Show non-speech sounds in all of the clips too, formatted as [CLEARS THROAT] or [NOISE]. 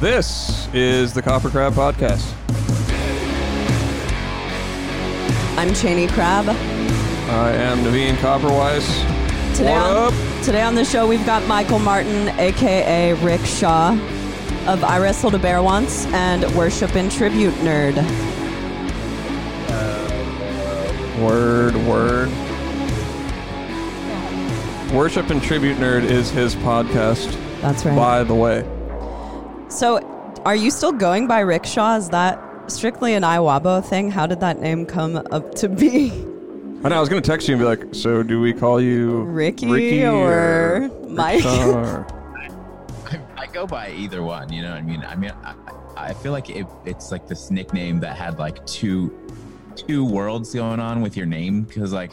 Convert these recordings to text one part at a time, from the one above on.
This is the Copper Crab Podcast. I'm Chaney Crabb. I am Navene Koperweis. Today what on, up? Today on the show, we've got Michael Martin, aka Rick Shaw, of I Wrestled a Bear Once and Worship and Tribute Nerd. Word, word. Worship and Tribute Nerd is his podcast, That's right. by the way. So, are you still going by rickshaw? Is that strictly an Iwabo thing? How did that name come up to be? [LAUGHS] I know, I was going to text you and be like, so do we call you Ricky, Ricky or, Rick Mike? Or- [LAUGHS] I, I go by either one. You know what I mean? I mean, I, I feel like it, it's like this nickname that had like two two worlds going on with your name because like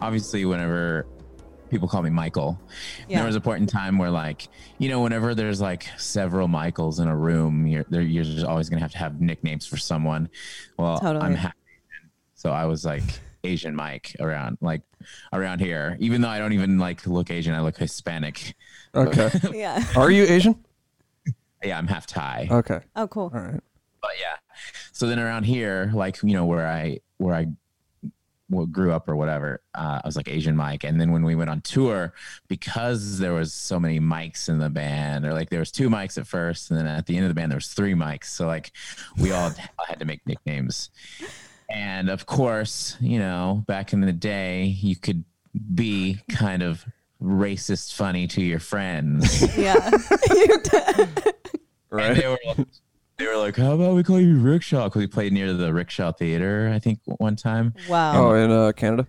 obviously whenever people call me Michael, Yeah. there was a point in time where like you know whenever there's like several Michaels in a room, you're you're just always gonna have to have nicknames for someone. Well, Totally. I'm half Asian, so I was like Asian Mike around like around here, even though I don't even like look Asian, I look Hispanic. Okay. [LAUGHS] [LAUGHS] yeah. Are you Asian? Yeah, I'm half Thai. Okay. Oh, cool. All right. but yeah so then around here like you know where i where i well, grew up or whatever uh, i was like asian mike and then when we went on tour because there was so many mics in the band or like there was two mics at first and then at the end of the band there was three mics so like we all [LAUGHS] had to make nicknames and of course you know back in the day you could be kind of racist funny to your friends Yeah. [LAUGHS] Right. [LAUGHS] and they were like, they were like, "How about we call you Rickshaw?" Because we played near the Rickshaw Theater, I think, one time. wow. oh, in uh, Canada?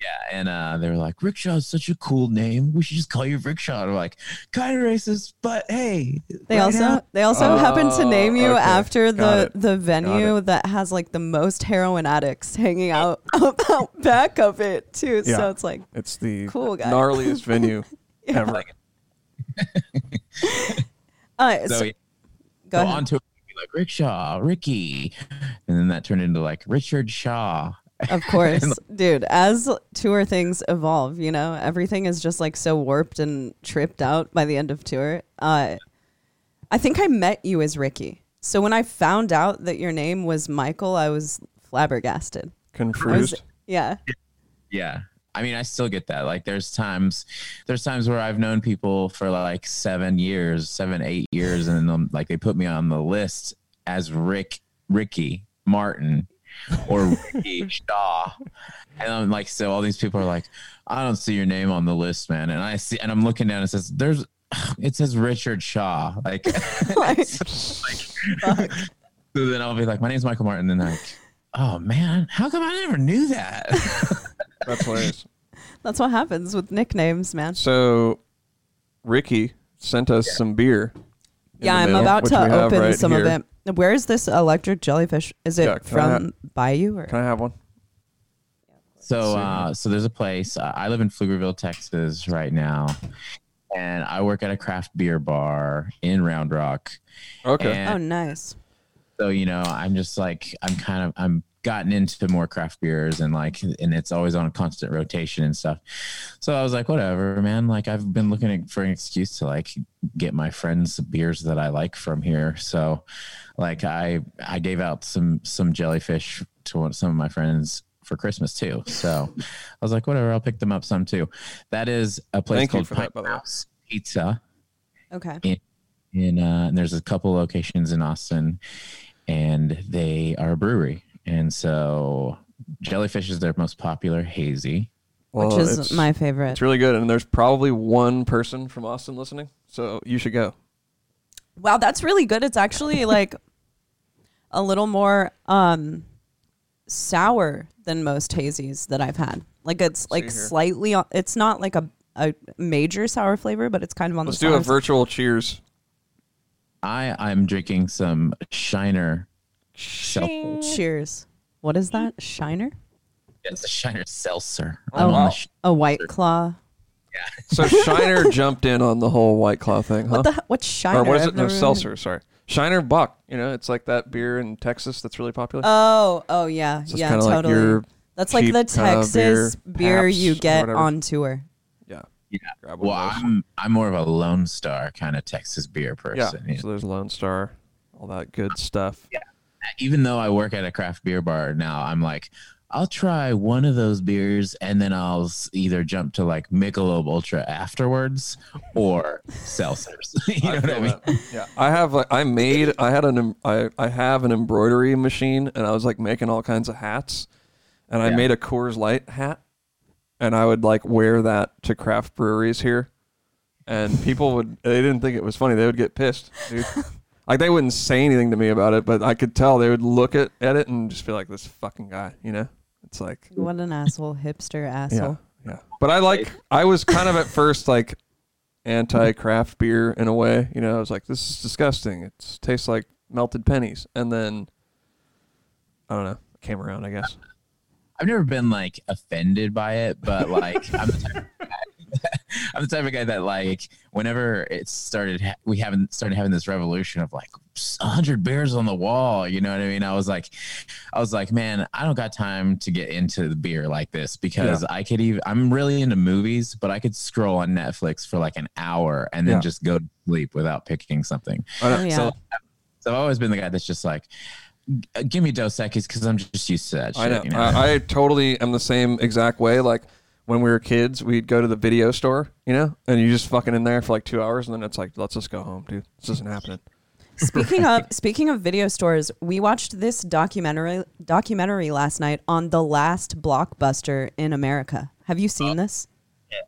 Yeah, and uh, they were like, "Rickshaw is such a cool name. We should just call you Rickshaw." And we're like, "Kind of racist, but hey." They right also now- they also happen to Oh, name you okay. after Got the it. the venue that has like the most heroin addicts hanging out [LAUGHS] out back of it too. Yeah. So it's like It's the Cool guy. gnarliest venue [LAUGHS] ever. [LAUGHS] uh, so, so, yeah, go so ahead. on tour, we'd be like Rickshaw, Ricky, and then that turned into like Richard Shaw. Of [LAUGHS] course, dude. As tour things evolve, you know, everything is just like so warped and tripped out by the end of tour. Uh, I think I met you as Ricky. So when I found out that your name was Michael, I was flabbergasted. I was, Confused. yeah. Yeah. I mean, I still get that. Like, there's times, there's times where I've known people for like seven years, seven, eight years, and then like they put me on the list as Rick, Ricky Martin, or Ricky [LAUGHS] Shaw, and I'm like, so all these people are like, I don't see your name on the list, man, and I see, and I'm looking down, and it says there's, [SIGHS] it says Richard Shaw, like, [LAUGHS] Like, so then I'll be like, my name's Michael Martin, and like, oh man, how come I never knew that? [LAUGHS] That's hilarious. [LAUGHS] That's what happens with nicknames, man. So, Ricky sent us some beer. in Yeah, the I'm mail, about which to have open right some here. of it. Where is this electric jellyfish? Is it Yeah, can I from Bayou or? Can I have one? So, uh, so there's a place. Uh, I live in Pflugerville, Texas, right now, and I work at a craft beer bar in Round Rock. Okay. And oh, nice. so, you know, I'm just like, I'm kind of, I'm gotten into more craft beers and like, and it's always on a constant rotation and stuff. So I was like, whatever, man. Like, I've been looking for an excuse to like get my friends beers that I like from here. So, like, I I gave out some some jellyfish to one, some of my friends for Christmas too. So I was like, whatever, I'll pick them up some too. That is a place Thank called for that, Pint by the way. House Pizza Okay. in uh and there's a couple locations in Austin and they are a brewery. And so Jellyfish is their most popular hazy. Well, Which is it's, my favorite. It's really good, and there's probably one person from Austin listening, so you should go. Wow, that's really good. It's actually like a little more um sour than most hazies that I've had. Like it's like here. slightly on- it's not like a a major sour flavor, but it's kind of on the Let's the do a side. virtual cheers. I I'm drinking some Shiner seltzer. Cheers. What is that? Shiner? Yeah, It's a Shiner seltzer. Oh, wow. sh- A white claw. Yeah. so [LAUGHS] Shiner jumped in on the whole White Claw thing, huh? What the what's Shiner? or what is it? No, never- seltzer. Sorry, Shiner Buck. You know, it's like that beer in Texas that's really popular. Oh, oh yeah, So yeah, kinda like totally. your That's like the kind of Texas beer, beer, you get on tour. yeah. Yeah. Grab Well. I'm I'm more of a Lone Star kind of Texas beer yeah. person. you know. So there's Lone Star, all that good stuff. Even though I work at a craft beer bar now, I'm like, I'll try one of those beers and then I'll either jump to like Michelob Ultra afterwards or seltzers. [LAUGHS] you know what I mean? that. Yeah, I have like I made I had an I I have an embroidery machine and I was like making all kinds of hats, and I Yeah. made a Coors Light hat, and I would like wear that to craft breweries here, and people would they didn't think it was funny they would get pissed, dude. [LAUGHS] like they wouldn't say anything to me about it, but I could tell they would look at at it and just feel like this fucking guy, you know? It's like What an asshole, hipster yeah, asshole. yeah. But I like. I was kind of at first like anti-craft beer in a way. You know, I was like, "This is disgusting. It tastes like melted pennies." And then I don't know. Came around, I guess. I've never been like offended by it, but like I'm the type of guy, [LAUGHS] I'm the type of guy that like whenever it started, we haven't started having this revolution of like hundred beers on the wall. You know what I mean? I was like, I was like, man, I don't got time to get into the beer like this because I could even. I'm really into movies, but I could scroll on Netflix for like an hour and then Yeah. just go to sleep without picking something. I know. Oh, yeah. So, so I've always been the guy that's just like, give me Dos Equis because I'm just used to that shit. I know. You know? I, I totally am the same exact way. Like when we were kids, we'd go to the video store, you know, and you just fucking in there for like two hours, and then it's like, let's just go home, dude. This isn't happening. Speaking of [LAUGHS] speaking of video stores, we watched this documentary documentary last night on the last blockbuster in America. Have you seen uh, this?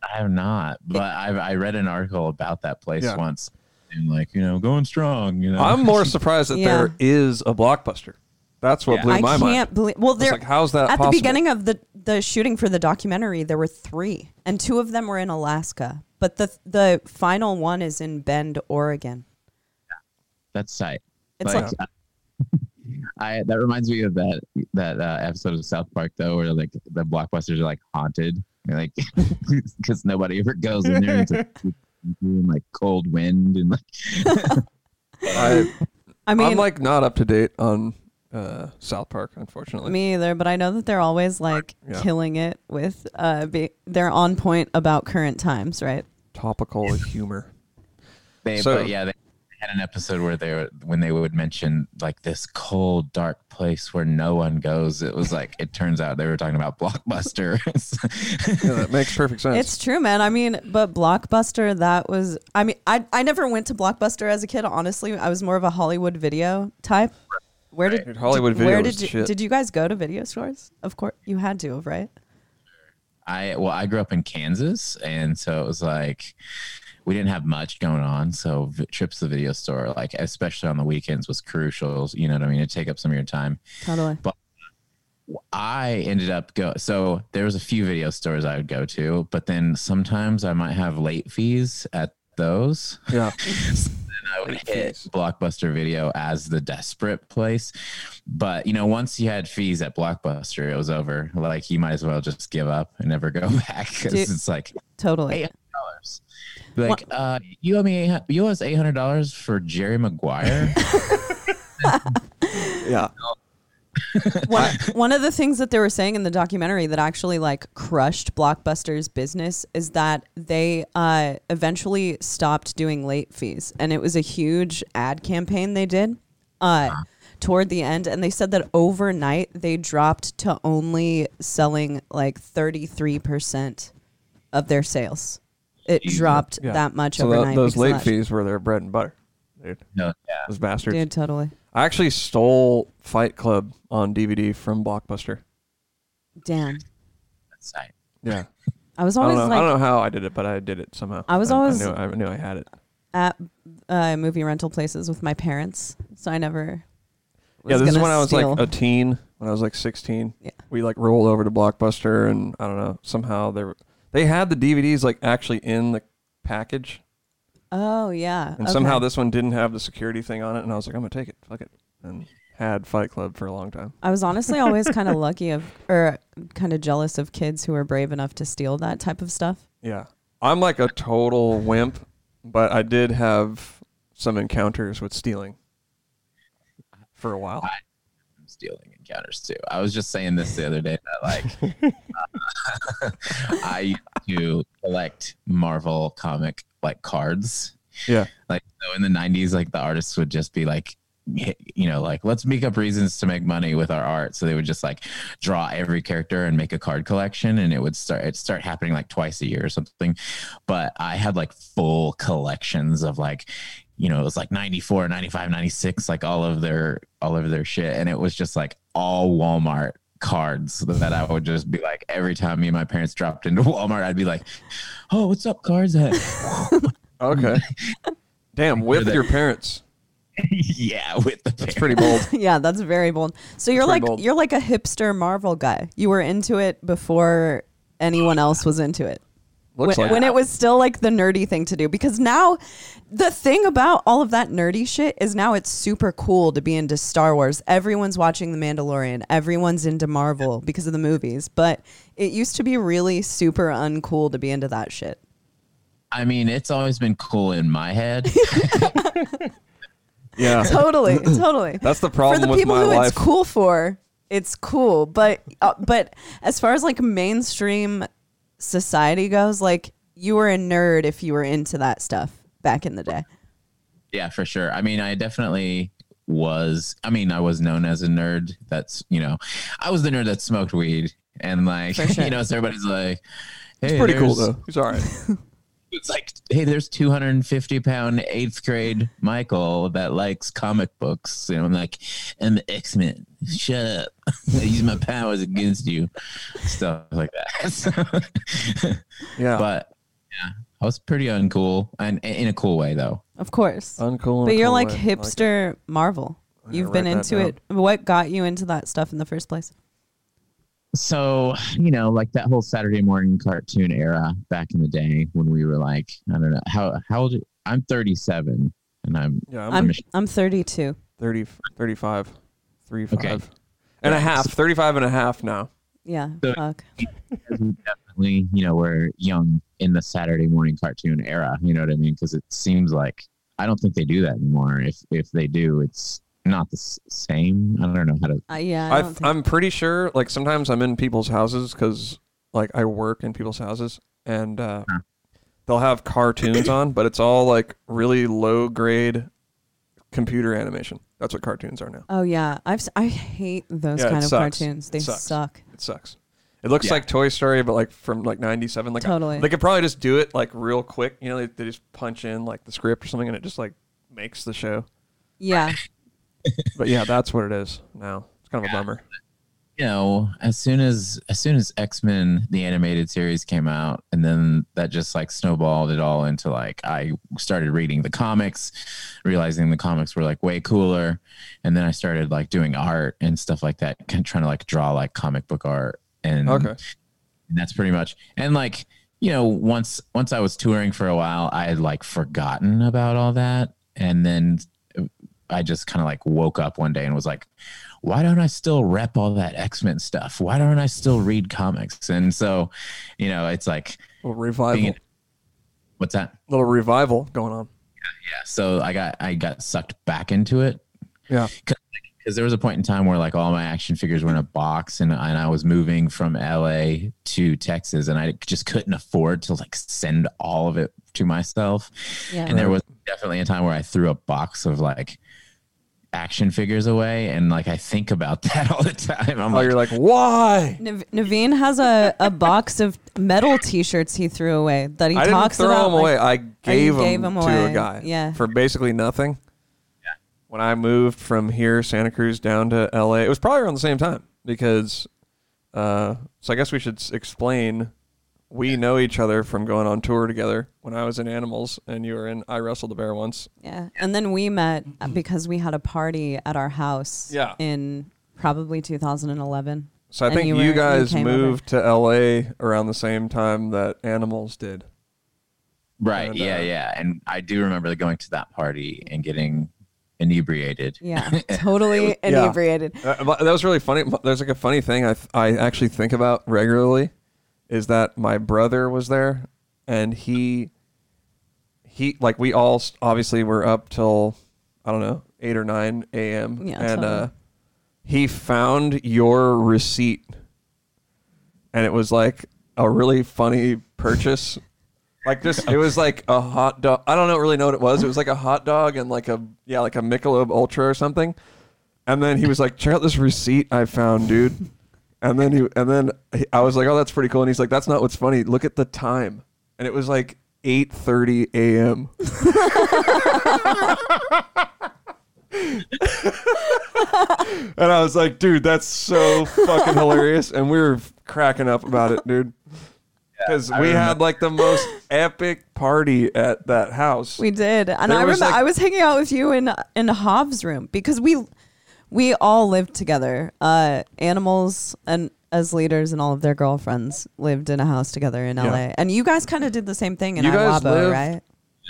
I have not, but I I read an article about that place Yeah. once, and like you know, going strong. You know, I'm more [LAUGHS] surprised that Yeah. there is a blockbuster. That's what Yeah. blew I my can't mind. believe. Well, there like, how's that at possible? the beginning of the the shooting for the documentary, there were three, and two of them were in Alaska, but the the final one is in Bend, Oregon. Yeah. that's tight. It's like, like [LAUGHS] I that reminds me of that that uh, episode of South Park though, where like the blockbusters are like haunted, You're like [LAUGHS] because nobody ever goes in there. It's like, [LAUGHS] like cold wind and like I, I mean, I'm like not up to date on uh, South Park, unfortunately. Me either, but I know that they're always like Yeah. killing it with uh be- they're on point about current times, right? Topical humor. They, So- but yeah, they had an episode where they were when they would mention like this cold, dark place where no one goes. It was like it turns out they were talking about Blockbuster. Yeah, that makes perfect sense. It's true, man. I mean, but Blockbuster that was I mean, I I never went to Blockbuster as a kid, honestly. I was more of a Hollywood video type. Where did Dude, Hollywood did, video Where was did you shit. did you guys go to video stores? Of course, you had to, have, right? I well, I grew up in Kansas, and so it was like we didn't have much going on. So v- trips to the video store, like especially on the weekends, was crucial. You know what I mean? To take up some of your time. Totally. But I ended up go. So there was a few video stores I would go to, but then sometimes I might have late fees at those. yeah. [LAUGHS] and I would Late hit fees. Blockbuster Video as the desperate place. But you know, once you had fees at Blockbuster, it was over. Like you might as well just give up and never go [LAUGHS] back because it's like Totally. eight hundred dollars. Like, uh, you owe me you owe us eight hundred dollars for Jerry Maguire. [LAUGHS] [LAUGHS] Yeah. One, one of the things that they were saying in the documentary that actually like crushed blockbuster's business is that they uh, eventually stopped doing late fees and it was a huge ad campaign they did uh, toward the end and they said that overnight they dropped to only selling like 33% of their sales it Jesus. dropped Yeah. that much So tho- overnight those because late fees were their bread and butter, dude. no, yeah. Those bastards. dude totally I actually stole Fight Club on DVD from Blockbuster. damn That's tight. Yeah. [LAUGHS] i was I don't always know. like I don't know how I did it, but I did it somehow. I was always- I knew, I knew I had it. at uh, movie rental places with my parents, so I never. Was yeah, this is gonna when I was steal. like a teen. When I was like 16, Yeah. we like rolled over to Blockbuster, and I don't know. Somehow they were, they had the DVDs like actually in the package, oh yeah, and okay. somehow this one didn't have the security thing on it, and I was like, I'm gonna take it, fuck it, and had Fight Club for a long time. I was honestly always kind of [LAUGHS] lucky of, or kind of jealous of kids who were brave enough to steal that type of stuff. Yeah, I'm like a total wimp, but I did have some encounters with stealing for a while. I, am stealing encounters too. I was just saying this the other day that like uh, [LAUGHS] [LAUGHS] I used to collect Marvel comic like cards. Yeah. Like so in the '90s, like the artists would just be like, you know, like let's make up reasons to make money with our art. So they would just like draw every character and make a card collection, and it would start it start happening like twice a year or something. But I had like full collections of like you know, it was like 94, 95, 96, like all of their all of their shit. And it was just like all Walmart cards that I would just be like every time me and my parents dropped into Walmart, I'd be like, Oh, what's up, cards? [LAUGHS] Okay. [LAUGHS] Damn, with your parents. [LAUGHS] yeah, with the That's pretty bold. yeah, that's very bold. So you're pretty like bold. you're like a hipster Marvel guy. You were into it before anyone else was into it. Looks when, like when it was still like the nerdy thing to do because now the thing about all of that nerdy shit is now it's super cool to be into Star Wars. Everyone's watching The Mandalorian. Everyone's into Marvel because of the movies, but it used to be really super uncool to be into that shit. I mean, it's always been cool in my head. [LAUGHS] yeah. Totally, [LAUGHS] totally. That's the problem For problem the with people my who life. it's cool for, it's cool, but uh, but as far as like mainstream society goes, like you were a nerd if you were into that stuff back in the day. Yeah, for sure. I mean, I definitely was. I mean, I was known as a nerd. That's you know, I was the nerd that smoked weed, and like [LAUGHS] sure. you know, so everybody's like, "Hey, It's pretty cool there's- though. He's all right. [LAUGHS] It's like, hey, there's 250 pound eighth grade Michael that likes comic books. You know, I'm like, I'm X Men. Shut up. I [LAUGHS] use my powers against you. Stuff like that. [LAUGHS] Yeah. but yeah, I was pretty uncool and in a cool way though. Of course. Uncool. But you're cool like way. I like hipster Marvel. You've been into it. What got you into that stuff in the first place? So, you know, like that whole Saturday morning cartoon era back in the day when we were like, I don't know, how how old I'm 37 and I'm Yeah, I'm, I'm I'm 32. 30, 35, 35 Okay. and a half, 35 and a half now. Yeah. So- fuck. [LAUGHS] definitely, you know, we're young in the Saturday morning cartoon era. You know what I mean? Because it seems like I don't think they do that anymore. If if they do, it's not the same. I don't know how to. Uh, yeah. I I, I'm pretty sure. Like sometimes I'm in people's houses because like I work in people's houses and uh, Huh. they'll have cartoons on, but it's all like really low grade computer animation. That's what cartoons are now. oh yeah. I've s- I hate those Yeah, kind of sucks. cartoons. They It sucks. suck. It sucks. It looks Yeah. like Toy Story, but like from like '97. Like Totally. they could probably just do it like real quick. You know, they, they just punch in like the script or something, and it just like makes the show. Yeah. But yeah, that's what it is now. It's kind of a bummer. You know, as soon as as soon as X Men the animated series came out, and then that just like snowballed it all into like I started reading the comics, realizing the comics were like way cooler, and then I started like doing art and stuff like that, kind of trying to like draw like comic book art and Okay. and that's pretty much and like you know once once i was touring for a while i had like forgotten about all that and then i just kind of like woke up one day and was like why don't i still rep all that x-men stuff why don't i still read comics and so you know it's like little revival. being what's that little revival going on. yeah so i got i got sucked back into it Yeah. because there was a point in time where like all my action figures were in a box and, and I was moving from LA to Texas and I just couldn't afford to like send all of it to myself. Yeah. And there was definitely a time where I threw a box of like action figures away and like I think about [LAUGHS] that all the time. I'm Oh, like, you're like, why? Nav- Navene has a, a box of metal T-shirts he threw away that he talks about. I didn't throw about. them like- away. I gave, gave them, them to away. a guy. Yeah. For basically nothing. Yeah. When I moved from here, Santa Cruz, down to LA, it was probably around the same time because. Uh, so I guess we should explain. We know each other from going on tour together. When I was in Animals and you were in I Wrestled the Bear once. Yeah, and then we met uh, because we had a party at our house. Yeah. in probably 2011. So I And think you you, were- you guys over. moved to LA around the same time that Animals did. right. And, yeah. uh, Yeah. And I do remember going to that party and getting inebriated. Yeah, [LAUGHS] totally Yeah. inebriated. Uh, that was really funny. There's like a funny thing I th- I actually think about regularly is that my brother was there and he he like we all obviously were up till I don't know eight or nine a.m. Yeah, and totally. uh, he found your receipt, and it was like a really funny purchase. Like just, it was like a hot dog. I don't know really know what it was. It was like a hot dog and like a yeah, like a Michelob Ultra or something. And then he was like, "Check out this receipt I found, dude." And then he and then he, I was like, "Oh, that's pretty cool." And he's like, "That's not what's funny. Look at the time." And it was like 8:30 a.m. [LAUGHS] and I was like, "Dude, that's so fucking hilarious." And we were cracking up about it, dude. Because I we remember- had like the most epic party at that house. We did, and There I was, remember like- I was hanging out with you in in Hov's room because we we all lived together. Uh, animals and as leaders and all of their girlfriends lived in a house together in Yeah. LA, and you guys kind of did the same thing in You guys Iwabo, lived- right?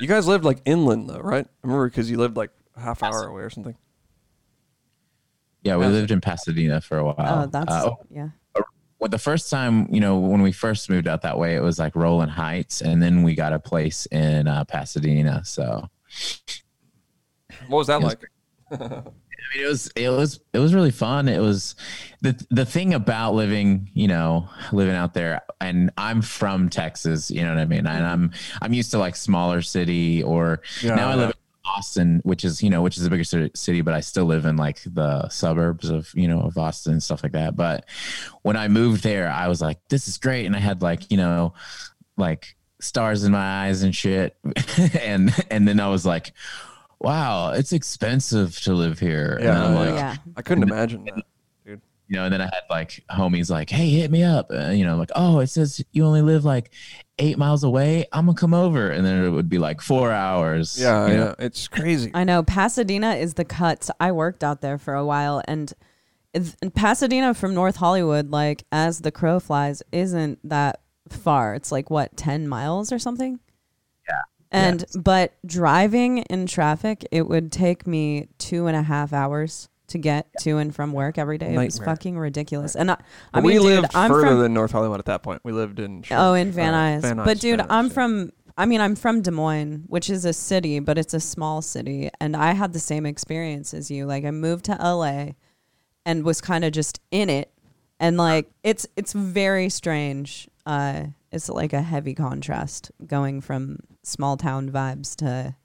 You guys lived like inland though, right? I remember because you lived like a half hour away or something. Yeah, we lived in Pasadena for a while. Oh, that's Uh, oh, yeah. well, the first time, you know, when we first moved out that way, it was like Rowland Heights, and then we got a place in uh, Pasadena. So What was that was like? [LAUGHS] I mean, it was it was it was really fun. It was the the thing about living, you know, living out there. And I'm from Texas, you know what I mean. And I'm I'm used to like smaller city, or Yeah, now I live in Austin, which is you know which is a bigger city, but I still live in like the suburbs of you know of Austin and stuff like that. But when I moved there, I was like, this is great, and I had like you know like stars in my eyes and shit, [LAUGHS] and and then I was like. Wow, it's expensive to live here. and Yeah, I'm yeah. like, yeah. I couldn't imagine that. you know, and then I had like homies like, hey, hit me up. Uh, you know, like, oh, it says you only live like eight miles away. I'm gonna come over, and then it would be like four hours. Yeah, you yeah, know? it's crazy. I know Pasadena is the cuts. I worked out there for a while, and, it's- and Pasadena from North Hollywood, like as the crow flies, isn't that far. It's like what ten miles or something. And Yes. but driving in traffic, it would take me two and a half hours to get to and from work every day. It was fucking ridiculous. And I, I mean, we dude, lived I'm further from than North Hollywood at that point. We lived in Oh, in Van uh, Nuys. Van but dude, Van I'm from I mean, I'm from Des Moines, which is a city, but it's a small city, and I had the same experience as you. Like I moved to LA and was kind of just in it and like it's it's very strange. Uh it's like a heavy contrast going from small town vibes to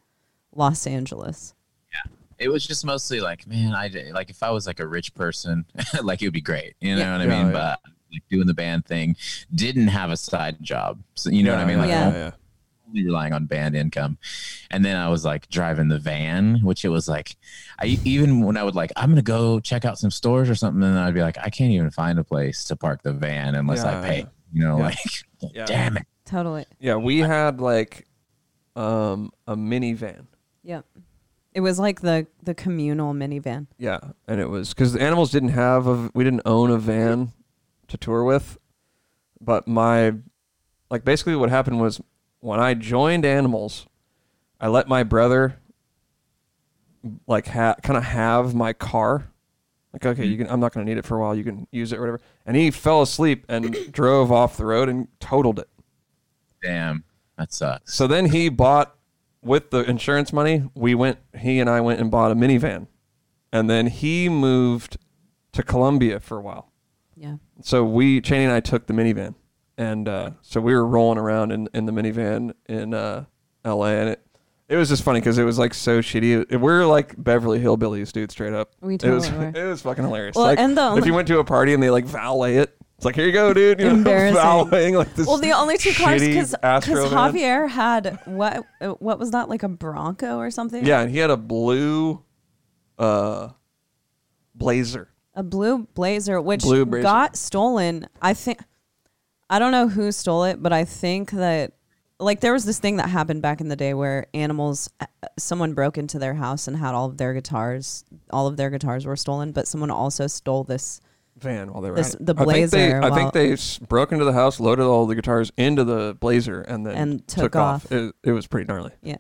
Los Angeles. Yeah, it was just mostly like, man, I did- like if I was like a rich person, [LAUGHS] like it would be great. You know Yeah. what I Yeah, mean? Oh, yeah. But like doing the band thing, didn't have a side job. So you know what I mean? Like Yeah. yeah. only relying on band income. And then I was like driving the van, which it was like, I even when I would like, I'm gonna go check out some stores or something, and I'd be like, I can't even find a place to park the van unless Yeah, I pay. You know, Yeah. like, [LAUGHS] Yeah. damn it. Totally. Yeah, we had like um a minivan. Yep. It was like the the communal minivan. Yeah, and it was because the animals didn't have a we didn't own a van to tour with, but my like basically what happened was when I joined animals, I let my brother like ha- kind of have my car. Like okay, you can I'm not gonna need it for a while. You can use it or whatever. And he fell asleep and [COUGHS] drove off the road and totaled it. Damn, that sucks. So then he bought with the insurance money, we went he and I went and bought a minivan. And then he moved to Columbia for a while. Yeah. So we Chaney and I took the minivan. And uh, so we were rolling around in, in the minivan in uh, LA and it it was just funny because it was like so shitty. It- we're like Beverly Hillbillies, dude, straight up. We It was totally were. [LAUGHS] it was fucking hilarious. Well, like and the if you went to a party and they like valet it, it's like here you go, dude. [LAUGHS] You know, like this. Well, the only two cars because Javier had what what was that like a Bronco or something? Yeah, and he had a blue uh blazer. a blue Blazer, which Blue Blazer. got stolen. I think I don't know who stole it, but I think that like there was this thing that happened back in the day where animals, uh, someone broke into their house and had all of their guitars. All of their guitars were stolen, but someone also stole this. Van while they were This- at it. the I think they, Blazer I think they s- broke into the house, loaded all the guitars into the blazer, and then And took off. It, it was pretty gnarly. Yeah,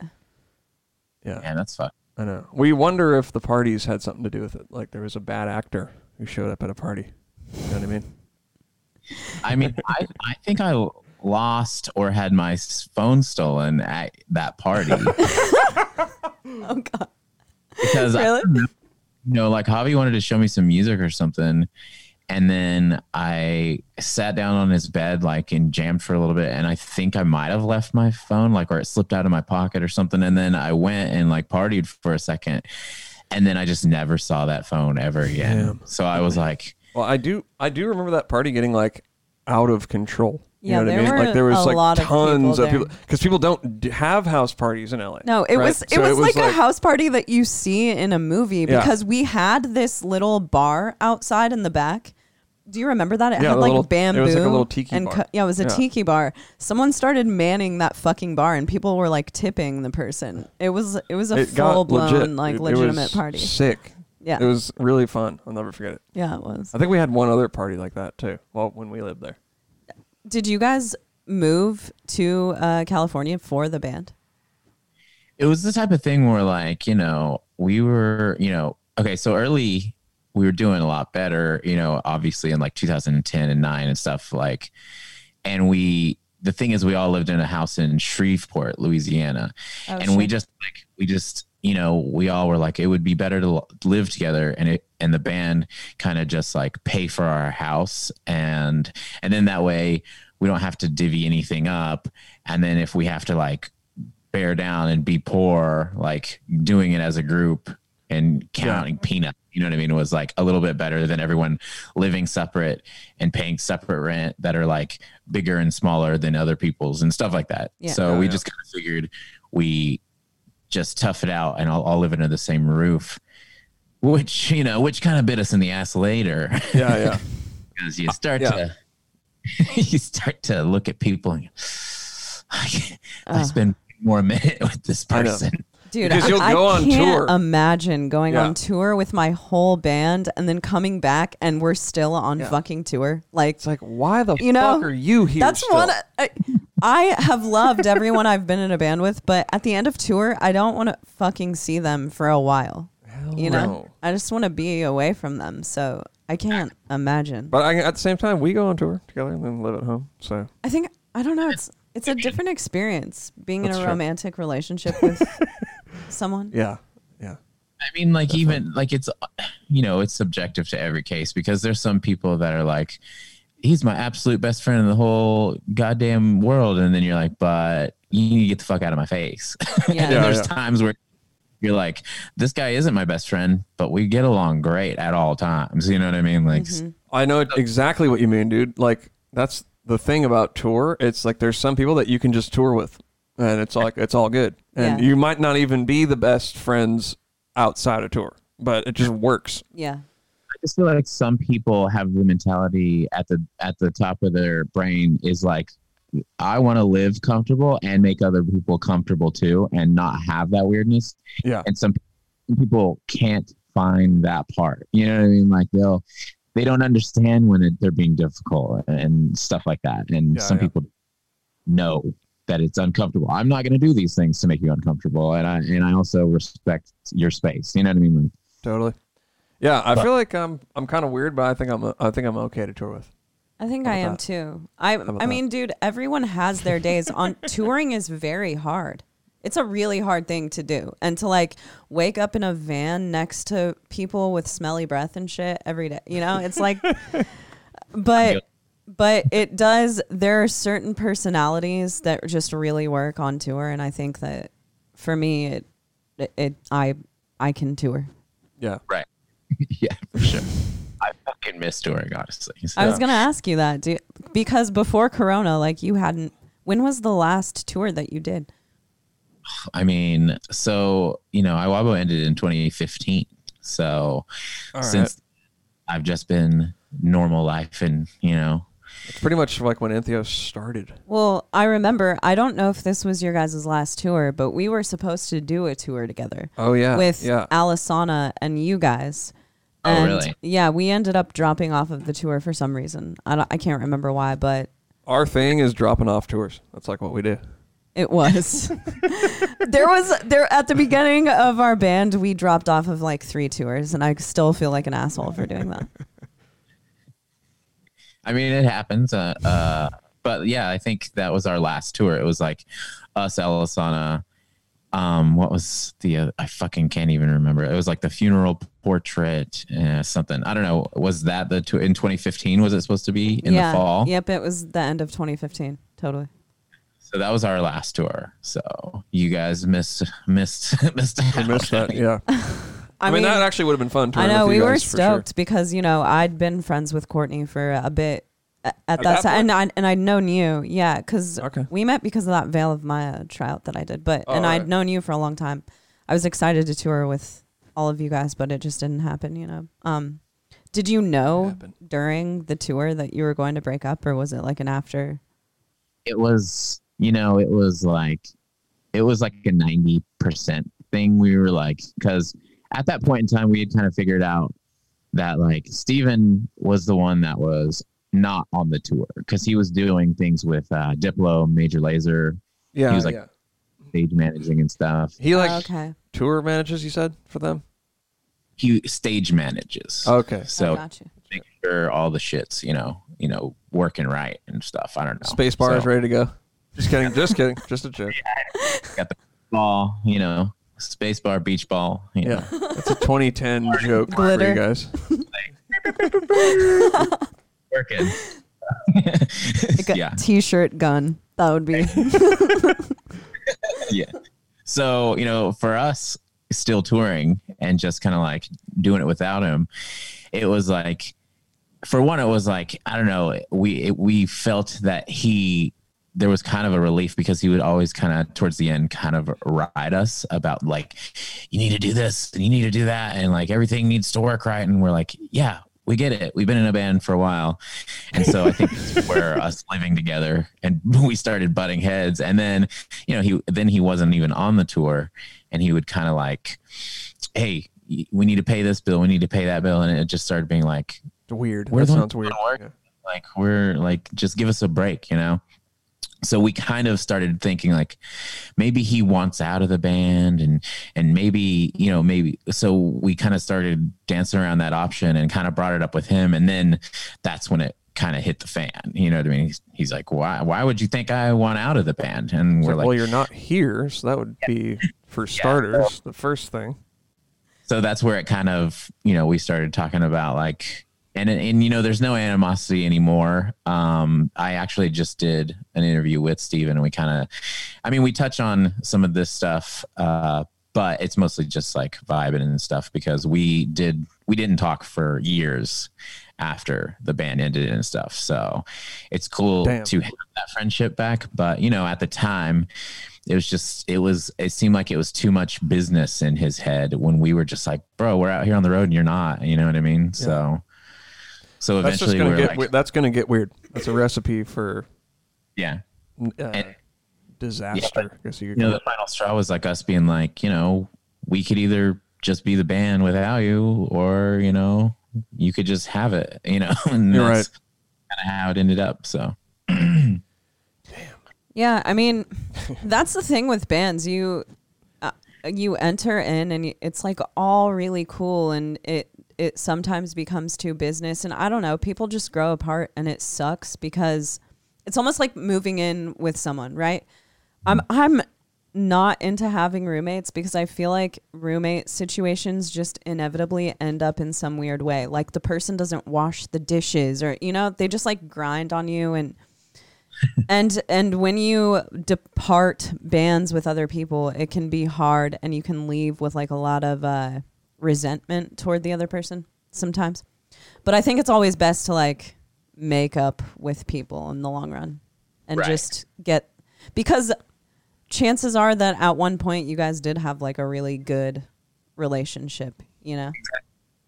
Yeah, Man, that's fucked. I know. We wonder if the parties had something to do with it. Like there was a bad actor who showed up at a party. You know what I mean? I mean, I, I think I lost or had my s- phone stolen at that party [LAUGHS] oh god, because I Really? remember- you know, like Javi wanted to show me some music or something. And then I sat down on his bed, like, and jammed for a little bit. And I think I might have left my phone, like, or it slipped out of my pocket or something. And then I went and, like, partied for a second. And then I just never saw that phone ever again. Damn. So I was like, Well, I do. I do remember that party getting like out of control. You Yeah, know what there I mean? were like there was a like lot of tons people of people there. because people don't d- have house parties in LA. No, it right? was it So was, like, a house party that you see in a movie Yeah. because we had this little bar outside in the back. Do you remember that? It Yeah, had like little- bamboo. it was like a little tiki and bar. cu- yeah, it was a Yeah. tiki bar. Someone started manning that fucking bar, and people were like tipping the person. It was it was a It full blown legit. like It- it legitimate was party. Sick. Yeah, It was really fun. I'll never forget it. yeah, it was. I think we had one other party like that too. Well, when we lived there. Did you guys move to uh, California for the band? it was the type of thing where like you know we were you know okay so early we were doing a lot better you know obviously in like 2010 and 9 and stuff like and we the thing is we all lived in a house in shreveport louisiana. Oh, and we just like we just you know we all were like it would be better to live together and it and the band kind of just like pay for our house. And and then that way we don't have to divvy anything up. And then if we have to like bear down and be poor like doing it as a group and counting peanuts you know what i mean It was like a little bit better than everyone living separate and paying separate rent that are like bigger and smaller than other people's and stuff like that Yeah. so Yeah, we yeah. just kind of figured we just tough it out and I'll, I'll live under the same roof which you know which kind of bit us in the ass later Yeah, yeah. [LAUGHS] because you start yeah. to [LAUGHS] you start to look at people and [SIGHS] I, can't- I Ugh. spend more a minute [LAUGHS] with this I know. person Dude, Because I, you'll I go on can't tour. imagine going Yeah. on tour with my whole band and then coming back and we're still on fucking tour. Like It's like, why the You know, fuck are you here? that's still? one I, I have loved everyone I've been in a band with, but at the end of tour, I don't want to fucking see them for a while. Hell You know, no. I just want to be away from them. So I can't imagine. But I, at the same time, we go on tour together and then live at home. So I think I don't know. It's it's a different experience being in That's a true. romantic relationship with [LAUGHS] someone. yeah, yeah, I mean, like even like it's you know it's subjective to every case because there's some people that are like, he's my absolute best friend in the whole goddamn world, and then you're like, but you need to get the fuck out of my face. Yeah. [LAUGHS] and Yeah, there's yeah. times where you're like, this guy isn't my best friend, but we get along great at all times. You know what I mean? Like, Mhm. I know exactly what you mean, dude. Like that's the thing about tour. It's like there's some people that you can just tour with, and it's like it's all good. And Yeah. you might not even be the best friends outside of tour, but it just works. Yeah. I just feel like some people have the mentality at the at the top of their brain is like I want to live comfortable and make other people comfortable too and not have that weirdness. Yeah. And some, some people can't find that part. You know what I mean? Like they'll they don't understand when it, they're being difficult and stuff like that. And Yeah, some yeah. people know that it's uncomfortable. I'm not going to do these things to make you uncomfortable. And I and I also respect your space. You know what I mean? Totally. Yeah, I But- feel like I'm I'm kind of weird, but I think I'm I think I'm okay to tour with. I think I am that? too. I about I mean, dude, everyone has their days. On [LAUGHS] touring is very hard. It's a really hard thing to do, and to like wake up in a van next to people with smelly breath and shit every day. You know, it's like, [LAUGHS] but but it does. There are certain personalities that just really work on tour, and I think that for me, it it, it I I can tour. Yeah. Right. [LAUGHS] yeah, for sure. I fucking miss touring, honestly. So- I was gonna ask you that, do, because before Corona, like you hadn't. When was the last tour that you did? I mean, so you know, Iwabo ended in 2015. So All right. since I've just been normal life, and you know, It's pretty much like when Entheos started. Well, I remember. I don't know if this was your guys' last tour, but we were supposed to do a tour together Oh yeah. with yeah. Alisana and you guys. Oh, And really? Yeah, we ended up dropping off of the tour for some reason. I, don't, I can't remember why, but Our thing is dropping off tours. That's like what we do. it was. [LAUGHS] there was there at the beginning of our band, we dropped off of like three tours, and I still feel like an asshole for doing that. I mean, it happens. Uh, uh, but yeah, I think that was our last tour. It was like us, Elisana, um, what was the uh, I fucking can't even remember. It was like the funeral portrait, uh, something. I don't know. Was that the tw- in 2015? Was it supposed to be in yeah. the fall? Yep, it was the end of 2015. Totally. So that was our last tour. So you guys missed missed [LAUGHS] missed, out. missed that. Yeah. [LAUGHS] I, mean, that actually would have been fun. I know with we you were guys, for sure. stoked because you know I'd been friends with Courtney for a bit at, at that that time, and I and I'd known you, yeah, because Okay. we met because of that Veil of Maya tryout that I did. But Oh, and I'd right. known you for a long time. I was excited to tour with all of you guys, but it just didn't happen. You know. Um, did you know during the tour that you were going to break up, or was it like an after? it was you know it was like it was like a 90% thing we were like because at that point in time we had kind of figured out that like steven was the one that was not on the tour because he was doing things with uh diplo Major Lazer Yeah. He was like- yeah. stage managing and stuff He like Oh, okay, tour manages. You said for them. he stage manages Okay. so I got sure all the shits you know you know working right and stuff i don't know Space bar is ready to go. Just kidding. Just kidding. Just a joke. [LAUGHS] got the ball you know space bar beach ball you know. Yeah. It's a 2010 joke for you guys. [LAUGHS] [LAUGHS] working. Like a [LAUGHS] yeah, t-shirt gun. That would be. yeah. So you know, for us, still touring and just kind of like doing it without him, it was like, for one, it was like I don't know, we it, we felt that he there was kind of a relief because he would always kind of towards the end kind of ride us about like you need to do this and you need to do that and like everything needs to work right and we're like yeah we get it we've been in a band for a while and so i think where us [LAUGHS] living together and [LAUGHS] we started butting heads and then you know he then he wasn't even on the tour and he would kind of like hey we need to pay this bill we need to pay that bill and it just started being like Weird. That sounds weird. Yeah. like we're like just give us a break you know so we kind of started thinking like maybe he wants out of the band and and maybe you know maybe so we kind of started dancing around that option and kind of brought it up with him. And then that's when it kind of hit the fan. You know what i mean? He's, he's like why why would you think i want out of the band? And we're like, like well, you're not here, so that would be for starters the first thing. so that's where it kind of you know we started talking about like and and you know there's no animosity anymore. Um i actually just did an interview with steven and we kind of i mean we touch on some of this stuff uh but it's mostly just like vibing and stuff because we did we didn't talk for years after the band ended and stuff. So it's cool Damn. to have that friendship back but you know at the time it was just it was it seemed like it was too much business in his head when we were just like bro we're out here on the road and you're not you know what i mean? So so eventually, That's just gonna get. like we- that's gonna get weird. That's a recipe for yeah uh, And- disaster. I guess you you know the final straw was like us being like you know we could either just be the band without you or you know you could just have it you know [LAUGHS] and You're that's kind of how it ended up so Damn. [CLEARS THROAT] Yeah, I mean, [LAUGHS] that's the thing with bands. You uh, you enter in and it's like all really cool and it it sometimes becomes too business and I don't know, people just grow apart and it sucks because it's almost like moving in with someone, right? I'm I'm not into having roommates because I feel like roommate situations just inevitably end up in some weird way. Like the person doesn't wash the dishes or you know, they just like grind on you and [LAUGHS] and and when you depart bands with other people, it can be hard and you can leave with like a lot of uh, resentment toward the other person sometimes. But I think it's always best to like make up with people in the long run and Right. just get because chances are that at one point you guys did have like a really good relationship, you know.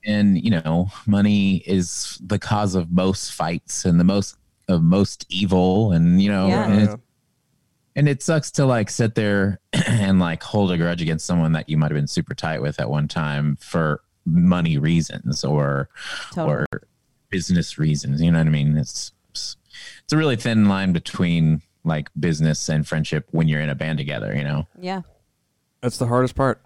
and you know money is the cause of most fights and the most of most evil and you know Yeah. and, and it sucks to like sit there [CLEARS THROAT] and like hold a grudge against someone that you might have been super tight with at one time for money reasons or Totally. or business reasons you know what i mean it's it's a really thin line between like business and friendship when you're in a band together you know yeah. That's the hardest part.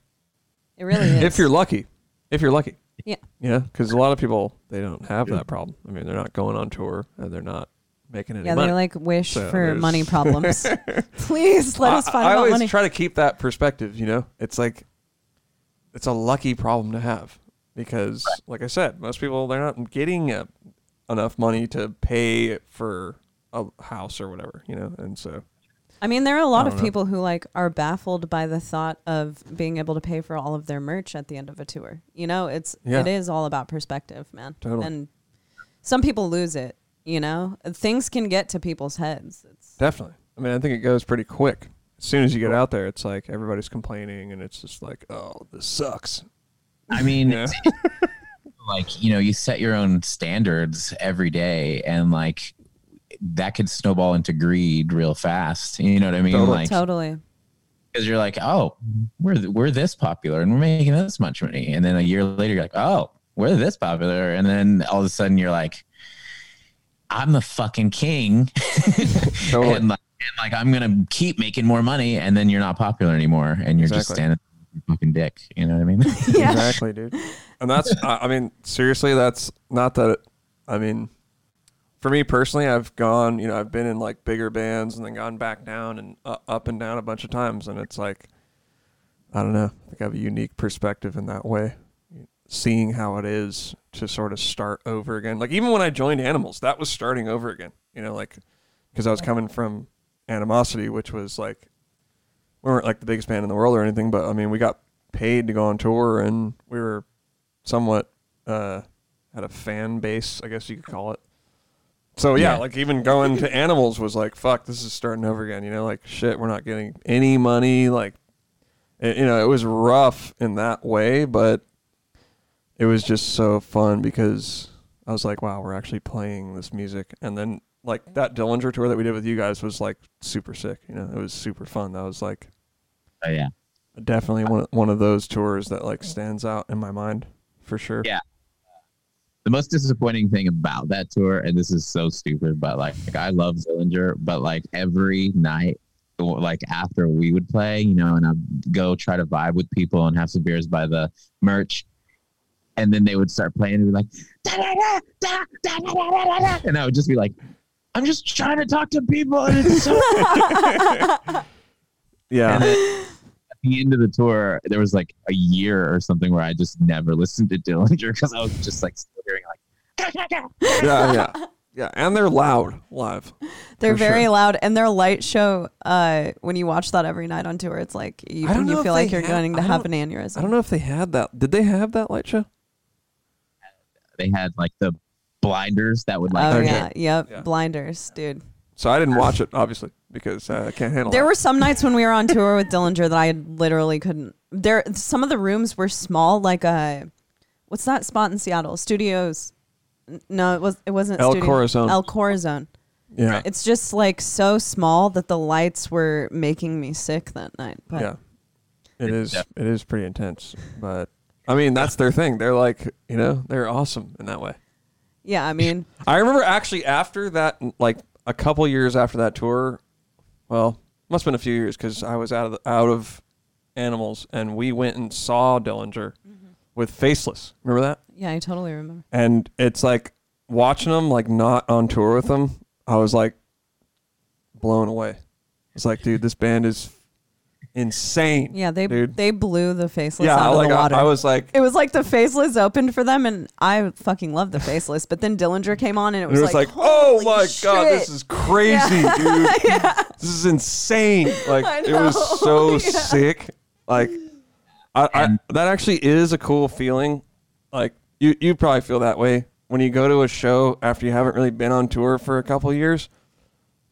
It really [LAUGHS] is. If you're lucky, if you're lucky, Yeah. yeah, because a lot of people they don't have that problem. I mean, they're not going on tour and they're not making any Yeah, money. they like wish So for there's- money problems. [LAUGHS] Please let us I, find I out always money. try to keep that perspective. You know, it's like it's a lucky problem to have because, like I said, most people they're not getting uh enough money to pay for a house or whatever. You know, and so I mean, there are a lot of people who like are baffled by the thought of being able to pay for all of their merch at the end of a tour. You know, it's Yeah. it is all about perspective, man. Totally. And some people lose it. You know, things can get to people's heads. It's definitely. I mean, I think it goes pretty quick. As soon as you get out there, it's like everybody's complaining, and it's just like, oh, this sucks. I mean, Yeah. [LAUGHS] like you know, you set your own standards every day, and like that could snowball into greed real fast. You know what I mean? Totally. Like totally. because you're like, oh, we're we're this popular and we're making this much money, and then a year later you're like, oh, we're this popular, and then all of a sudden you're like, I'm the fucking king, [LAUGHS] Totally. and, like, and like I'm gonna keep making more money, and then you're not popular anymore, and you're just standing there with your fucking dick. You know what I mean? [LAUGHS] Yeah. Exactly, dude. And that's, [LAUGHS] I I mean, seriously, that's not that. I mean, for me personally, I've gone, you know, I've been in like bigger bands and then gone back down and uh, up and down a bunch of times, and it's like, I don't know. I think I have a unique perspective in that way, seeing how it is to sort of start over again. Like even when I joined Animals, that was starting over again. You know, like because I was coming from Animosity, which was like we weren't like the biggest band in the world or anything, but I mean, we got paid to go on tour and we were somewhat uh, had a fan base, I guess you could call it. So yeah, Yeah. like even going to Animals was like, fuck, this is starting over again. You know, like shit, we're not getting any money. Like, it, you know, it was rough in that way, but it was just so fun because I was like, wow, we're actually playing this music. And then like that Dillinger tour that we did with you guys was like super sick. You know, it was super fun. That was like Oh yeah. definitely one one of those tours that like stands out in my mind for sure. Yeah. The most disappointing thing about that tour, and this is so stupid, but like, like I love Dillinger, but like every night, like after we would play, you know, and I'd go try to vibe with people and have some beers by the merch. And then they would start playing and be like, da, da, da, da, da, da, da, da, da. and I would just be like, I'm just trying to talk to people. And it's so [LAUGHS] [LAUGHS] Yeah. And then at the end of the tour, there was like a year or something where I just never listened to Dillinger because I was just like still hearing like, yeah, yeah. Yeah, and they're loud live. They're very sure. loud, and their light show. Uh, when you watch that every night on tour, it's like you, you feel like you're have- going to have an aneurysm. I don't know if they had that. Did they have that light show? They had like the blinders that would like Oh yeah, yep. Yeah. Blinders, dude. So I didn't watch it obviously because uh, I can't handle There that. were some nights when we were on tour with Dillinger that I literally couldn't. There, some of the rooms were small, like a, what's that spot in Seattle? Studios. No, it was. It wasn't. El Studio- Corazon. El Corazon. yeah. It's just like so small that the lights were making me sick that night. But yeah. It is Yeah. it is pretty intense, but I mean that's their thing. They're like, you know, they're awesome in that way. yeah, I mean, [LAUGHS] I remember actually after that, like a couple years after that tour, well, must have been a few years because I was out of the, out of animals, and we went and saw Dillinger mm-hmm. with Faceless. Remember that? yeah, I totally remember. And it's like watching them, like not on tour with them. I was like blown away. It's like, dude, this band is insane. Yeah, they dude. they blew the faceless yeah, out like of the I, water. I was like, it was like the faceless opened for them, and I fucking love the faceless. But then Dillinger came on, and it And was, it was like, oh holy my god, this is crazy, dude. [LAUGHS] This is insane. Like [LAUGHS] it was so [LAUGHS] Yeah. sick. Like I, I that actually is a cool feeling. Like you you probably feel that way when you go to a show after you haven't really been on tour for a couple years.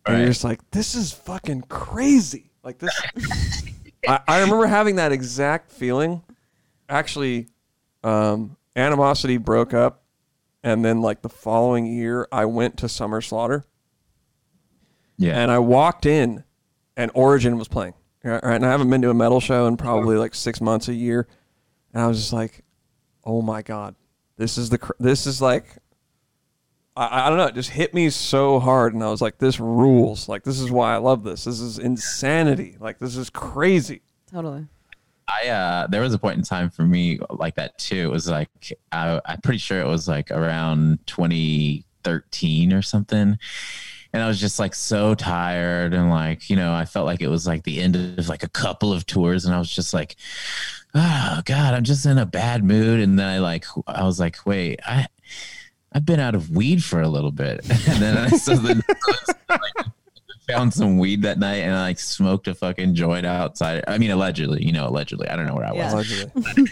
And you're just like, this is fucking crazy. Like this [LAUGHS] I, I remember having that exact feeling. Actually, um, Animosity broke up and then like the following year I went to Summer Slaughter yeah. and I walked in, and Origin was playing. Right, right, and I haven't been to a metal show in probably like six months, a year, and I was just like, "Oh my god, this is the cr- this is like." I, I don't know. It just hit me so hard, and I was like, "This rules! Like, this is why I love this. This is insanity! Like, this is crazy." totally. I uh there was a point in time for me like that too. It was like I, I'm pretty sure it was like around 2013 or something, and I was just like so tired and like you know I felt like it was like the end of like a couple of tours and I was just like oh god I'm just in a bad mood and then I like I was like wait I I've been out of weed for a little bit [LAUGHS] and then I so then like, found some weed that night and I like smoked a fucking joint outside I mean allegedly you know allegedly I don't know where I was [LAUGHS] Yeah. Allegedly.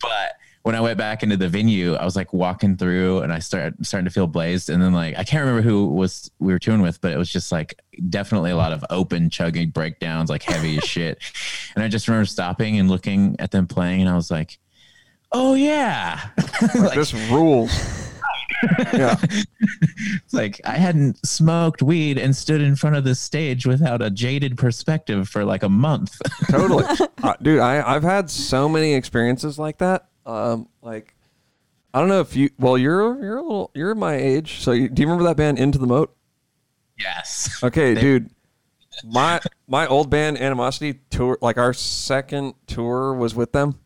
but when I went back into the venue, I was like walking through and I started starting to feel blazed. And then like I can't remember who was we were touring with, but it was just like definitely a lot of open chugging breakdowns, like heavy as [LAUGHS] shit. And I just remember stopping and looking at them playing, and I was like, "Oh yeah!" like, this rules. Yeah. it's [LAUGHS] like I hadn't smoked weed and stood in front of the stage without a jaded perspective for like a month. [LAUGHS] totally uh, dude I, i've had so many experiences like that um like i don't know if you well you're you're a little you're my age so you, do you remember that band into the moat yes. okay dude my my old band animosity tour like our second tour was with them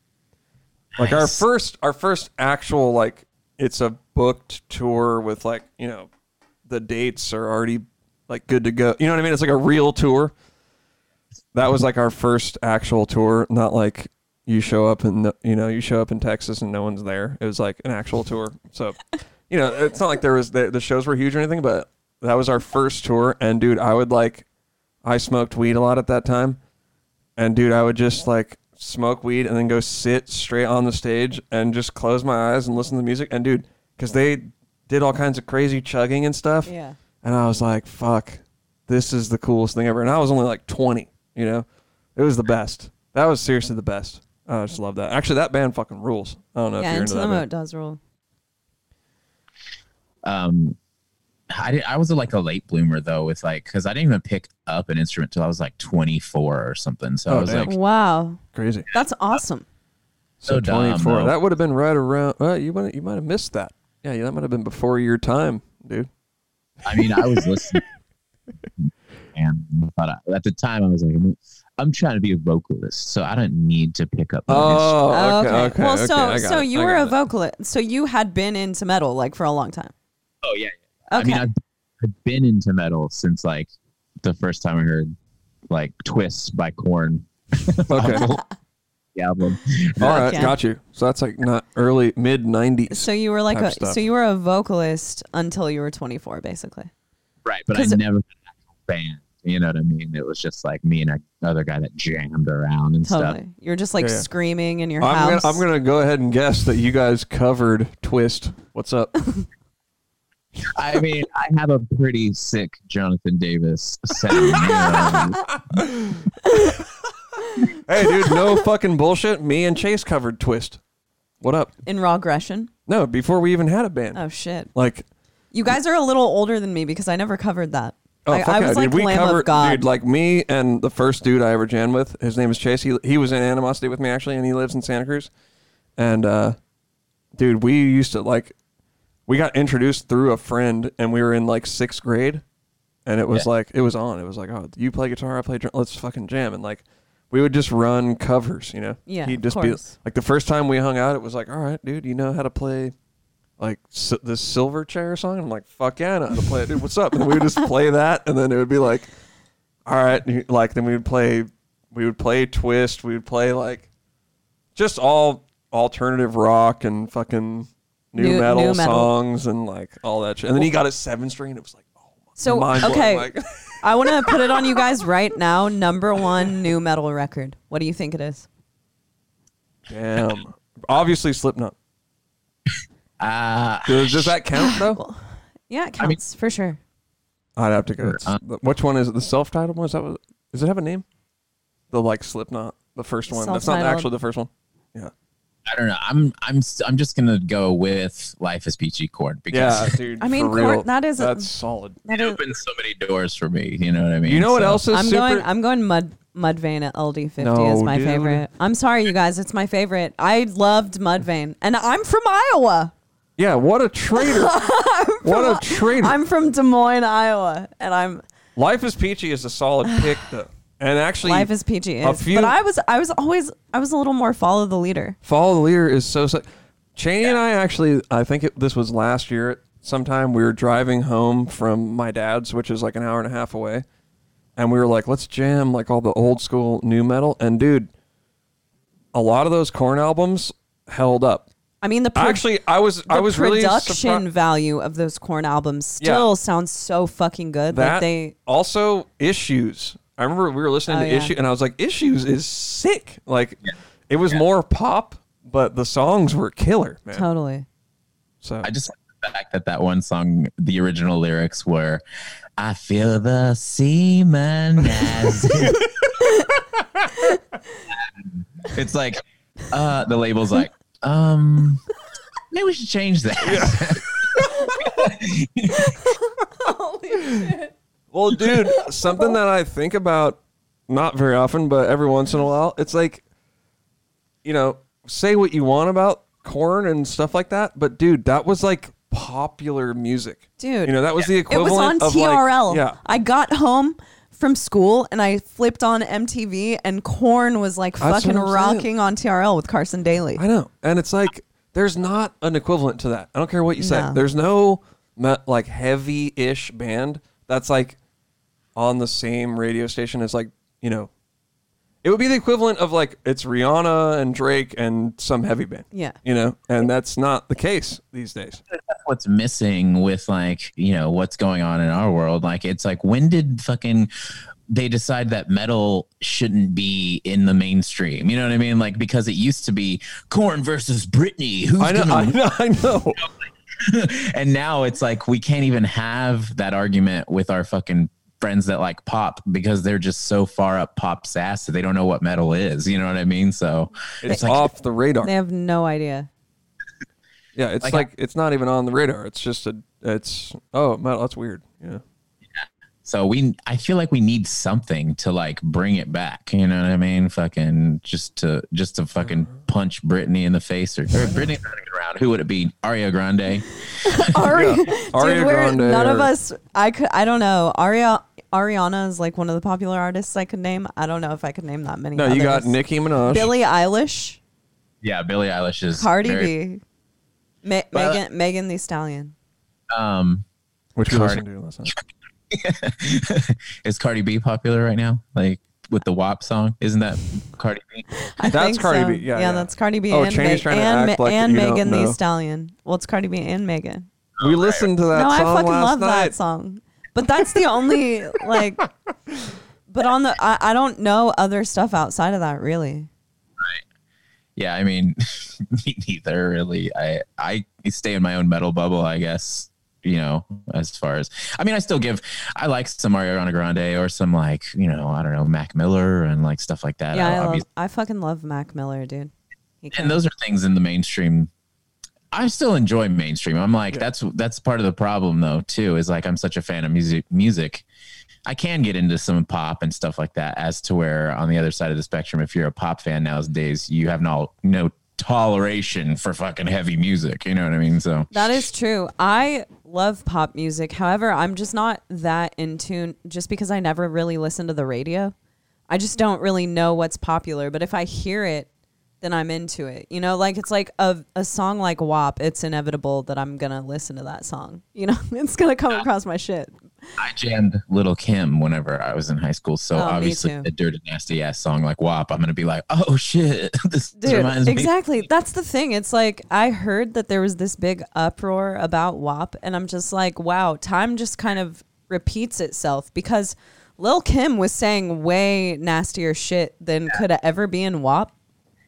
like our first our first actual like it's a booked tour with like you know the dates are already like good to go. You know what i mean? It's like a real tour. That was like our first actual tour. Not like you show up and you know you show up in texas and no one's there. It was like an actual tour. So you know it's not like there was the, the shows were huge or anything but that was our first tour. And dude i would like i smoked weed a lot at that time. And dude i would just like smoke weed and then go sit straight on the stage and just close my eyes and listen to the music and dude because they did all kinds of crazy chugging and stuff Yeah. and I was like, fuck, this is the coolest thing ever. And I was only like 20, you know? It was the best. That was seriously the best. I just love that. Actually, that band fucking rules. I don't know Yeah, if you're into into that. moat band. does rule. um I did, I was like a late bloomer though with like because I didn't even pick up an instrument till I was like 24 or something. So Oh, I was damn. like, Wow, Crazy. that's awesome. So, So 24. though. that would have been right around. Well, you might you might have missed that. Yeah, yeah, that might have been before your time, dude. I mean, I was listening, [LAUGHS] and but I, at the time I was like, I'm, I'm trying to be a vocalist, so I don't need to pick up. An oh, instrument. Oh, okay, okay. well, okay, so I got so it, you were a vocalist. So you had been into metal like for a long time. Oh yeah. Okay. I mean, I've, I've been into metal since like the first time I heard like "Twist" by Korn. [LAUGHS] Okay. the album. All right, Okay. got you. So that's like not early mid 90s. so you were like a stuff. so you were a vocalist until you were 24 basically. Right, but I never had an actual band. You know what I mean? It was just like me and another guy that jammed around and stuff. You're just like Yeah, yeah. screaming in your I'm house. gonna, I'm gonna go ahead and guess that you guys covered Twist. What's up? [LAUGHS] I mean, I have a pretty sick Jonathan Davis sound. you know? [LAUGHS] hey, dude, no fucking bullshit. Me and Chase covered Twist. What up? in raw aggression. No, before we even had a band. Oh shit. Like, You guys are a little older than me because I never covered that. oh I, fuck I yeah, was like dude. We Lamb covered, of God. dude. Like me and the first dude I ever jammed with. His name is Chase. He he was in Animosity with me actually, and he lives in Santa Cruz. And uh, dude, we used to like, we got introduced through a friend, and we were in like sixth grade, and it was Yeah. like it was on. It was like, oh, you play guitar, I play drum. Let's fucking jam, and like. We would just run covers, you know. Yeah, He'd just be like the first time we hung out. It was like, all right, dude, you know how to play like s- this Silverchair song. I'm like, fuck yeah, I know how to play it, dude. What's up? And we would just play that, and then it would be like, all right, like then we would play, we would play twist, we would play like, just all alternative rock and fucking new, New- metal, new metal. songs and like all that shit. And then he got a seven string, and it was like, oh, So mind blowing, okay, like- [LAUGHS] [LAUGHS] I want to put it on you guys right now. Number one new metal record. What do you think it is? damn. Obviously, Slipknot. [LAUGHS] Uh, Does, does that count though? [SIGHS] Yeah, it I mean- counts for sure. I'd have to go. Uh, Which one is it? The self-titled one? Is that what, does it have a name? The like Slipknot, the first one. That's not actually the first one. Yeah. I don't know. I'm I'm s- I'm just gonna go with Life is Peachy Korn because Yeah, dude. [LAUGHS] I mean, for Court- real, that is a- that's solid. That it is, opened so many doors for me. You know what I mean? You know what So- else is I'm super? going. I'm going mud Mudvayne at LD50 No, is my dude. favorite. I'm sorry, you guys. It's my favorite. I loved Mudvayne, and I'm from Iowa. yeah, what a traitor! [LAUGHS] what a traitor! I'm from Des Moines, Iowa, and I'm Life is Peachy is a solid pick though, and actually, life is peachy. Is, few- but I was I was always I was a little more follow the leader. Follow the Leader is so sick. Chaney and I actually, I think it, this was last year at sometime we were driving home from my dad's, which is like an hour and a half away, and we were like, let's jam like all the old school new metal. And dude, a lot of those Korn albums held up. I mean, the pro- Actually, I was the I was really production value of those Korn albums Yeah. still sounds so fucking good. that like they, also issues. I remember we were listening Oh, to yeah. issue, and I was like, issues is sick. Like, it was more pop, but the songs were killer, man. totally. So I just like the fact that that one song, the original lyrics were, "I feel the semen as." [LAUGHS] it's like, uh, the label's like, um, maybe we should change that. [LAUGHS] [LAUGHS] Well, [LAUGHS] dude, something that I think about not very often, but every once in a while, it's like, you know, say what you want about Korn and stuff like that, but dude, that was like popular music. Dude. You know, that was the It equivalent was on of like- TRL. yeah. I got home from school and I flipped on MTV and Korn was like That's fucking what I'm saying. rocking on TRL with Carson Daly. I know. And it's like there's not an equivalent to that. I don't care what you say. No. There's no me- like heavy-ish band that's like on the same radio station as like, you know, it would be the equivalent of like it's Rihanna and Drake and some heavy band. Yeah. You know, and that's not the case these days. That's what's missing with like you know what's going on in our world. Like it's like when did fucking they decide that metal shouldn't be in the mainstream? You know what I mean? Like because it used to be Korn versus Britney. Who's I know, gonna I know, I know. [LAUGHS] [LAUGHS] and now it's like we can't even have that argument with our fucking friends that like pop because they're just so far up pop's ass that they don't know what metal is. You know what I mean? So It's like- off the radar. They have no idea. Yeah, it's Like- like, it's not even on the radar. It's just a it's oh, metal, that's weird. Yeah. So we I feel like we need something to like bring it back. You know what I mean? Fucking just to just to fucking punch Britney in the face or, or Britney's not even around. Who would it be? Aria Grande. [LAUGHS] Ari, Aria dude, we're, Grande none of us. I could. I don't know. Aria Ariana is like one of the popular artists I could name. I don't know if I could name that many. No, you got others. Nicki Minaj. Billie Eilish, Yeah, Billie Eilish is Cardi very- B, Ma- Well- Megan Megan the Stallion. Um, which we Cardi- listened to last night. [LAUGHS] is Cardi B popular right now? Like with the WAP song? Isn't that Cardi B? I That's think Cardi so. B. Yeah, yeah. that's Cardi B Oh, and, Chaney's Ma- trying to and, act Ma- like and Megan the. Stallion. Well, it's Cardi B and Megan. We oh, listened to that no, I fucking last love night. that song. But that's the only [LAUGHS] like. But on the, I, I don't know other stuff outside of that really. Right. Yeah, I mean, [LAUGHS] me neither really. I I stay in my own metal bubble, I guess. You know, as far as I mean, I still give. I like some Ariana Grande or some like you know, I don't know, Mac Miller and like stuff like that. Yeah, I, I'll love, I fucking love Mac Miller, dude. And those are things in the mainstream. I still enjoy mainstream. I'm like Yeah. that's that's part of the problem though too. Is like I'm such a fan of music. Music, I can get into some pop and stuff like that. As to where on the other side of the spectrum, if you're a pop fan nowadays, you have no no toleration for fucking heavy music. You know what I mean? So That is true. I love pop music. However, I'm just not that in tune just because I never really listen to the radio. I just don't really know what's popular. But if I hear it, then I'm into it. You know, like it's like a, a song like WAP, it's inevitable that I'm going to listen to that song. You know, [LAUGHS] it's going to come across my shit. I jammed Little Kim whenever I was in high school. So Oh, obviously, a dirty nasty ass song like WAP, I'm gonna be like, oh shit, [LAUGHS] this Dude, reminds me. exactly. That's the thing. It's like I heard that there was this big uproar about WAP, and I'm just like, wow, time just kind of repeats itself because Lil Kim was saying way nastier shit than could ever be in WAP.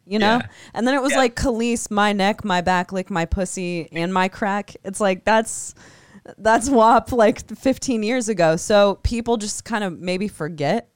You know? Yeah. And then it was Yeah. like Khalees, my neck, my back, lick my pussy, and my crack. It's like that's that's WAP like 15 years ago. So people just kind of maybe forget.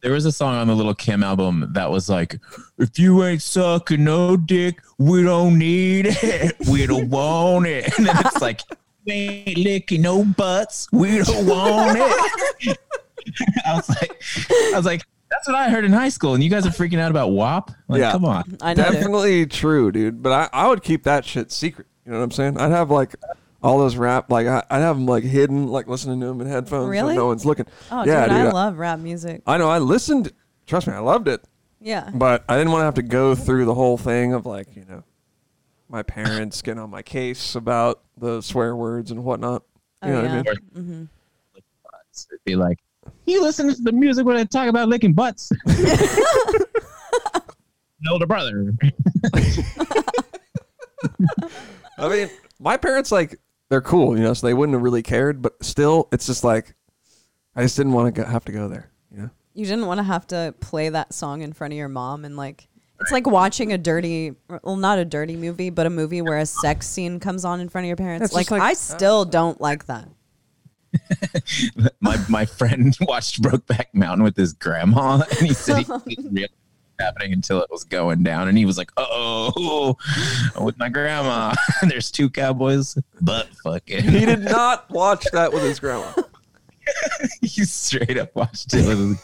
There was a song on the Little Kim album that was like, "If you ain't sucking no dick, we don't need it. We don't [LAUGHS] want it." And then it's like, "You ain't licking no butts, we don't want it." [LAUGHS] I was like, I was like, that's what I heard in high school, and you guys are freaking out about WAP. Like, Yeah. come on. I know. dude. Definitely true, dude. But I, I would keep that shit secret. You know what I'm saying? I'd have like all those rap, like I, I'd have them like hidden, like listening to them in headphones. so no one's looking. Oh, yeah, dude, dude. I I, love rap music. I know. I listened. Trust me, I loved it. Yeah. But I didn't want to have to go through the whole thing of like, you know, my parents getting on my case about the swear words and whatnot. You Oh, know yeah. what I mean? hmm It'd be like, you listen to the music when I talk about licking butts. [LAUGHS] [LAUGHS] older brother. [LAUGHS] I mean, my parents like they're cool, you know, so they wouldn't have really cared. But still, it's just like I just didn't want to have to go there. You know? You didn't want to have to play that song in front of your mom and like it's like watching a dirty well not a dirty movie but a movie where a sex scene comes on in front of your parents. Like, like- I uh, still don't like that. [LAUGHS] my my friend [LAUGHS] watched Brokeback Mountain with his grandma, and he said he didn't realize it was happening until it was going down, and he was like, "Oh, with my grandma, [LAUGHS] there's two cowboys butt fucking." He did not watch that with his grandma. [LAUGHS] he straight up watched it with. His,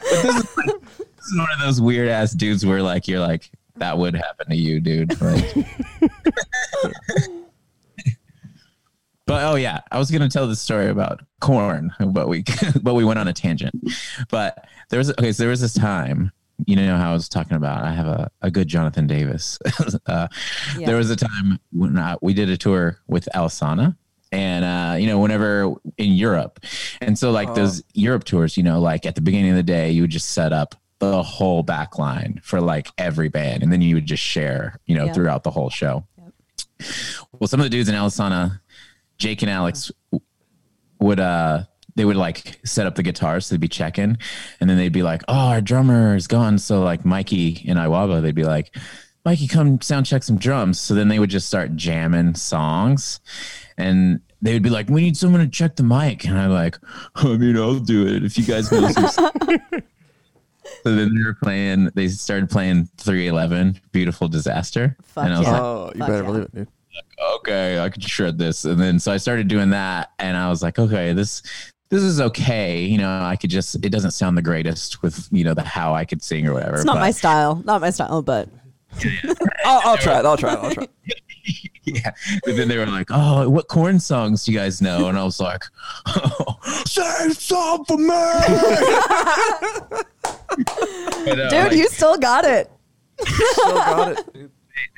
but this is, like, this is one of those weird ass dudes where like you're like that would happen to you, dude. Like, [LAUGHS] but oh yeah, I was gonna tell the story about Korn, but we but we went on a tangent. But there was okay, so there was this time. You know how I was talking about. I have a, a good Jonathan Davis. [LAUGHS] uh, Yeah. There was a time when I, we did a tour with Alesana, and uh, you know, whenever in Europe, and so like Oh. those Europe tours, you know, like at the beginning of the day, you would just set up the whole back line for like every band, and then you would just share, you know, Yeah. throughout the whole show. Well, some of the dudes in Alesana, Jake and Alex, would uh they would like set up the guitars so they'd be checking and then they'd be like oh our drummer is gone so like mikey and iwaba they'd be like mikey come sound check some drums so then they would just start jamming songs and they would be like we need someone to check the mic and i'm like i mean i'll do it if you guys know some [LAUGHS] so then they were playing they started playing 311 beautiful disaster Fuck and i was yeah. like Oh, you Fuck better yeah. believe it, dude. okay, I could shred this. And then so I started doing that and I was like, okay, this this is okay. You know, I could just it doesn't sound the greatest with, you know, the how I could sing or whatever. It's not but- my style. Not my style, but [LAUGHS] I'll, I'll try it. I'll try it. I'll try it. [LAUGHS] yeah. But then they were like, Oh, what Korn songs do you guys know? And I was like, oh, [LAUGHS] Save some for me. But, uh, dude, like, you still got it. Still got it, dude.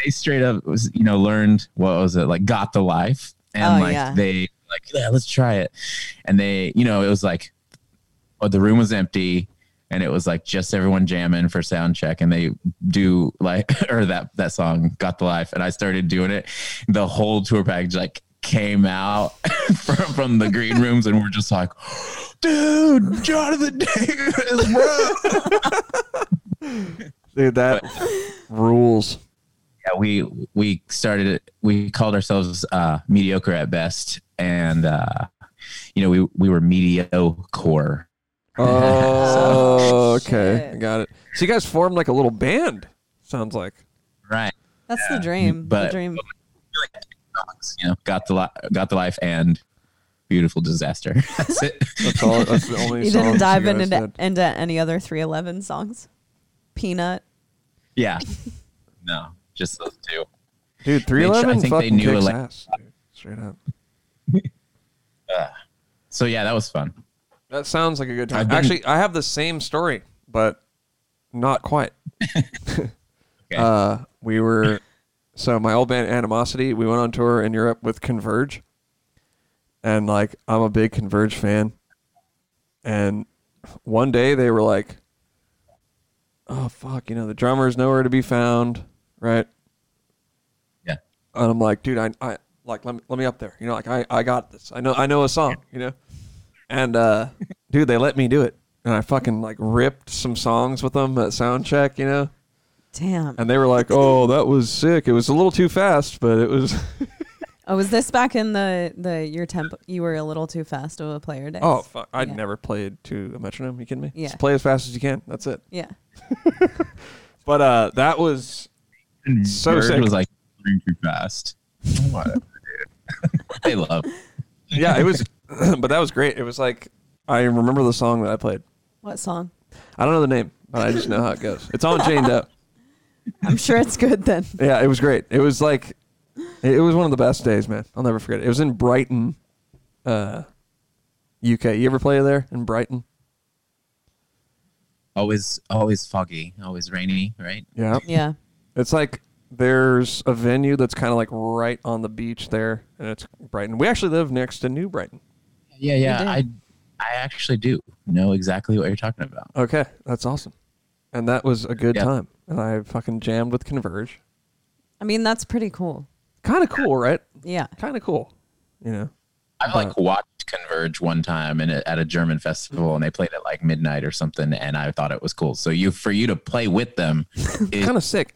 they straight up was you know learned what was it like got the life and Oh, like yeah. they like yeah let's try it. And they you know it was like oh, the room was empty and it was like just everyone jamming for sound check and they do like [LAUGHS] or that that song got the life and i started doing it. The whole tour package like came out [LAUGHS] from, from the green [LAUGHS] rooms and we're just like dude jonathan davis bro. Dude, that rules. Yeah, we we started it. We called ourselves uh, mediocre at best, and uh, you know we we were mediocre. Oh, [LAUGHS] okay. Shit. I got it. So you guys formed like a little band. Sounds like. Right. That's the dream. but- the dream. You know, got the li- got the life and beautiful disaster. [LAUGHS] That's it. That's all. That's the only. [LAUGHS] You didn't dive guys into, did. into any other 311 songs? Peanut. yeah. No, just those two. Dude, three I eleven think they knew kicks like- ass. dude. Straight up. [LAUGHS] So yeah, that was fun. That sounds like a good time. Been- Actually, I have the same story, but not quite. [LAUGHS] Okay. Uh, we were so my old band Animosity. We went on tour in Europe with Converge, and like I'm a big Converge fan. And one day they were like, "Oh fuck, you know the drummer's nowhere to be found, right?" Yeah. And I'm like, dude, I, I like let me let me up there. You know, like I, I got this. I know I know a song. You know, and uh, [LAUGHS] dude, they let me do it, and I fucking like ripped some songs with them at sound check. You know. Damn. And they were like, "Oh, that was sick. It was a little too fast, but it was." [LAUGHS] Oh, was this back in the, the your tempo? You were a little too fast of a player days. oh, fuck! I'd Yeah. never played to a metronome. You kidding me? Yeah. Just play as fast as you can. That's it. Yeah. [LAUGHS] But uh, that was So Bird sick. was like running too fast. Whatever, dude. [LAUGHS] they love. yeah, it was. [CLEARS THROAT] but that was great. It was like I remember the song that I played. What song? I don't know the name, but I just know how it goes. It's on Chained Up. I'm sure it's good then. Yeah, it was great. It was like, it it was one of the best days, man. I'll never forget it. It was in Brighton, uh, UK. You ever play there in Brighton? Always, always foggy, always rainy, right? Yeah. Yeah. It's like there's a venue that's kind of like right on the beach there, and it's Brighton. We actually live next to New Brighton. Yeah, yeah. I I actually do know exactly what you're talking about. Okay, that's awesome. And that was a good Yeah. time. And I fucking jammed with Converge. I mean, that's pretty cool. Kind of cool, right? Yeah. Kind of cool. You know. I've like watched Converge one time and at a German festival, and they played at like midnight or something, and I thought it was cool. So you for you to play with them, [LAUGHS] is, kind of sick.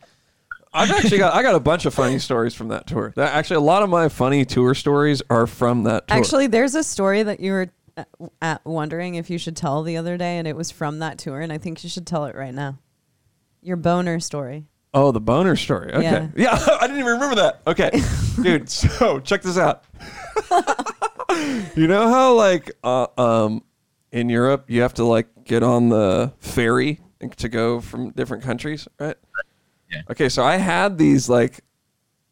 I've actually got I got a bunch of funny stories from that tour. That, actually, a lot of my funny tour stories are from that tour. Actually, there's a story that you were uh, at wondering if you should tell the other day, and it was from that tour, and I think you should tell it right now. Your boner story. oh, the boner story. Okay, Yeah. [LAUGHS] yeah, I didn't even remember that. Okay, [LAUGHS] dude. So check this out. [LAUGHS] you know how like uh, um in Europe you have to like get on the ferry to go from different countries, right? Okay, so I had these like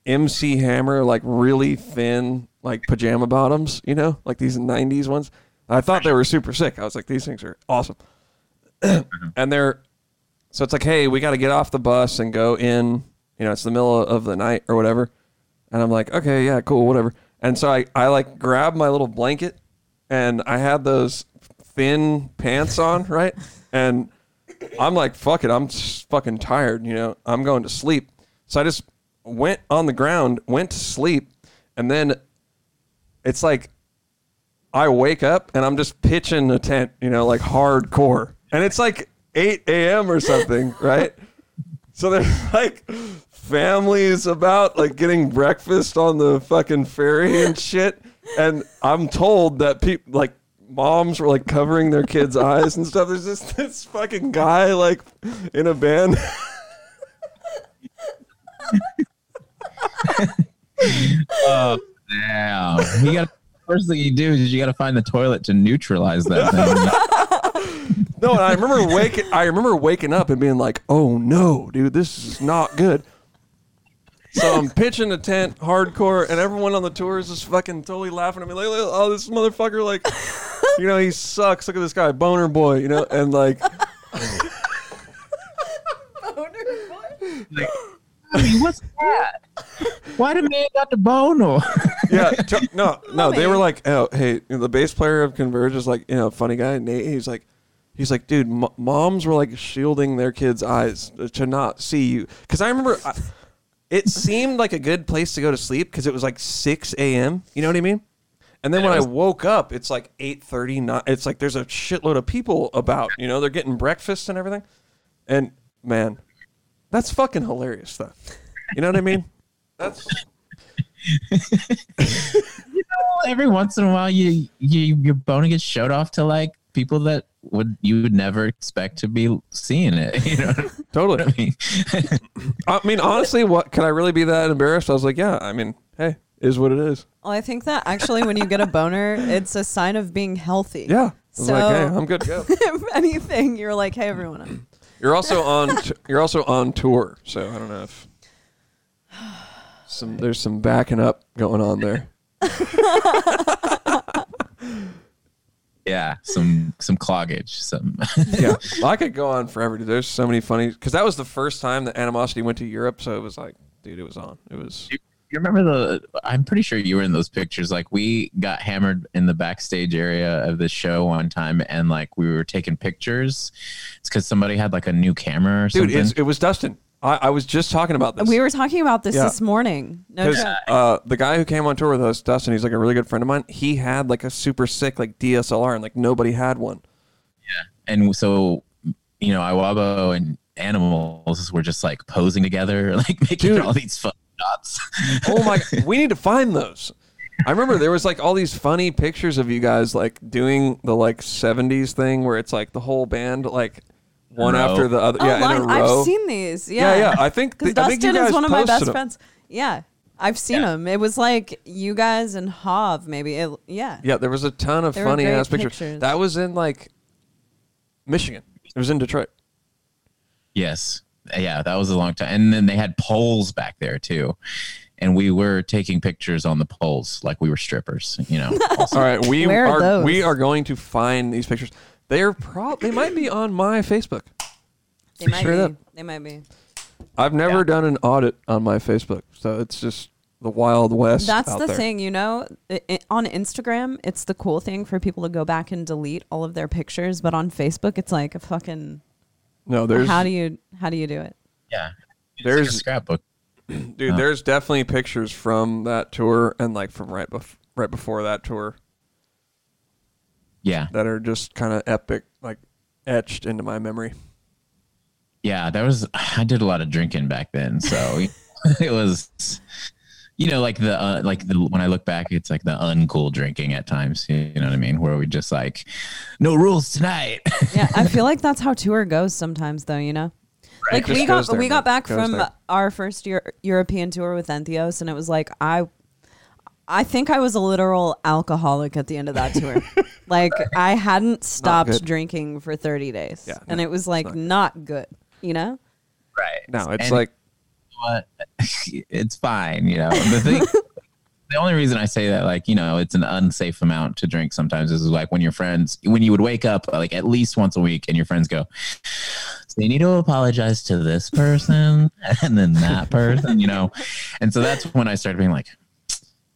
MC Hammer, like really thin, like pajama bottoms, you know, like these 90s ones. I thought they were super sick. I was like, these things are awesome. Mm-hmm. and they're, so it's like, hey, we got to get off the bus and go in, you know, it's the middle of the night or whatever. And I'm like, okay, yeah, cool, whatever. And so I, I like grab my little blanket and I had those thin pants on, right? And I'm like, fuck it, I'm fucking tired, you know, I'm going to sleep. So I just went on the ground, went to sleep, and then it's like I wake up and I'm just pitching a tent, you know, like hardcore. And it's like 8 a.m. or something, [LAUGHS] right? So there's [LAUGHS] like families about like getting breakfast on the fucking ferry and shit. And I'm told that people like moms were like covering their kids' eyes and stuff. There's just this fucking guy like in a band. [LAUGHS] oh damn, you got first thing you do is you got to find the toilet to neutralize that thing. [LAUGHS] No, and I remember waking. I remember waking up and being like, "Oh no, dude, this is not good." So I'm pitching a tent hardcore, and everyone on the tour is just fucking totally laughing at me, like, "Oh, this motherfucker, like, you know, he sucks. Look at this guy, boner boy, you know." And like, like, I mean, what's [LAUGHS] that? Why the man got the boner? yeah, t- no, [LAUGHS] no, they were like, "Oh, hey, you know, the bass player of Converge is like, you know, funny guy, Nate." He's like. He's like, dude, m- moms were like shielding their kids' eyes to not see you. Because I remember, I, it seemed like a good place to go to sleep because it was like 6 a.m. You know what I mean? And then Yeah, when it I woke up, it's like 8:30. It's like there's a shitload of people about. You know, they're getting breakfast and everything. And man, that's fucking hilarious though. You know what I mean? [LAUGHS] That's [LAUGHS] you know, Every once in a while, you you your boner gets showed off to like people that would you would never expect to be seeing it. [LAUGHS] You know totally. [LAUGHS] I mean? [LAUGHS] I mean, honestly, what can I really be that embarrassed? I was like, yeah. I mean, hey, is what it is. Well, I think that actually, when you get a boner, it's a sign of being healthy. Yeah. I was like, So- hey, I'm good to go. if anything, you're like, hey, everyone. I'm... You're also on. T- you're also on tour, so I don't know if [SIGHS] some there's some backing up going on there. Yeah, some some cloggage, some. [LAUGHS] Yeah, [LAUGHS] I could go on forever. Dude. There's so many funny because that was the first time that Animosity went to Europe, so it was like, dude, it was on. It was. you remember the? I'm pretty sure you were in those pictures. Like we got hammered in the backstage area of the show one time, and like we were taking pictures. It's because somebody had like a new camera or Dude, something. it's, it was Dustin. I, I was just talking about this. We were talking about this Yeah. this morning. No 'Cause, joke. uh, the guy who came on tour with us, Dustin, he's like a really good friend of mine. He had like a super sick like DSLR, and like nobody had one. Yeah. And so you know iwabo and animals were just like posing together [LAUGHS] like making Dude. all these fun shots Oh my! [LAUGHS] we need to find those. I remember there was like all these funny pictures of you guys like doing the like '70s thing where it's like the whole band like one row. after the other, oh, yeah, in a row. I've seen these. yeah, Yeah, yeah. I think Because I think you Dustin is one of my best them. friends. Yeah, I've seen Yeah. them. It was like you guys and Hav, maybe. It, yeah. Yeah, there was a ton of They were funny great ass pictures. pictures. That was in like Michigan. It was in Detroit. yes yeah that was a long time and then they had poles back there too and we were taking pictures on the poles like we were strippers you know. [LAUGHS] All right, we Where are are we are going to find these pictures. They are prob they might be on my Facebook. They might Straight be. up. They might be. I've never Yeah. done an audit on my Facebook, so it's just the wild west. That's out the there. thing, you know. I i on Instagram, it's the cool thing for people to go back and delete all of their pictures, but on Facebook, it's like a fucking. No, there's how do you how do you do it? Yeah. It's There's- like a scrapbook. dude. Oh. There's definitely pictures from that tour and like from right bef- right before that tour Yeah. that are just kind of epic, like etched into my memory. Yeah, that was I did a lot of drinking back then, so [LAUGHS] it was you know like the uh, like the when I look back it's like the uncool drinking at times, you know what I mean, where we just like no rules tonight. [LAUGHS] Yeah, I feel like that's how tour goes sometimes, though. You know, like we got there, we got back from there. our first year European tour with Entheos, and it was like I, I think I was a literal alcoholic at the end of that tour. [LAUGHS] like I hadn't stopped drinking for thirty days, Yeah, and no, it was like not not good. You know, right. No, it's And like what [LAUGHS] it's fine, you know. The thing [LAUGHS] the only reason I say that, like, you know, it's an unsafe amount to drink sometimes is like when your friends, when you would wake up like at least once a week and your friends go, so you need to apologize to this person and then that person, you know? And so that's when I started being like,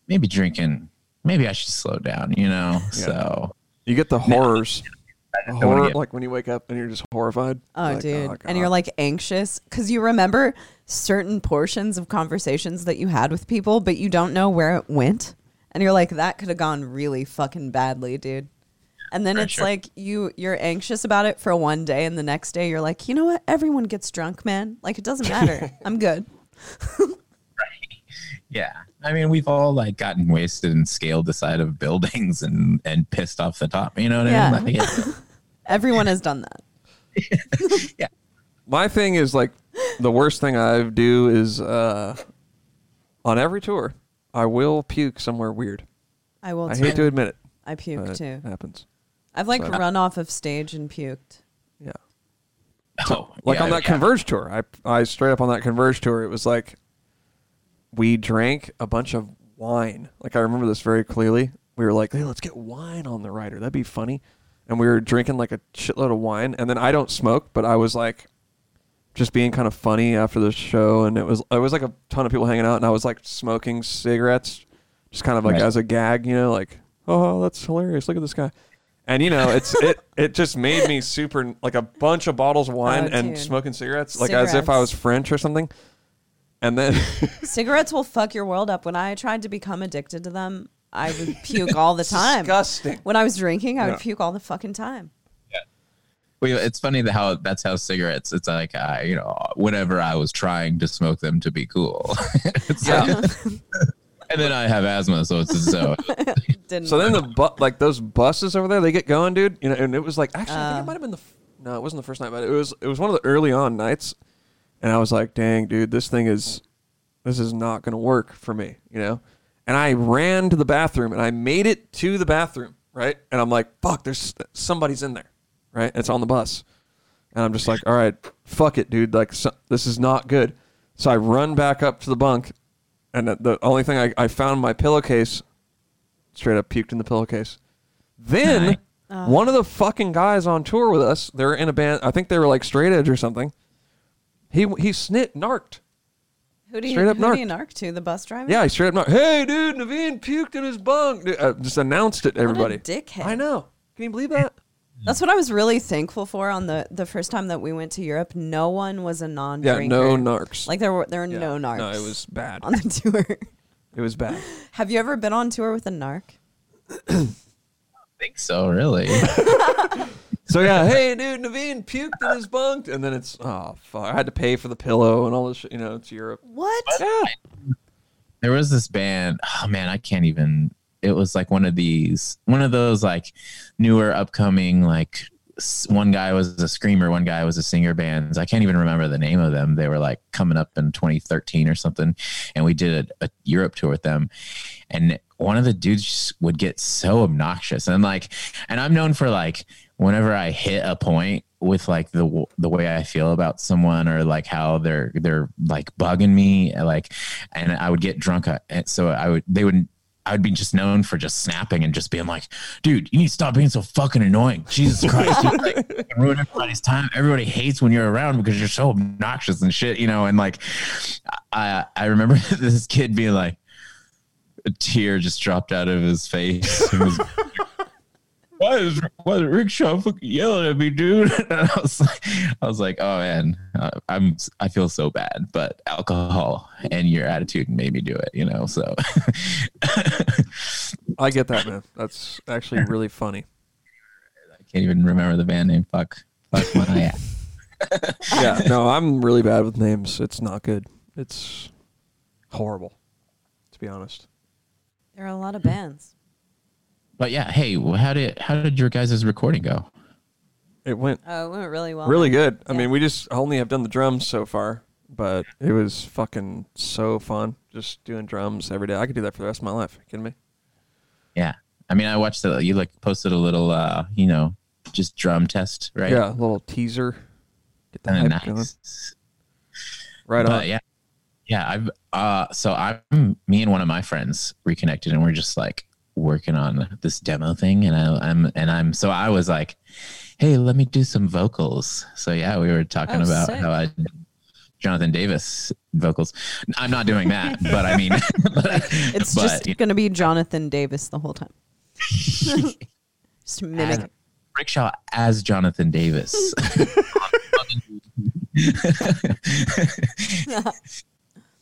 maybe drinking, maybe I should slow down, you know? So you get the horrors. The horror, get- like when you wake up and you're just horrified. oh Like, dude, oh, God. and you're like anxious because you remember certain portions of conversations that you had with people, but you don't know where it went, and you're like that could have gone really fucking badly, dude. And then For it's sure. like you you're anxious about it for one day, and the next day you're like, you know what? Everyone gets drunk, man. Like it doesn't matter. [LAUGHS] I'm good. [LAUGHS] yeah. I mean, we've all like gotten wasted and scaled the side of buildings and, and pissed off the top, you know what Yeah. I mean? Like, it- [LAUGHS] Everyone has done that. [LAUGHS] Yeah. My thing is like the worst thing I do is uh, on every tour I will puke somewhere weird. I will. I too. hate to admit it, I puke but too. it happens. I've like So- run off of stage and puked. Yeah, [LAUGHS] oh, like yeah, on that yeah. Converge tour, I I straight up on that Converge tour, it was like we drank a bunch of wine. Like I remember this very clearly. We were like, hey, let's get wine on the rider. That'd be funny. And we were drinking like a shitload of wine. And then I don't smoke, but I was like just being kind of funny after the show. And it was it was like a ton of people hanging out, and I was like smoking cigarettes, just kind of like Right. as a gag, you know, like oh that's hilarious. Look at this guy. And you know, it's it [LAUGHS] it just made me super like a bunch of bottles of wine Oh, and dude. smoking cigarettes, like as if I was French or something. And then [LAUGHS] Cigarettes will fuck your world up. When I tried to become addicted to them, I would puke all the [LAUGHS] time. disgusting. When I was drinking, I Yeah. would puke all the fucking time. Yeah. Well, it's funny that how that's how cigarettes. It's like I, you know, whenever I was trying to smoke them to be cool. [LAUGHS] It's Yeah. like- and then I have asthma, so it's so Didn't. So then the bu- like those buses over there, they get going, dude. You know, and it was like actually, I think Uh. it might have been the f- no, it wasn't the first night, but it was it was one of the early on nights, and I was like, dang, dude, this thing is this is not gonna work for me, you know. And I ran to the bathroom, and I made it to the bathroom, right? And I'm like, fuck, there's somebody's in there, right? It's on the bus, and I'm just like, all right, fuck it, dude, like so, this is not good. So I run back up to the bunk, and the, the only thing I, I found my pillowcase straight up puked in the pillowcase. Then Nice. Uh. one of the fucking guys on tour with us, they're in a band. I think they were like straight edge or something. He he snit narked. who do you, straight up who do you narc to? The bus driver? Yeah, he straight up narked. Hey, dude, Navene puked in his bunk. Dude, uh, just announced it to everybody. dickhead. I know. Can you believe that? [LAUGHS] That's what I was really thankful for on the the first time that we went to Europe. No one was a Yeah, non-drinker. no narcs. Like there were there were Yeah. no narcs. No, it was bad. on the tour. It was bad. [LAUGHS] Have you ever been on tour with a narc? [COUGHS] think so, really. [LAUGHS] So yeah, hey, dude, Navene puked in his bunk, and then it's oh fuck, I had to pay for the pillow and all this shit. You know, it's Europe. What? Yeah. there was this band. Oh man, I can't even. It was like one of these, one of those like newer, upcoming like. One guy was a screamer, one guy was a singer bands. I can't even remember the name of them. They were like coming up in 2013 or something, and we did a, a Europe tour with them. And one of the dudes would get so obnoxious, and like, and I'm known for like whenever I hit a point with like the the way I feel about someone or like how they're they're like bugging me, like, and I would get drunk. uh, so I would they would I'd be just known for just snapping and just being like, dude, you need to stop being so fucking annoying. Jesus Christ, you [LAUGHS] like ruin everybody's time. Everybody hates when you're around because you're so obnoxious and shit, you know. And like, I I remember [LAUGHS] this kid being like, a tear just dropped out of his face. [LAUGHS] He was, why is why is Rickshaw fucking yelling at me, dude? [LAUGHS] And I was like, I was like, oh man, I'm I feel so bad, but alcohol and your attitude made me do it, you know. So [LAUGHS] I get that, man. That's actually really funny. I can't even remember the band name. Fuck, fuck my [LAUGHS] ass. Yeah, no, I'm really bad with names. It's not good. It's horrible, to be honest. There are a lot of bands. But yeah, hey, well, how did how did your guys' recording go? It went Oh, it went really well. really good. I mean, we just only have done the drums so far, but it was fucking so fun just doing drums every day. I could do that for the rest of my life. You kidding me? Yeah, I mean, I watched the you like posted a little, uh, you know, just drum test, right? Yeah, a little teaser. Get the Kinda hype going. nice. Right but on. yeah yeah i've uh so i'm me and one of my friends reconnected and we're just like working on this demo thing and I, i'm and i'm so i was like hey let me do some vocals so yeah we were talking Oh, about sick. how i jonathan davis vocals i'm not doing that but i mean [LAUGHS] It's but, just going to be Jonathan Davis the whole time. [LAUGHS] just mimic. as rickshaw as jonathan davis [LAUGHS]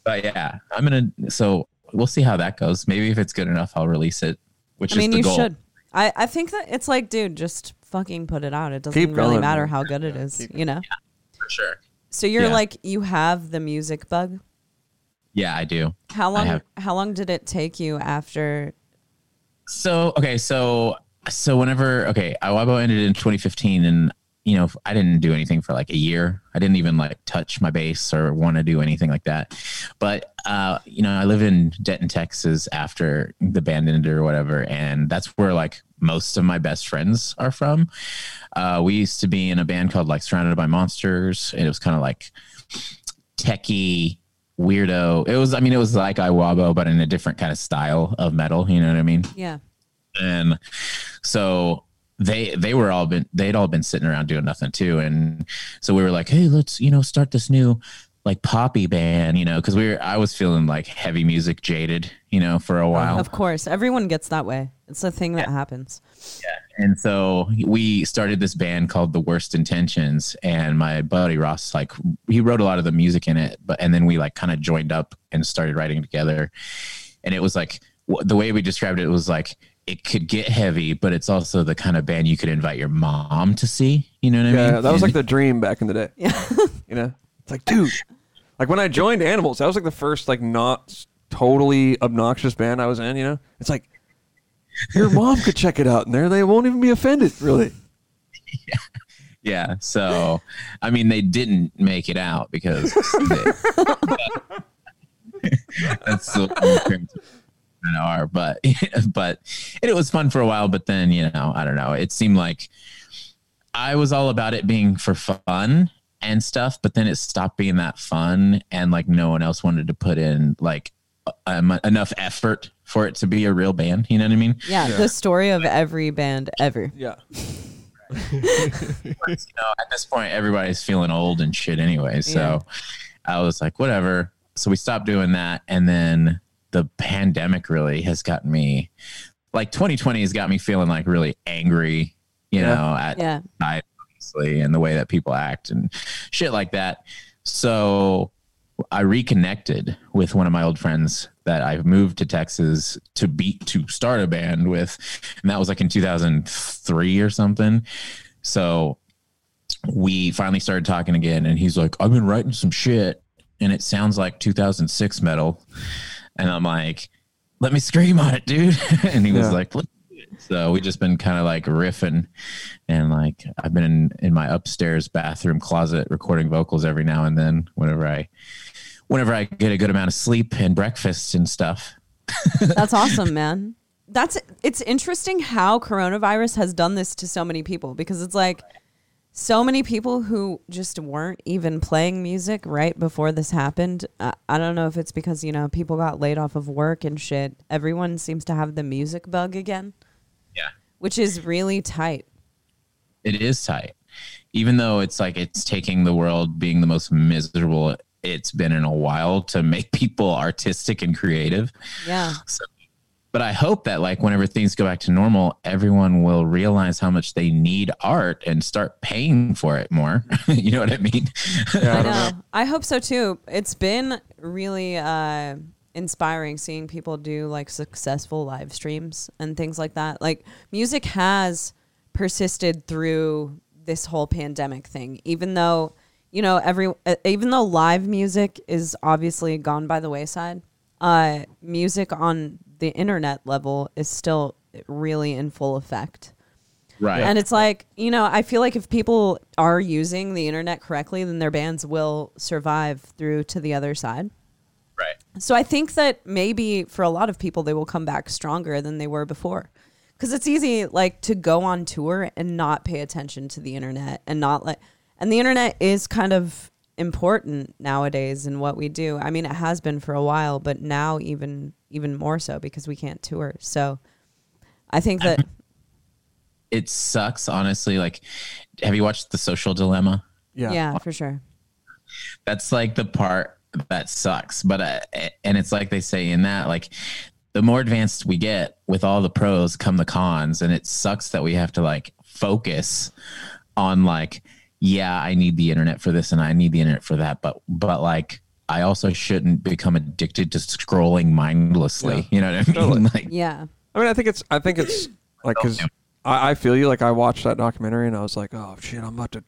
but yeah i'm gonna so we'll see how that goes maybe if it's good enough i'll release it which I mean, is the you goal should. I, I think that it's like, dude, just fucking put it out. It doesn't Keep really going, matter man. how good it is, keep- you know? for sure So you're Yeah. like, you have the music bug. Yeah, I do. How long? have- How long did it take you after? So okay, so so whenever okay, Iwabo ended in 2015, and you know I didn't do anything for like a year. I didn't even like touch my bass or want to do anything like that. But uh, you know, I live in Denton, Texas. After the band ended or whatever, and that's where like most of my best friends are from. Uh, we used to be in a band called like Surrounded by Monsters, and it was kind of like techie weirdo. It was, I mean, it was like Iwabo, but in a different kind of style of metal. You know what I mean? Yeah. and so they they were all been they'd all been sitting around doing nothing too. And so we were like hey let's you know start this new like poppy band you know because we were i was feeling like heavy music jaded you know for a while. Of course, everyone gets that way. It's a thing that happens. yeah. And so we started this band called the worst intentions and my buddy ross like he wrote a lot of the music in it but and then we like kind of joined up and started writing together. And it was like the way we described it was like it could get heavy but it's also the kind of band you could invite your mom to see you know what i Yeah, mean that was like the dream back in the day. Yeah. [LAUGHS] You know, it's like, dude, like when I joined Animals, that was like the first like not totally obnoxious band I was in. You know, it's like your mom could check it out, and there they won't even be offended. Really, [LAUGHS] yeah so i mean they didn't make it out because [LAUGHS] they, that's the way parents are but [LAUGHS] but and it was fun for a while but then you know i don't know it seemed like i was all about it being for fun and stuff but then it stopped being that fun and like no one else wanted to put in like um, enough effort for it to be a real band you know what i mean Yeah, the story of every band ever. yeah. [LAUGHS] you know, at this point, everybody's feeling old and shit anyway. So I was like, whatever. So we stopped doing that. And then the pandemic really has gotten me, like 2020 has got me feeling like really angry, you Yeah. know, at Yeah. society, obviously, and the way that people act and shit like that. So I reconnected with one of my old friends that I've moved to Texas to beat to start a band with, and that was like in 2003 or something. So we finally started talking again, and he's like, "I've been writing some shit, and it sounds like 2006 metal," and I'm like, "Let me scream on it, dude!" [LAUGHS] and he was Yeah. like, "Let's do it." So we just been kind of like riffing, and like I've been in, in my upstairs bathroom closet recording vocals every now and then whenever I whenever I get a good amount of sleep and breakfast and stuff. [LAUGHS] That's awesome, man. That's it's interesting how coronavirus has done this to so many people because it's like so many people who just weren't even playing music right before this happened. Uh, I don't know if it's because, you know, people got laid off of work and shit. Everyone seems to have the music bug again. Yeah. Which is really tight. It is tight. Even though it's like it's taking the world being the most miserable it's been in a while to make [LAUGHS] people artistic and creative. Yeah. So but I hope that like whenever things go back to normal, everyone will realize how much they need art and start paying for it more. [LAUGHS] you know what I mean? Yeah, I I know. know. I hope so too. It's been really uh, inspiring seeing people do like successful live streams and things like that. Like music has persisted through this whole pandemic thing, even though you know every uh, even though live music is obviously gone by the wayside. Uh, music on the internet level is still really in full effect. right. And it's like, you know, I feel like if people are using the internet correctly, then their bands will survive through to the other side. right. So I think that maybe for a lot of people, they will come back stronger than they were before. Because it's easy, like, to go on tour and not pay attention to the internet and not like, And the internet is kind of important nowadays in what we do. I mean, it has been for a while, but now even even more so because we can't tour. So I think that [LAUGHS] It sucks, honestly. Like, have you watched The Social Dilemma? Yeah. yeah, for sure. That's like the part that sucks. But, uh, and it's like they say in that, like, the more advanced we get with all the pros come the cons. And it sucks that we have to like focus on, like, yeah, I need the internet for this and I need the internet for that. But, but like, I also shouldn't become addicted to scrolling mindlessly. You know what I mean? Totally. [LAUGHS] Like, Yeah. I mean, I think it's I think it's like because I, I feel you. Like I watched that documentary and I was like, oh shit, I'm about to,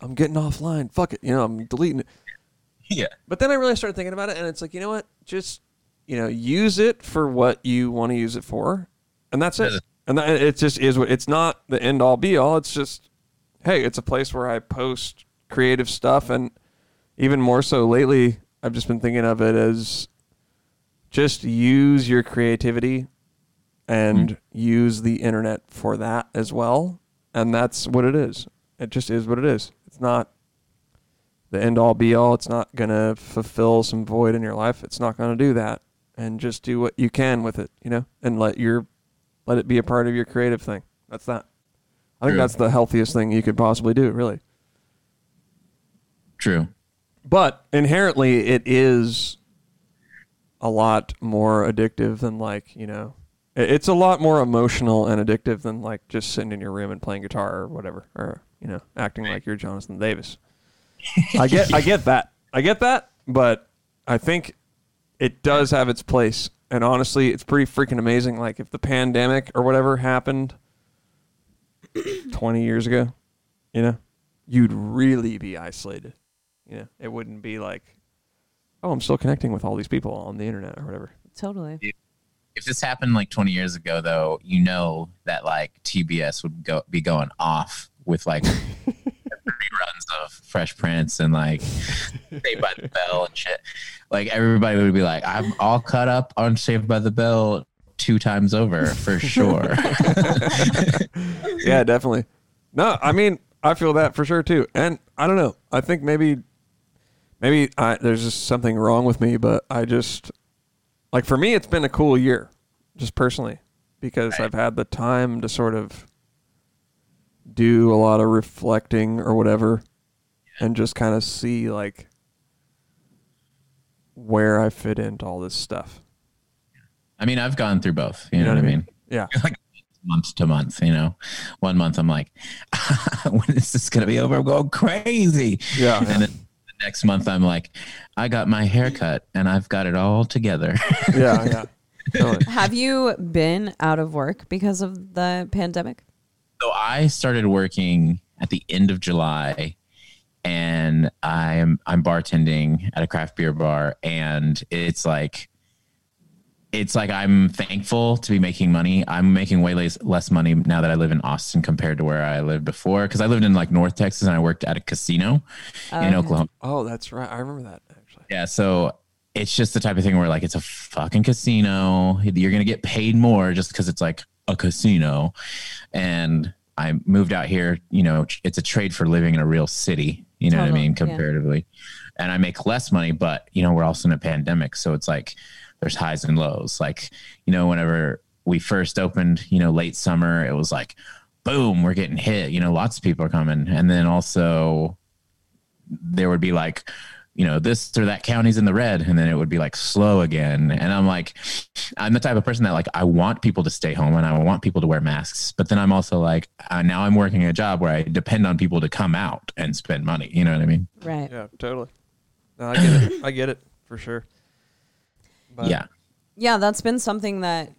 I'm getting offline. Fuck it, you know, I'm deleting it. [LAUGHS] yeah. But then I really started thinking about it, and it's like, you know what? Just you know, use it for what you want to use it for, and that's it. And that, it just is what. It's not the end all be all. It's just, hey, it's a place where I post creative stuff, and even more so lately, I've just been thinking of it as just use your creativity and hmm. use the internet for that as well. And that's what it is. It just is what it is. It's not the end all be all. It's not going to fulfill some void in your life. It's not going to do that. And just do what you can with it, you know, and let your let it be a part of your creative thing. That's that. I think True. that's the healthiest thing you could possibly do, really. True. But inherently, it is a lot more addictive than like you know, it's a lot more emotional and addictive than like just sitting in your room and playing guitar or whatever, or you know, acting like you're Jonathan Davis. I get, I get that, I get that, but I think it does have its place. And honestly, it's pretty freaking amazing. Like if the pandemic or whatever happened twenty years ago, you know, you'd really be isolated. You know, it wouldn't be like, oh, I'm still connecting with all these people on the internet or whatever. Totally. if this happened like 20 years ago though you know that like tbs would go be going off with like [LAUGHS] reruns of fresh prince and like saved by the bell and shit like everybody would be like i'm all caught up on saved by the bell two times over for [LAUGHS] sure yeah, definitely. No, I mean, I feel that for sure too. And I don't know. I think maybe, maybe I, there's just something wrong with me, but I just, like for me, it's been a cool year, just personally, because I've had the time to sort of do a lot of reflecting or whatever, and just kind of see like where I fit into all this stuff. i mean i've gone through both you know, what i mean? Yeah. [LAUGHS] like month to month you know? One month i'm like [LAUGHS] when is this gonna be over? I'm going crazy. Yeah. and then the next month i'm like i got my haircut and i've got it all together [LAUGHS] yeah. Yeah. Totally. Have you been out of work because of the pandemic? so i started working at the end of july and i'm i'm bartending at a craft beer bar and it's like it's like i'm thankful to be making money i'm making way less, less money now that i live in austin compared to where i lived before because i lived in like north texas and i worked at a casino in oklahoma Oh, that's right. I remember that actually. Yeah, so it's just the type of thing where like it's a fucking casino. You're gonna get paid more just because it's like a casino, and I moved out here. You know, it's a trade for living in a real city. You know what I Totally, mean, yeah. comparatively. And I make less money, but you know, we're also in a pandemic, so it's like there's highs and lows. Like you know, whenever we first opened, you know, late summer, it was like, boom, we're getting hit. You know, lots of people are coming, and then also there would be like you know this or that county's in the red and then it would be like slow again and i'm like i'm the type of person that like i want people to stay home and i want people to wear masks but then i'm also like uh, now i'm working a job where i depend on people to come out and spend money you know what i mean Right. Yeah, totally. No, I get it. I get it for sure. But yeah Yeah, that's been something that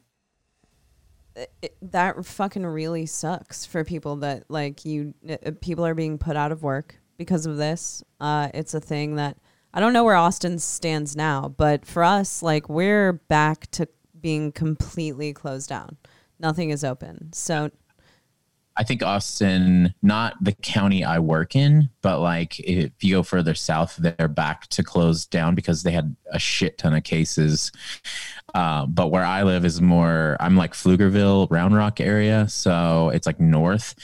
it, that fucking really sucks for people that like you uh, people are being put out of work because of this. Uh it's a thing that I don't know where Austin stands now, but for us like we're back to being completely closed down. Nothing is open. So I think Austin, not the county I work in, but like if you go further south, they're back to close down because they had a shit ton of cases. Uh, but where I live is more, I'm like Pflugerville, Round Rock area. So it's like north.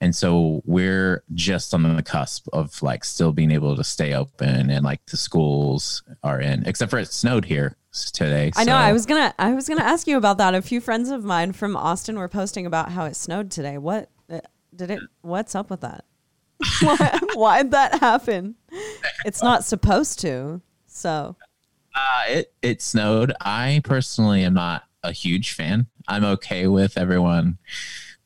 And so we're just on the cusp of like still being able to stay open and like the schools are in, except for it snowed here today. I know I was going to I was going to ask you about that. A few friends of mine from Austin were posting about how it snowed today. What did it what's up with that? [LAUGHS] Why, why'd that happen? It's not supposed to. So, Uh, it it snowed. I personally am not a huge fan. I'm okay with everyone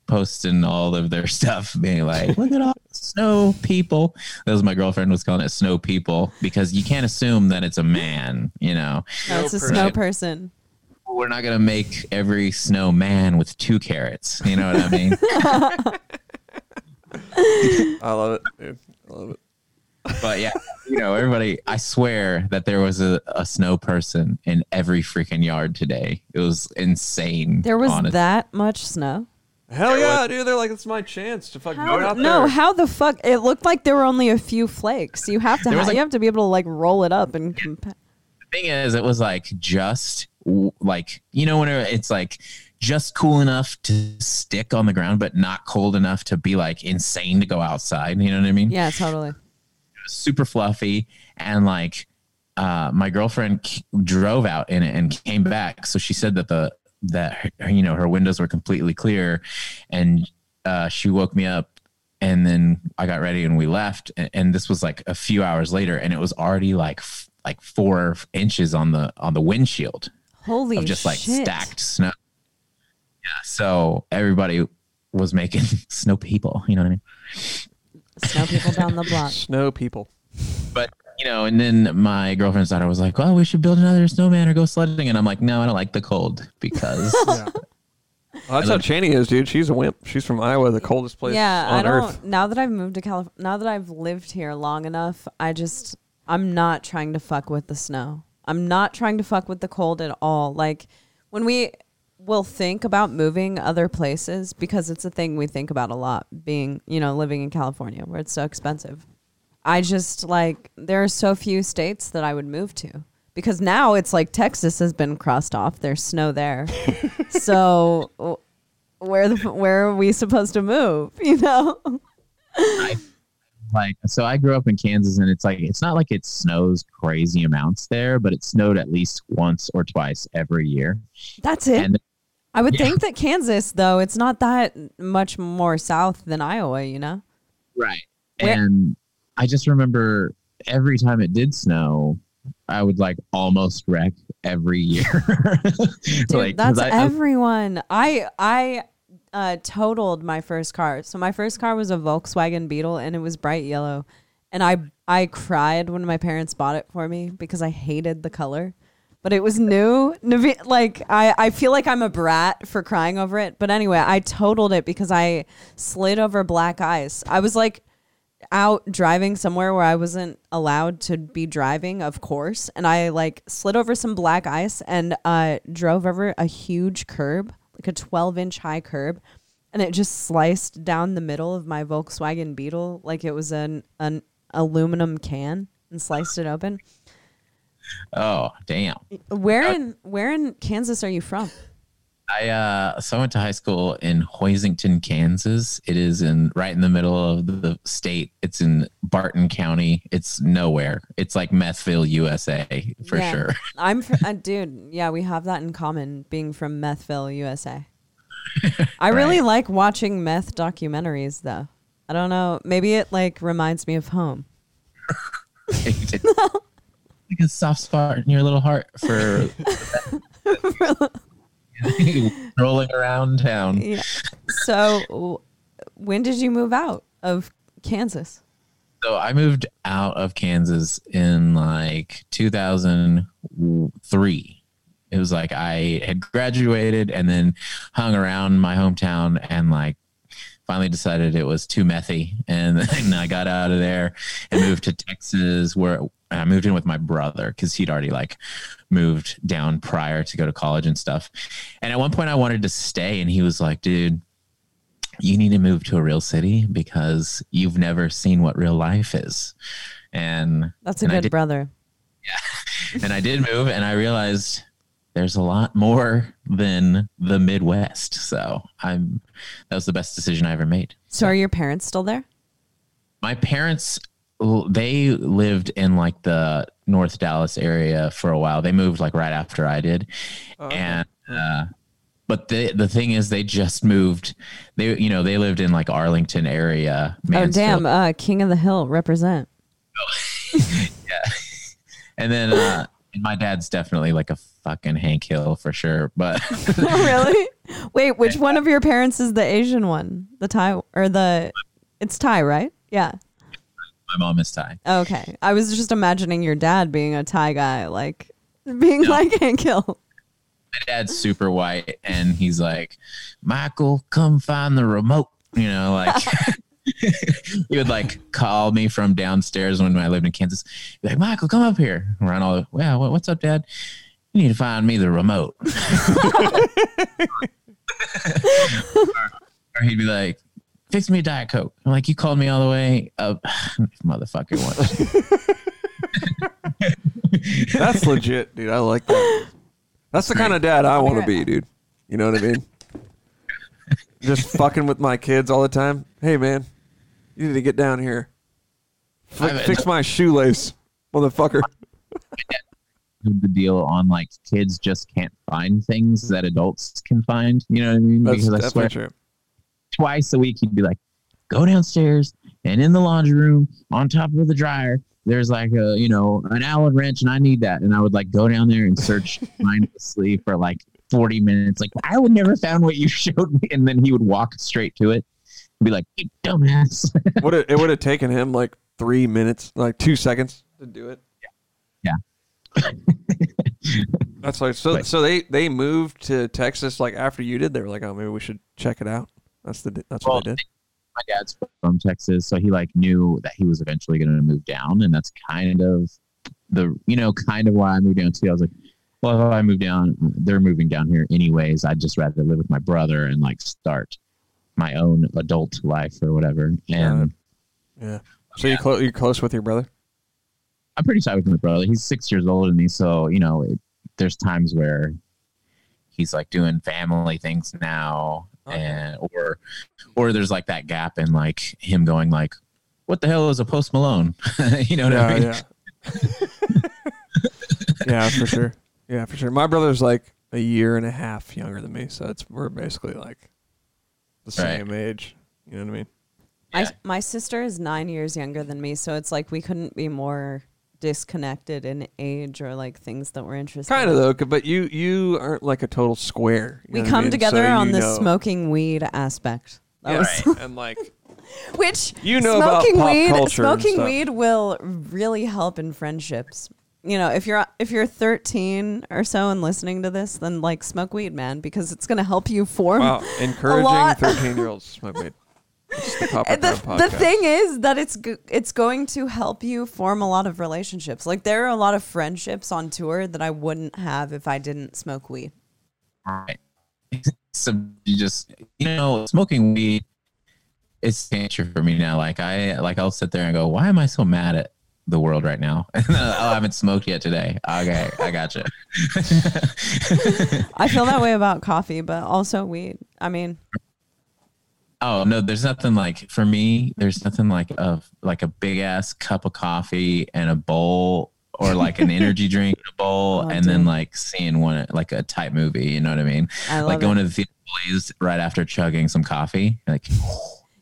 posting all of their [LAUGHS] stuff, being like, "Look at all snow people." That was my girlfriend was calling it snow people because you can't assume that it's a man. You know, no, it's a snow person. we're not gonna make every snow man with two carrots. You know what I mean? [LAUGHS] [LAUGHS] I love it, dude. I love it. but yeah, you know, everybody. I swear that there was a, a snow person in every freaking yard today. It was insane. There was honest- that much snow. Hell yeah, dude. They're like, it's my chance to fucking How, go out no, there. how the fuck? It looked like there were only a few flakes. You have to There ha- was, like- you have to be able to like roll it up and compa- thing is, it was like just w- like you know when it's like just cool enough to stick on the ground, but not cold enough to be like insane to go outside. You know what I mean? Yeah, totally. Super fluffy and like uh, my girlfriend k- drove out in it and came back. So she said that the that her, you know her windows were completely clear, and uh, she woke me up. And then I got ready and we left. And, and this was like a few hours later, and it was already like f- like four inches on the on the windshield Holy of just like shit. stacked snow. Yeah, so everybody was making [LAUGHS] snow people. You know what I mean? Snow people down the block. [LAUGHS] Snow people. But you know, and then my girlfriend's daughter was like, "Well, we should build another snowman or go sledding," and I'm like, "No, I don't like the cold because [LAUGHS] Yeah. Well, that's how Chaney is, dude. She's a wimp. She's from Iowa, the coldest place yeah, on I don't. earth. Now that I've moved to California, now that I've lived here long enough, I just I'm not trying to fuck with the snow. I'm not trying to fuck with the cold at all. Like when we will think about moving other places because it's a thing we think about a lot. Being you know living in California where it's so expensive. I just like there are so few states that I would move to because now it's like Texas has been crossed off. There's snow there, [LAUGHS] so w- where the where are we supposed to move? [LAUGHS] You know? like so I grew up in Kansas and it's like it's not like it snows crazy amounts there, but it snowed at least once or twice every year. That's it. And I would Yeah. think that Kansas, though, it's not that much more south than Iowa. You know? right. Where- And I just remember every time it did snow, I would like almost wreck every year. [LAUGHS] Dude, Like, that's I- everyone. I I uh, totaled my first car. So my first car was a Volkswagen Beetle, and it was bright yellow. And I I cried when my parents bought it for me because I hated the color. But it was new. Like I, I feel like I'm a brat for crying over it. But anyway, I totaled it because I slid over black ice. I was like out driving somewhere where I wasn't allowed to be driving, of course, and I like slid over some black ice and uh, drove over a huge curb, like a 12 inch high curb, and it just sliced down the middle of my Volkswagen Beetle like it was an an aluminum can and sliced it open. Oh damn. Where in where in Kansas are you from? I uh so I went to high school in Hoisington, Kansas. It is in right in the middle of the state. It's in Barton County. It's nowhere. It's like Methville, USA for Yeah. sure. [LAUGHS] I'm, fr- uh, dude. Yeah, we have that in common, being from Methville, USA. [LAUGHS] I really like watching meth documentaries, though. I don't know. Maybe it like reminds me of home. [LAUGHS] like a soft spot in your little heart for [LAUGHS] [LAUGHS] rolling around town. Yeah. So, when did you move out of Kansas? So I moved out of Kansas in like 2003. It was like I had graduated and then hung around my hometown and like finally decided it was too methy and [LAUGHS] then I got out of there and moved to Texas where I moved in with my brother because he'd already like moved down prior to go to college and stuff. And at one point I wanted to stay and he was like, dude, you need to move to a real city because you've never seen what real life is. And That's a And good did- brother. [LAUGHS] Yeah, and I did move and I realized there's a lot more than the Midwest. So I'm that was the best decision I ever made. So, are your parents still there? My parents they lived in like the North Dallas area for a while. They moved like right after I did. And uh but the the thing is they just moved they you know they lived in like Arlington area. Oh, damn. Uh, King of the Hill, represent. [LAUGHS] Yeah. And then uh my dad's definitely like a fucking Hank Hill for sure. But [LAUGHS] really? Wait, which [LAUGHS] one of your parents is the Asian one? The Thai or the? It's Thai, right? Yeah. My mom is Thai. Okay. I was just imagining your dad being a Thai guy, like being like Hank Hill. my dad's super white and he's like michael come find the remote you know like [LAUGHS] [LAUGHS] he would like call me from downstairs when i lived in kansas Be like michael come up here and run all the well what's up dad you need to find me the remote or, [LAUGHS] or he'd be like fix me a diet coke i'm like you called me all the way up [SIGHS] motherfucker what [LAUGHS] That's legit, dude. I like that. That's the kind of dad I want to be, dude. You know what I mean? Just fucking with my kids all the time. Hey, man, you need to get down here. Fi- I- fix my shoelace, motherfucker. the deal on like kids just can't find things that adults can find. You know what I mean? That's because I swear true. Twice a week he'd be like, go downstairs and in the laundry room on top of the dryer, there's like a you know an Allen wrench and I need that. And I would like go down there and search [LAUGHS] mindlessly for like 40 minutes. Like I would never found what you [LAUGHS] showed me. And then he would walk straight to it and be like, you dumbass. Would it, it would have taken him like three minutes, like two seconds to do it. Yeah. That's like so. Wait. So they they moved to Texas like after you did. They were like, oh, maybe we should check it out. That's the that's what they did. my dad's from Texas, so he like knew that he was eventually going to move down, and that's kind of the you know kind of why I moved down too. I was like, well, if I move down, they're moving down here anyways. I'd just rather live with my brother and like start my own adult life or whatever. And Yeah. So you clo- you're close with your brother. I'm pretty tight with my brother. He's six years older than me, so you know, it, there's times where he's like doing family things now, Okay. and or or there's like that gap in like him going like, "What the hell is a Post Malone?" [LAUGHS] you know what I mean? yeah. [LAUGHS] yeah, for sure. Yeah, for sure. My brother's like a year and a half younger than me, so it's we're basically like the Right. same age. You know what I mean? I, my sister is nine years younger than me, so it's like we couldn't be more disconnected in age or like things that we're interested. Kind of though, but you you aren't like a total square. We what I come mean? together So on the know- smoking weed aspect. That Yeah, was and like [LAUGHS] which You know about smoking pop weed. culture Smoking weed will really help in friendships. You know, if you're if you're 13 or so and listening to this, then like smoke weed, man, because it's gonna help you form. wow, encouraging [LAUGHS] thirteen year olds smoke weed. It's the the, the thing is that it's go- it's going to help you form a lot of relationships. Like there are a lot of friendships on tour that I wouldn't have if I didn't smoke weed. Right. [LAUGHS] So you just you know, smoking weed it's nature for me now. Like I like I'll sit there and go, why am I so mad at the world right now. [LAUGHS] oh, I haven't smoked yet today. Okay, I got you. [LAUGHS] I feel that way about coffee, but also weed. I mean, Oh no, there's nothing like for me. There's nothing like a like a big ass cup of coffee and a bowl, or like an energy [LAUGHS] drink in a bowl, Oh, and then like seeing one like a type movie. You know what I mean? I love like going it. to the theater please, right after chugging some coffee. Like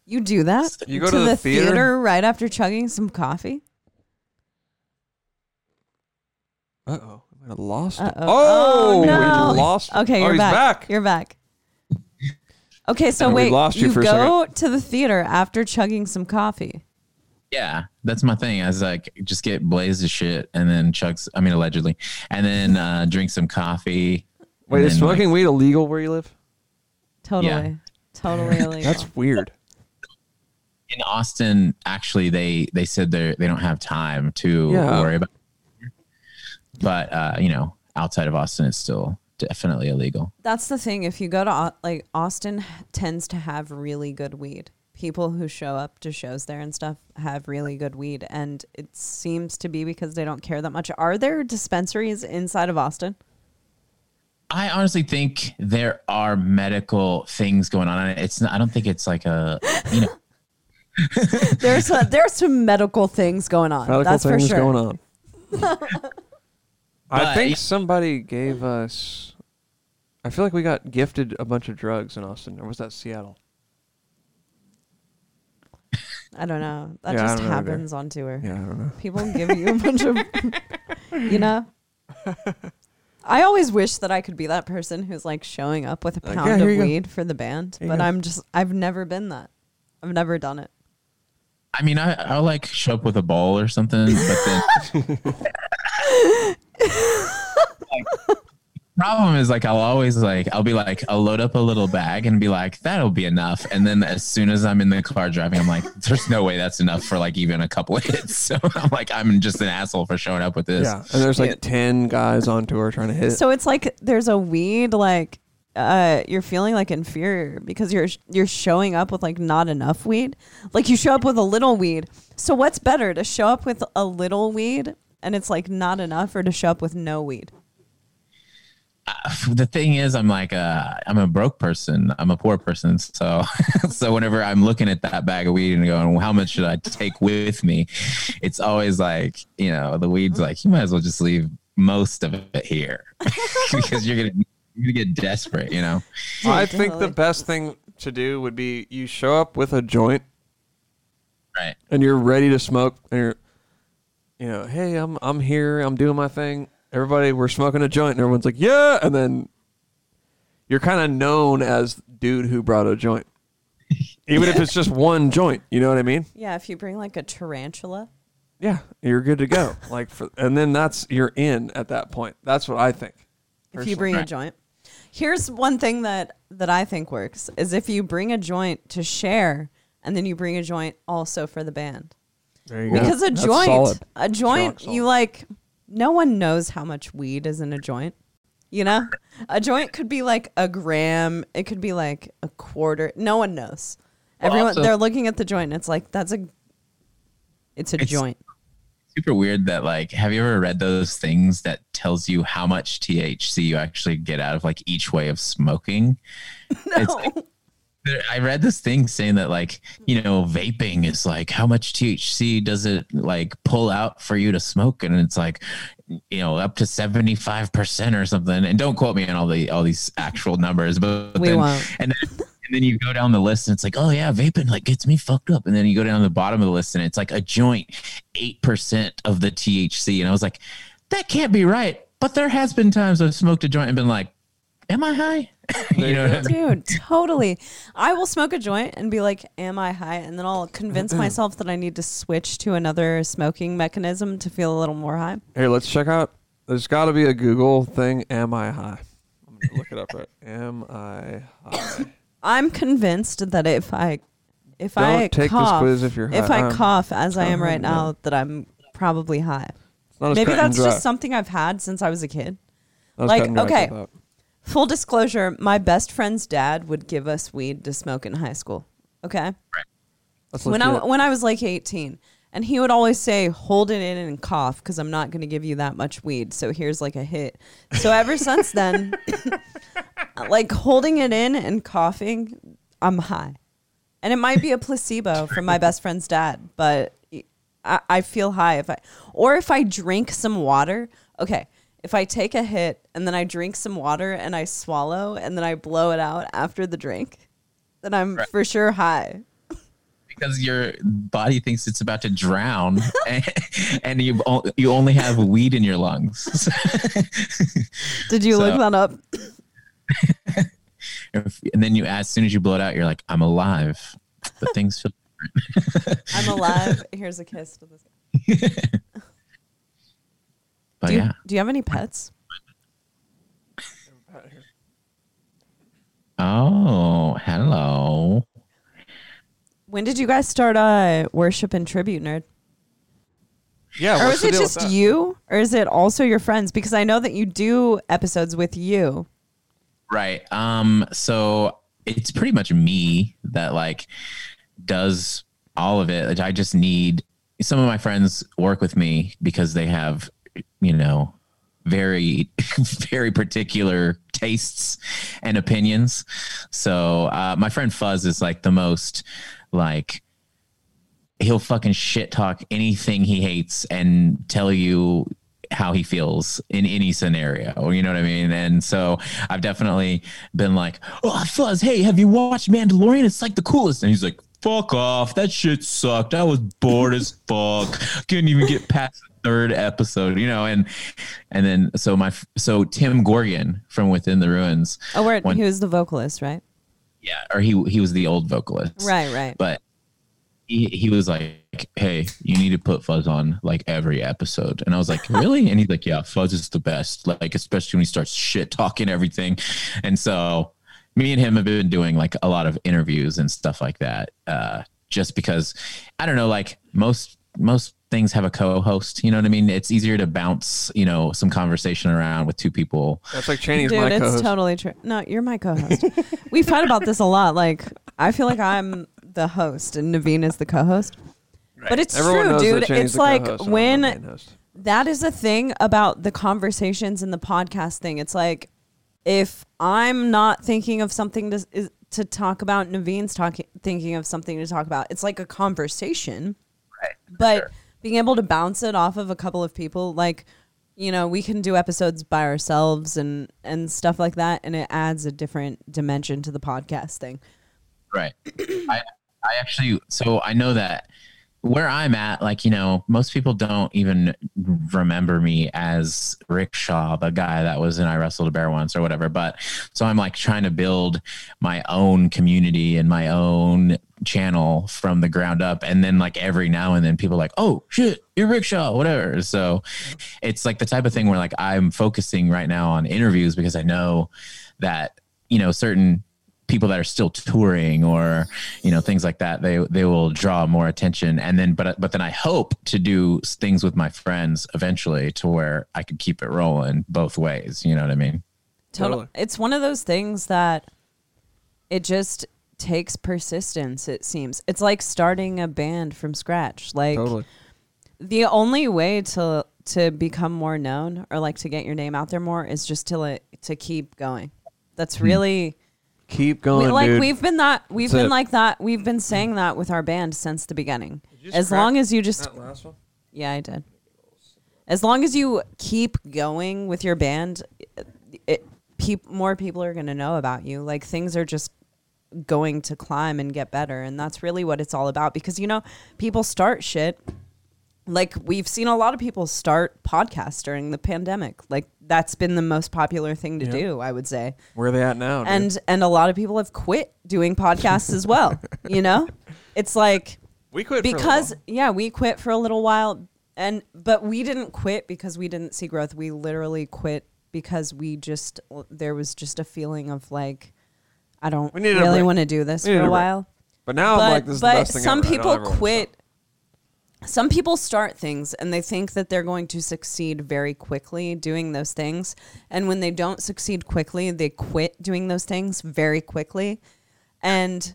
You do that? You go to the theater? right after chugging some coffee? Uh oh, I might have lost. Uh-oh. Oh, Oh, no. lost. Okay, oh, you're he's back. back. You're back. Okay, so And wait, lost you for go to the theater after chugging some coffee. yeah, that's my thing. I was like, just get blazed of shit and then chugs. I mean, allegedly, and then uh, drink some coffee. Wait, is then, like, smoking weed illegal where you live? Totally. Totally [LAUGHS] illegal. That's weird. in Austin, actually, they they said they they don't have time to Yeah. worry about. But uh, you know, outside of Austin, it's still definitely illegal. That's the thing. If you go to like Austin, tends to have really good weed. People who show up to shows there and stuff have really good weed, and it seems to be because they don't care that much. Are there dispensaries inside of Austin? I honestly think there are medical things going on. It's not, I don't think it's like a you know. [LAUGHS] There's a, there's some medical things going on. Medical That's for things sure. going on. [LAUGHS] I think somebody gave us. I feel like we got gifted a bunch of drugs in Austin, or was that Seattle? I don't know. That Yeah, I just don't know either. happens on tour. Yeah, I don't know. People give you a bunch of, [LAUGHS] you know. [LAUGHS] I always wish that I could be that person who's like showing up with a Like, pound yeah, here of you go. weed for the band, Here you but go. I'm just I've never been that. I've never done it. I mean, I I'll like show up with a ball or something, but then. [LAUGHS] like, problem is like I'll always like I'll be like I'll load up a little bag and be like that'll be enough and then as soon as I'm in the car driving I'm like there's no way that's enough for like even a couple of hits [LAUGHS] so I'm like I'm just an asshole for showing up with this Yeah, and there's like Yeah. ten guys on tour trying to hit. So it's like there's a weed like uh you're feeling like inferior because you're you're showing up with like not enough weed. Like you show up with a little weed. So what's better to show up with a little weed and it's like not enough or to show up with no weed? the thing is I'm like uh I'm a broke person. I'm a poor person. So [LAUGHS] so whenever I'm looking at that bag of weed and going well, how much should I take with me? it's always like you know the weed's like you might as well just leave most of it here. [LAUGHS] Because you're gonna you're gonna get desperate you know? I think the best thing to do would be you show up with a joint right. and you're ready to smoke and you're you know hey i'm i'm here i'm doing my thing. Everybody we're smoking a joint and everyone's like yeah and then you're kind of known as dude who brought a joint. [LAUGHS] Even if it's just one joint you know what i mean? Yeah, if you bring like a tarantula. yeah you're good to go. [LAUGHS] Like for, and then that's you're in at that point. That's what i think if you bring a joint. Here's one thing that that I think works is if you bring a joint to share and then you bring a joint also for the band. There you go Because a That's joint, solid. a joint, Rock you like no one knows how much weed is in a joint. You know? A joint could be like a gram, it could be like a quarter. No one knows. Well, Everyone also- they're looking at the joint and it's like that's a it's a It's- joint. super weird that like have you ever read those things that tells you how much THC you actually get out of like each way of smoking [LAUGHS] It's like- there- I read this thing saying that like you know vaping is like how much THC does it like pull out for you to smoke? And it's like you know up to 75% or something. And don't quote me on all the all these actual numbers but, We then, won't. and then and then you go down the list and it's like oh yeah vaping like gets me fucked up. And then you go down the bottom of the list and it's like a joint 8% of the THC and I was like that can't be right. But there has been times I've smoked a joint and been like am I high [LAUGHS] you know what I mean? Dude, totally. I will smoke a joint and be like, Am I high? And then I'll convince [CLEARS THROAT] myself that I need to switch to another smoking mechanism to feel a little more high. Hey, let's check out. There's got to be a Google thing. Am I high? I'm gonna look it up. Right. [LAUGHS] Am I high? I'm convinced that if I if Don't I take this cough, quiz if you're if. I Um, cough as I am right now, that I'm probably high. It's not as Maybe cut and that's dry. just something I've had since I was a kid. Not as like, and dry as I okay. thought. Full disclosure, my best friend's dad would give us weed to smoke in high school. Okay? That's when I when I was like 18, And he would always say, "Hold it in and cough, because I'm not going to give you that much weed. So here's like a hit." So ever since then, [LAUGHS] like holding it in and coughing, I'm high, and it might be a placebo [LAUGHS] from my best friend's dad, but I, I feel high if I, or if I drink some water. Okay, if I take a hit and then I drink some water and I swallow and then I blow it out after the drink, then I'm Right. for sure high. because your body thinks it's about to drown [LAUGHS] and, and you you only have weed in your lungs. [LAUGHS] Did you look that up? If- and then you as soon as you blow it out you're like I'm alive. But things feel [LAUGHS] I'm alive. Here's a kiss to this. But Do you, yeah. do you have any pets? Oh, hello. When did you guys start uh, worship and tribute nerd? Yeah, or is it just you? Or is it also your friends? Because I know that you do episodes with you. Right. Um so it's pretty much me that like does all of it. I just need some of my friends work with me because they have you know very [LAUGHS] very particular tastes and opinions. So uh my friend Fuzz is like the most like he'll fucking shit talk anything he hates and tell you how he feels in any scenario. You know what I mean? And so I've definitely been like, "Oh, Fuzz, hey, have you watched Mandalorian? It's like the coolest." And he's like, "Fuck off! That shit sucked. I was bored as fuck. Couldn't even get past the third episode." You know, and and then so my so Tim Goergen from Within the Ruins, Oh, where he was the vocalist, right? yeah, or he he was the old vocalist, Right, right. but he, he was like, "Hey, you need to put Fuzz on like every episode," and I was like, [LAUGHS] "Really?" And he's like, "Yeah, Fuzz is the best. Like, especially when he starts shit talking everything." And so, me and him have been doing like a lot of interviews and stuff like that, uh, just because I don't know, like most most things have a co-host. You know what I mean? It's easier to bounce, you know, some conversation around with two people. That's like Chaney's Dude, my it's co-host. totally true. No, you're my co-host. We've fight about this a lot. Like, I feel like I'm the host and Navene is the co-host. But it's Everyone true, dude. It's like co-host and I'm the when that is a thing about the conversations and the podcast thing. It's like if I'm not thinking of something to is, to talk about, Navene's talking thinking of something to talk about. It's like a conversation. Right. But being able to bounce it off of a couple of people, like you know, we can do episodes by ourselves and and stuff like that, and it adds a different dimension to the podcast thing. Right. [CLEARS THROAT] I I actually so I know that where I'm at, like, you know, most people don't even remember me as Rick Shaw, the guy that was in I Wrestled a Bear once or whatever. But so I'm like trying to build my own community and my own channel from the ground up. And then like every now and then people like, oh shit, you're Rick Shaw, whatever. So it's like the type of thing where like I'm focusing right now on interviews because I know that, you know, certain people that are still touring or you know things like that they they will draw more attention and then but but then I hope to do things with my friends eventually to where I could keep it rolling both ways you know what I mean Totally. Totally. It's one of those things that it just takes persistence, it seems. It's like starting a band from scratch. Like Totally. the only way to to become more known or like to get your name out there more is just to like, to keep going. That's hmm. really Keep we, going, like dude. we've been that we've That's been it. like that. We've been saying that with our band since the beginning. As long as you just that last one. yeah, I did. As long as you keep going with your band, it, it peop, more people are going to know about you. Like things are just going to climb and get better, and that's really what it's all about. Because you know, people start shit. Like we've seen a lot of people start podcasts during the pandemic. Like that's been the most popular thing to Yeah. do, I would say. Where are they at now? dude? And and a lot of people have quit doing podcasts as well. [LAUGHS] You know, it's like we quit because yeah we quit for a little while and but we didn't quit because we didn't see growth we literally quit because we just there was just a feeling of like i don't We needed a really want to do this for a a while But now I'm but, like, this is the but best thing some. People quit some people start things and they think that they're going to succeed very quickly doing those things and when they don't succeed quickly they quit doing those things very quickly and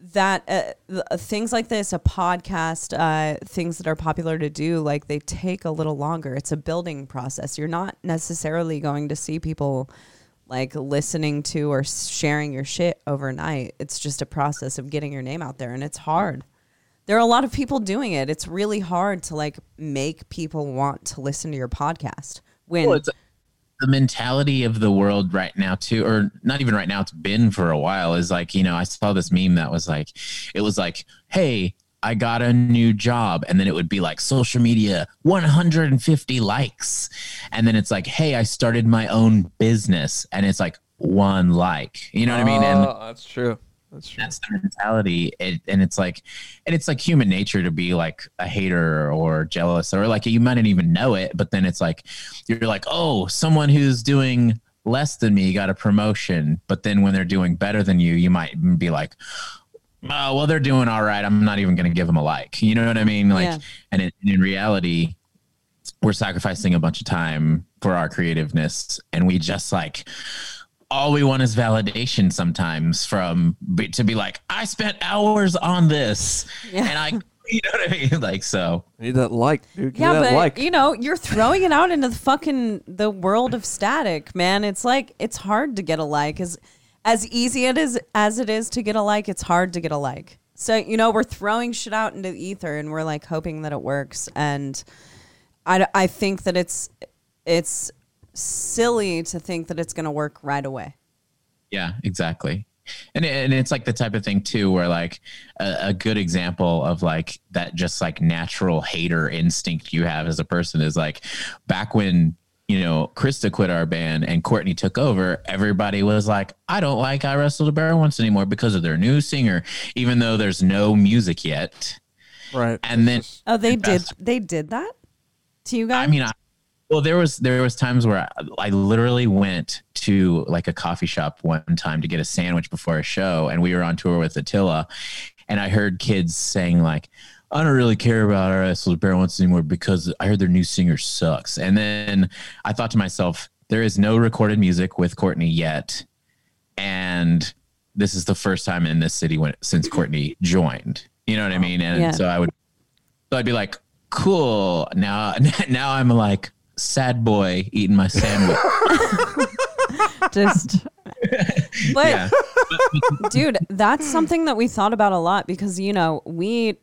that uh, uh, things like this, a podcast, uh, things that are popular to do, like they take a little longer. It's a building process. You're not necessarily going to see people like listening to or sharing your shit overnight. It's just a process of getting your name out there, and it's hard. There are a lot of people doing it. It's really hard to like make people want to listen to your podcast when Well, it's the mentality of the world right now too or not even right now it's been for a while is like you know i saw this meme that was like it was like hey i got a new job and then it would be like social media 150 likes and then it's like hey i started my own business and it's like one like you know what i mean and Oh, that's true. That's true. that's the mentality it, and it's like and it's like human nature to be like a hater or jealous or like you might not even know it but then it's like you're like oh someone who's doing less than me got a promotion but then when they're doing better than you you might be like oh well they're doing all right i'm not even going to give them a like you know what i mean like Yeah. and in, in reality we're sacrificing a bunch of time for our creativeness and we just like all we want is validation sometimes from be- to be like i spent hours on this Yeah. and i [LAUGHS] you know what i mean like so Need that like, dude. Give yeah, that but like. you know, you're throwing it out into the fucking the world of static, man. It's like it's hard to get a like. As as easy it is as it is to get a like, it's hard to get a like. So you know, we're throwing shit out into the ether, and we're like hoping that it works. And I I think that it's it's silly to think that it's going to work right away. Yeah, exactly. And and it's like the type of thing too, where like a, a good example of like that just like natural hater instinct you have as a person is like back when you know Krista quit our band and Courtney took over, everybody was like, I don't like I wrestled a Bear once anymore because of their new singer, even though there's no music yet. right. And then Oh, they did they did that to you guys? I mean, I, well, there was there was times where I, I literally went to like a coffee shop one time to get a sandwich before a show, and we were on tour with Attila, and I heard kids saying like, "I don't really care about the Bear once anymore because I heard their new singer sucks." And then I thought to myself, there is no recorded music with Courtney yet, and this is the first time in this city when since Courtney joined. You know what I mean? And Yeah. so I would so I'd be like, cool. Now, [LAUGHS] now I'm like sad boy eating my sandwich. [LAUGHS] just [LAUGHS] but yeah. dude that's something that we thought about a lot because you know we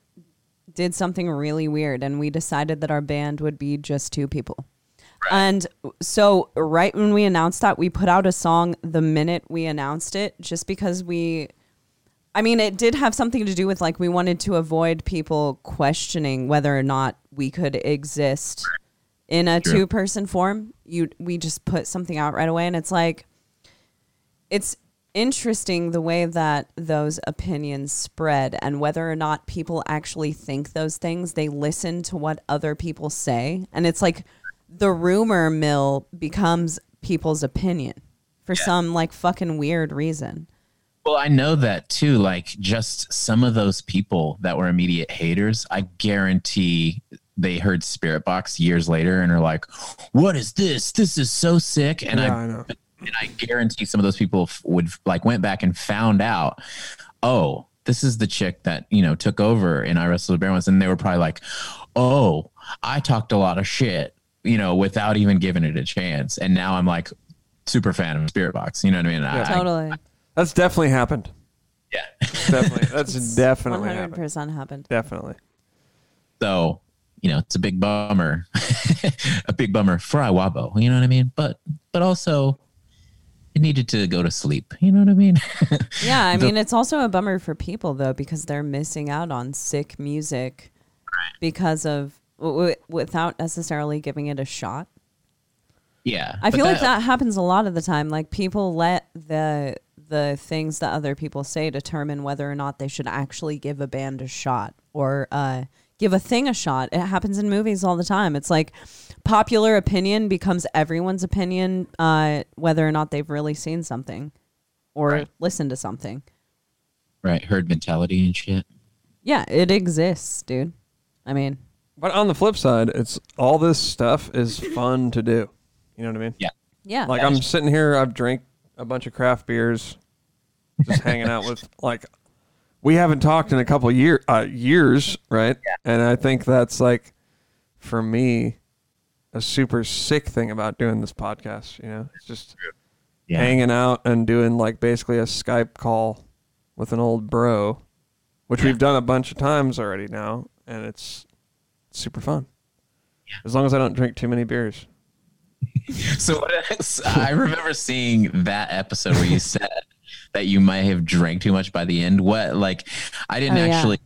did something really weird and we decided that our band would be just two people and so right when we announced that we put out a song the minute we announced it just because we I mean, it did have something to do with like we wanted to avoid people questioning whether or not we could exist in a True. two person form. You we just put something out right away and it's like it's interesting the way that those opinions spread and whether or not people actually think those things. They listen to what other people say and it's like the rumor mill becomes people's opinion for some like fucking weird reason. Well, I know that too. Like, just some of those people that were immediate haters, I guarantee they heard Spiritbox years later and are like, "What is this? This is so sick!" And yeah, I I know. and I guarantee some of those people would like went back and found out, oh, this is the chick that you know took over in I Wrestled the Bear once, and they were probably like, oh, I talked a lot of shit, you know, without even giving it a chance, and now I'm like super fan of Spiritbox. You know what I mean? I- I- Totally. That's definitely happened. yeah. Definitely. That's [LAUGHS] definitely One hundred happened. percent happened. Definitely. So, you know, it's a big bummer, [LAUGHS] a big bummer for Iwabo. You know what I mean? But, but also, it needed to go to sleep. You know what I mean? [LAUGHS] Yeah, I mean it's also a bummer for people though because they're missing out on sick music because of w- w- without necessarily giving it a shot. yeah. I feel like that happens a lot of the time. Like people let the the things that other people say determine whether or not they should actually give a band a shot or uh, give a thing a shot. It happens in movies all the time. It's like popular opinion becomes everyone's opinion, uh, whether or not they've really seen something or Right. listened to something. right herd mentality and shit. Yeah, it exists, dude. I mean, But on the flip side, it's all this stuff is fun to do. You know what I mean? Yeah. yeah. Like I'm sitting here, I've drank a bunch of craft beers, just hanging out with like we haven't talked in a couple year uh, years, right? Yeah. And I think that's like for me a super sick thing about doing this podcast. You know, it's just Yeah. hanging out and doing like basically a Skype call with an old bro, which we've done a bunch of times already now, and it's super fun. Yeah. As long as I don't drink too many beers. [LAUGHS] So what else- I remember seeing that episode where you said that you might have drank too much by the end. What like I didn't Oh, yeah. actually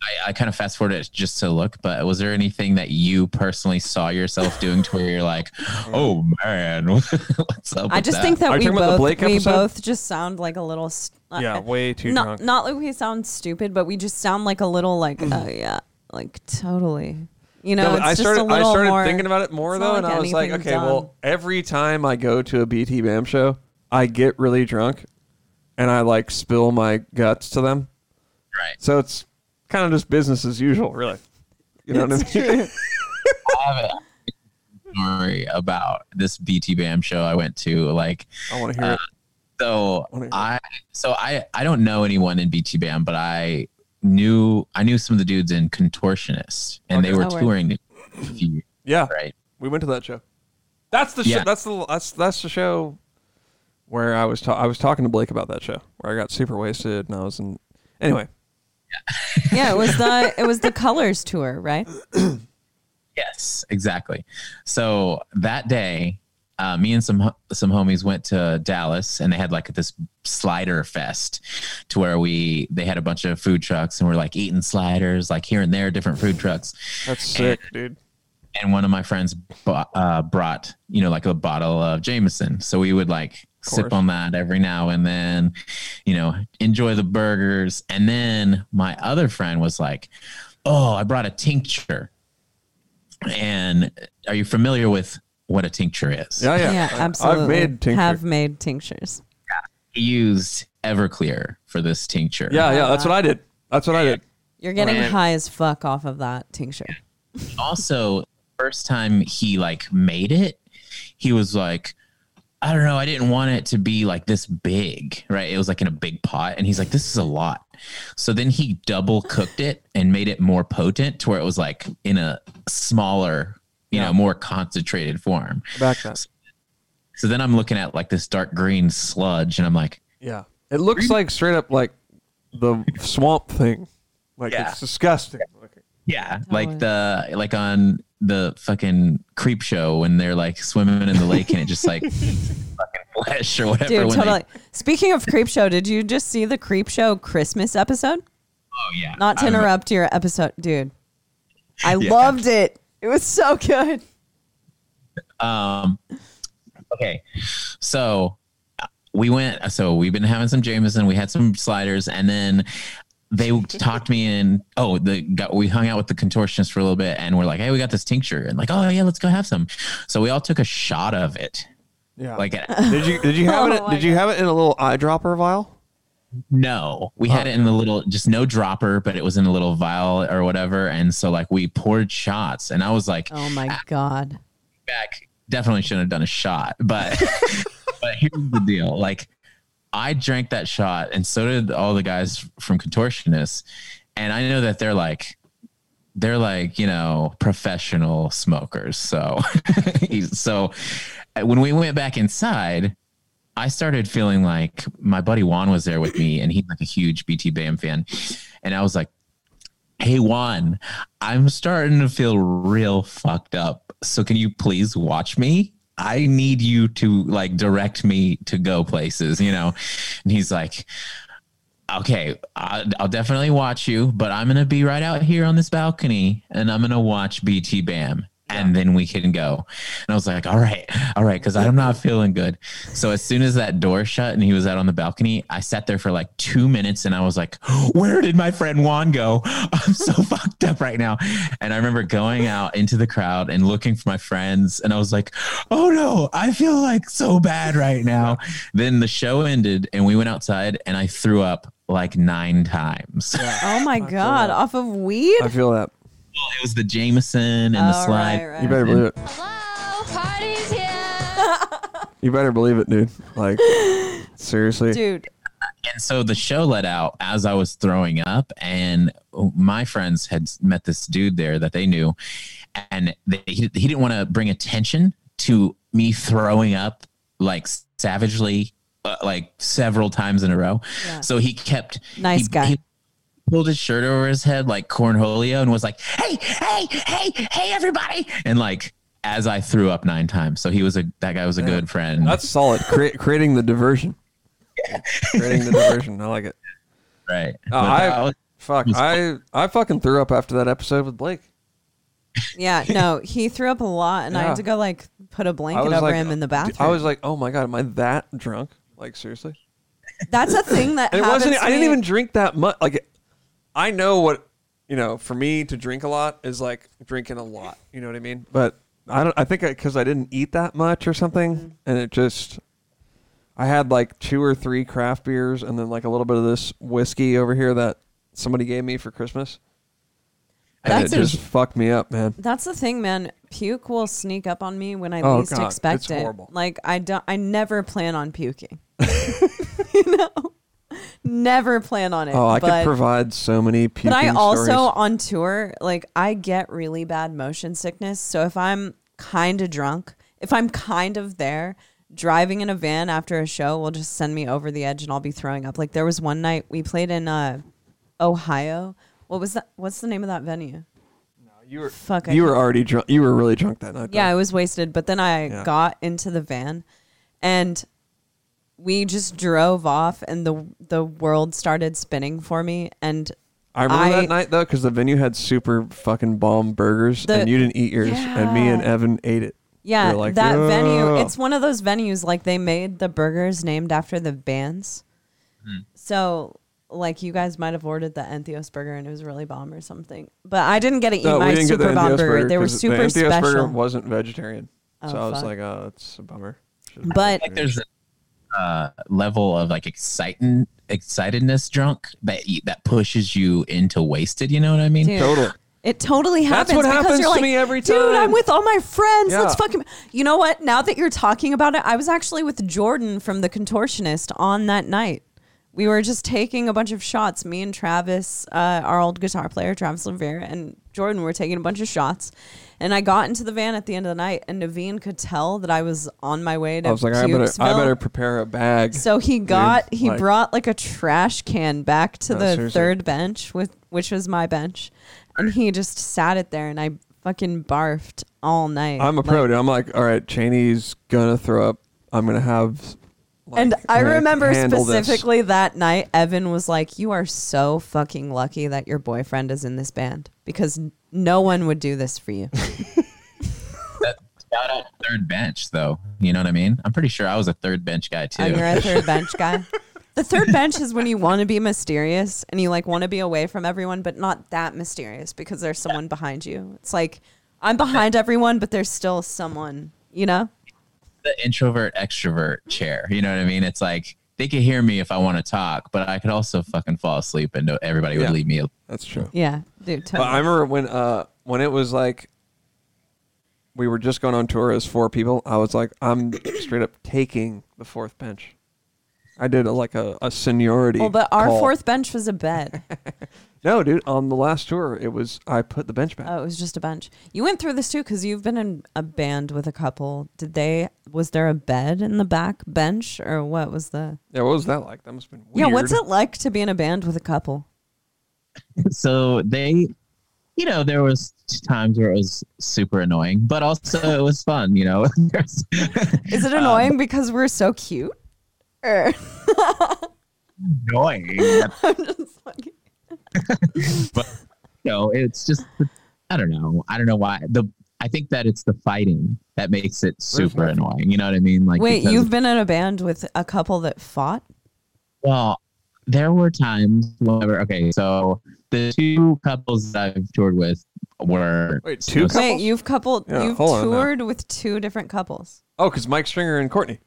I, I kind of fast forwarded it just to look, but was there anything that you personally saw yourself doing to where you're like, [LAUGHS] oh man, [LAUGHS] what's up? I with just that?" think that we talking about the both Blake we both just sound like a little. St- uh, Yeah, way too not drunk. not like we sound stupid, but we just sound like a little like oh yeah, like totally. You know, No, it's I just started. a I little started more, thinking about it more though, not and I was like, anything okay, well, every time I go to a BTBAM show, I get really drunk, and I like spill my guts to them. right. So it's kind of just business as usual, really. You know what I mean? [LAUGHS] I have a story about this BTBAM show I went to. Like, I want to hear it. Uh, so Wanna it. I, so I, I don't know anyone in BTBAM, but I knew, I knew some of the dudes in Contortionist, and they were Oh, touring a few, Yeah, right? we went to that show. That's the Yeah. show. That's the that's that's the show where I was ta- I was talking to Blake about that show where I got super wasted and I was in. Anyway, yeah, yeah it was the it was the Colors tour, right? [CLEARS THROAT] Yes, exactly. So that day, uh, me and some some homies went to Dallas, and they had like this slider fest, to where we they had a bunch of food trucks, and we're like eating sliders, like here and there, different food trucks. that's sick, dude. And one of my friends bought, uh, brought, you know, like a bottle of Jameson, so we would like sip on that every now and then, you know, enjoy the burgers. And then my other friend was like, "Oh, I brought a tincture." And are you familiar with what a tincture is? Yeah, yeah. Yeah, absolutely. I've made tincture. Have made tinctures. He used Everclear for this tincture. yeah, yeah. That's what I did. That's what I did. You're getting Man. high as fuck off of that tincture. also first time he like made it he was like i don't know i didn't want it to be like this big right it was like in a big pot and he's like this is a lot so then he double cooked it and made it more potent to where it was like in a smaller you Yeah. know more concentrated form Back that. so then i'm looking at like this dark green sludge and i'm like Yeah. It looks like straight up like the swamp thing. Like Yeah. it's disgusting. looking. yeah like the like on the fucking Creepshow when they're like swimming in the lake and it just like [LAUGHS] fucking flesh or whatever Dude, when they- totally. Speaking of Creepshow, did you just see the Creepshow Christmas episode? Oh yeah. Not to I'm- interrupt your episode, dude. I [LAUGHS] Yeah. loved it. It was so good. Um. Okay, so uh, we went. So we've been having some Jameson. We had some sliders, and then they talked me in. Oh, the got we hung out with the contortionist for a little bit, and we're like, hey, we got this tincture, and like, oh yeah, let's go have some. So we all took a shot of it. Yeah. Like, uh, [LAUGHS] did you did you have Oh it? my Did you have it in a little eyedropper vial? no, we had it in the little, just no dropper, but it was in a little vial or whatever. And so like we poured shots, and I was like, Oh my ah, god. back definitely shouldn't have done a shot but [LAUGHS] but here's the deal like i drank that shot and so did all the guys from contortionists and i know that they're like they're like you know professional smokers so [LAUGHS] so when we went back inside i started feeling like my buddy juan was there with me and he's like a huge BTBAM fan and i was like hey juan i'm starting to feel real fucked up so can you please watch me i need you to like direct me to go places you know? And he's like okay I'll, I'll definitely watch you but i'm gonna be right out here on this balcony and i'm gonna watch BTBAM and then we can go. And i was like all right all right because i'm not feeling good. So as soon as that door shut and he was out on the balcony i sat there for like two minutes and i was like where did my friend juan go? [LAUGHS] I'm so [LAUGHS] fucked up right now. And i remember going out into the crowd and looking for my friends and i was like oh no i feel like so bad right now. Then the show ended and we went outside and i threw up like nine times. Oh my god. Off of weed? I feel that. Well, it was the Jameson and the Oh, slide. right, right. You better believe it. Hello, party's here. You better believe it, dude. Like [LAUGHS] seriously. Dude, and so the show let out as I was throwing up, and my friends had met this dude there that they knew, and they, he, he didn't want to bring attention to me throwing up like savagely, uh, like several times in a row. Yeah. So he kept Nice he- guy. he pulled his shirt over his head like cornholio and was like, "Hey, hey, hey, hey, everybody!" And like as I threw up nine times. So he was a that guy was a good friend. That's solid. Cre- creating the diversion. [LAUGHS] creating the diversion. I like it. right. Oh, I- was- Fuck. I I fucking threw up after that episode with Blake. Yeah, no, he threw up a lot, and I had to go like put a blanket over like, him in the bathroom. I was like, oh my god, am I that drunk? Like seriously? That's a thing that And it wasn't. to I didn't even drink that much. Like, I know what you know. For me to drink a lot is like drinking a lot. You know what I mean? But I don't. I think because I, didn't eat that much or something, Mm-hmm. and it just. I had like two or three craft beers and then like a little bit of this whiskey over here that somebody gave me for Christmas. And That's it a- just fucked me up, man. That's the thing, man. Puke will sneak up on me when I Oh, least God, expect it. horrible. Like I don't. I never plan on puking. [LAUGHS] [LAUGHS] you know, never plan on it. Oh, I but, could provide so many puking But I also stories. on tour, like I get really bad motion sickness. So if I'm kind of drunk, if I'm kind of there, driving in a van after a show will just send me over the edge and I'll be throwing up. Like there was one night we played in uh, Ohio. What was that? What's the name of that venue? No, you were Fuck, I you were already drunk. You were really drunk that night. Yeah, I was wasted. But then I Yeah. got into the van and we just drove off and the the world started spinning for me and I remember I- that night though because the venue had super fucking bomb burgers The- and you didn't eat yours, and me and Evan ate it. Yeah, We were like, that venue. It's one of those venues like they made the burgers named after the bands. Hmm. So like you guys might have ordered the Entheos burger and it was really bomb or something. But I didn't get to eat No, my we the super bomb burger. burger They were 'cause super the Entheos special. burger wasn't vegetarian, Oh, so I was like, oh, it's a bummer. Should've But- like there's a uh, level of like exciting excitedness drunk that that pushes you into wasted. You know what I mean? Dude, totally. It totally happens. That's what because happens you're to like, me every time. Dude. I'm with all my friends. Let's Yeah. fucking. You know what? Now that you're talking about it, I was actually with Jordan from the Contortionist on that night. We were just taking a bunch of shots. Me and Travis, uh, our old guitar player, Travis LeVrier, and Jordan We were taking a bunch of shots. And I got into the van at the end of the night, and Navene could tell that I was on my way to I was like, I better, I better prepare a bag. So he got he like- brought like a trash can back to No, the seriously. third bench with which was my bench, and he just sat it there, and I fucking barfed all night. I'm a Like- pro. dude. I'm like, all right, Chaney's gonna throw up. I'm gonna have. Like, and I remember handle this. specifically that night, Evan was like, "You are so fucking lucky that your boyfriend is in this band because no one would do this for you." [LAUGHS] Shout out third bench though. You know what I mean? I'm pretty sure I was a third bench guy too. and you're a third bench guy. [LAUGHS] The third bench is when you want to be mysterious and you like want to be away from everyone, but not that mysterious because there's someone behind you. It's like I'm behind everyone, but there's still someone, you know? The introvert extrovert chair. You know what I mean? It's like they could hear me if I want to talk, but I could also fucking fall asleep and no- everybody would Yeah. leave me. That's true. Yeah, dude. But I remember when uh when it was like we were just going on tour as four people. I was like, I'm straight up taking the fourth bench. I did a, like a, a seniority. well, but our call. fourth bench was a bed. [LAUGHS] No, dude. On the last tour, it was I put the bench back. oh, it was just a bench. You went through this too because you've been in a band with a couple. Did they? Was there a bed in the back bench or what was the? yeah, what was that like? That must have been weird. Yeah, what's it like to be in a band with a couple? [LAUGHS] So they, you know, there was times where it was super annoying, but also it was fun. You know, [LAUGHS] Is it um, annoying because we're so cute? Or [LAUGHS] annoying. I'm just like, [LAUGHS] but you know, it's just I don't know. I don't know why the. I think that it's the fighting that makes it super nothing. annoying. You know what I mean? Like, wait, because- you've been in a band with a couple that fought? Well, there were times whenever. Okay, so the two couples that I've toured with were Wait, two was- couples? Wait, you've couple Yeah, you've hold on now. toured with two different couples. Oh, because Mike Stringer and Courtney.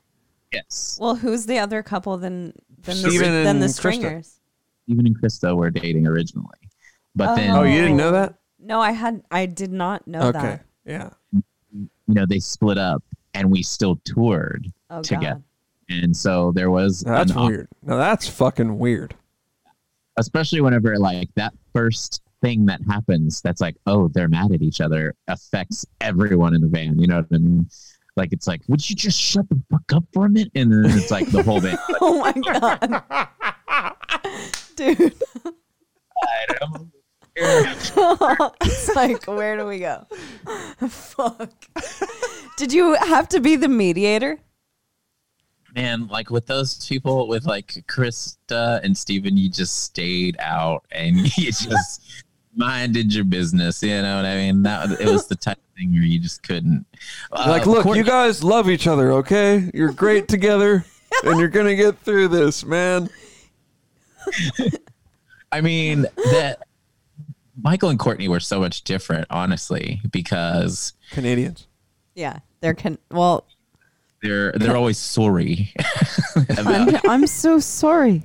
Yes, Well, who's the other couple than than the, than the and Krista. stringers? Even and Krista were dating originally, but then Oh, you didn't oh. know that? No, I had I did not know okay. that. Yeah. you know they split up, and we still toured Oh together. god. And so there was Now, that's an weird. Now that's fucking weird. especially whenever like that first thing that happens that's like, oh, they're mad at each other affects everyone in the van. You know what I mean? Like it's like, would you just shut the fuck up for a minute? And then it's like the whole band. [LAUGHS] Oh my god, [LAUGHS] dude. [LAUGHS] it's like, where do we go? [LAUGHS] Fuck. Did you have to be the mediator? Man, like with those people, with like Krista and Steven, you just stayed out and [LAUGHS] you just minded your business. You know what I mean? That it was the type of thing where you just couldn't. Uh, like, look, Courtney- you guys love each other, okay? You're great together, and you're gonna get through this, man. [LAUGHS] I mean that Michael and Courtney were so much different, honestly, because Canadians. Yeah, they're can. Well, they're they're always sorry [LAUGHS] about I'm, I'm so sorry.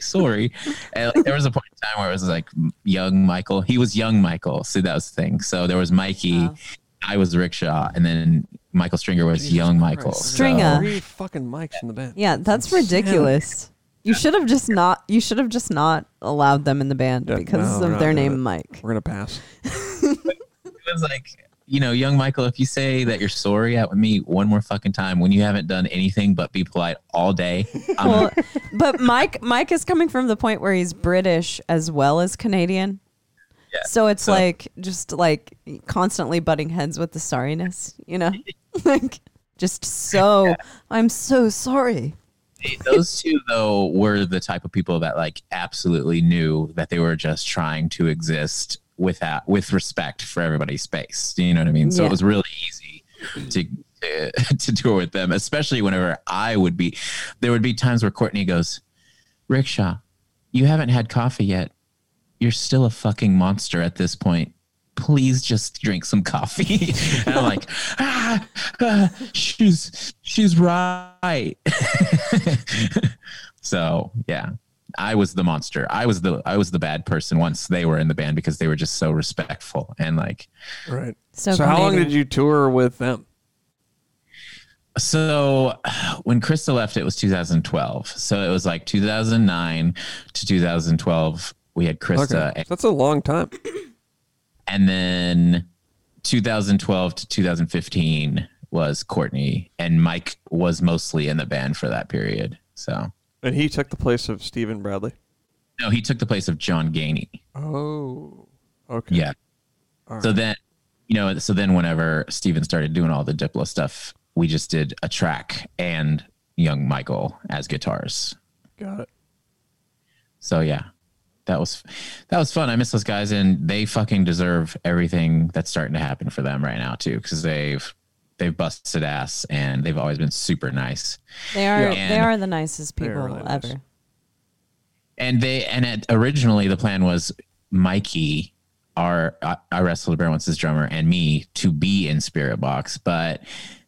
sorry. And like, there was a point in time where it was like young Michael. He was young Michael, See, that was the thing. So there was Mikey, Oh. I was Rickshaw, and then Michael Stringer was young Michael. Christ. So- Stringer. Three fucking mics in the band. Yeah, that's ridiculous. You should have just not. You should have just not allowed them in the band Yeah, because no, of not their doing name. Mike. We're gonna pass. it was like you know, young Michael, if you say that you're sorry at me one more fucking time when you haven't done anything but be polite all day, I'm Well, but Mike, Mike is coming from the point where he's British as well as Canadian. Yeah, So it's so- like just like constantly butting heads with the sorriness, you know, [LAUGHS] like just so. I'm so sorry. Those two though were the type of people that like absolutely knew that they were just trying to exist without with respect for everybody's space. You know what I mean? So Yeah. it was really easy to to, [LAUGHS] to tour with them, especially whenever I would be. There would be times where Courtney goes, "Rickshaw, you haven't had coffee yet. You're still a fucking monster at this point." Please just drink some coffee. [LAUGHS] and I'm like, [LAUGHS] ah, ah, she's she's right. [LAUGHS] so yeah, I was the monster. I was the I was the bad person once they were in the band because they were just so respectful and like Right. So, So, how long did you tour with them? so [SIGHS] when Krista left it was 2012 so it was like 2009 to 2012 we had Krista Okay, that's a long time. And then 2012 to 2015 was Courtney and Mike was mostly in the band for that period so And he took the place of Steven Bradley. no he took the place of John Gainey Oh. Okay. yeah All So then, you know, so then whenever Steven started doing all the Diplo stuff, we just did a track and young Michael as guitars. Got it. So yeah, that was that was fun. I miss those guys, and they fucking deserve everything that's starting to happen for them right now too, because they've they've busted ass and they've always been super nice. They are Yeah. they are the nicest people really nice. ever. And they and it, originally the plan was Mikey, our I, I wrestled bear once as drummer, and me to be in Spiritbox, but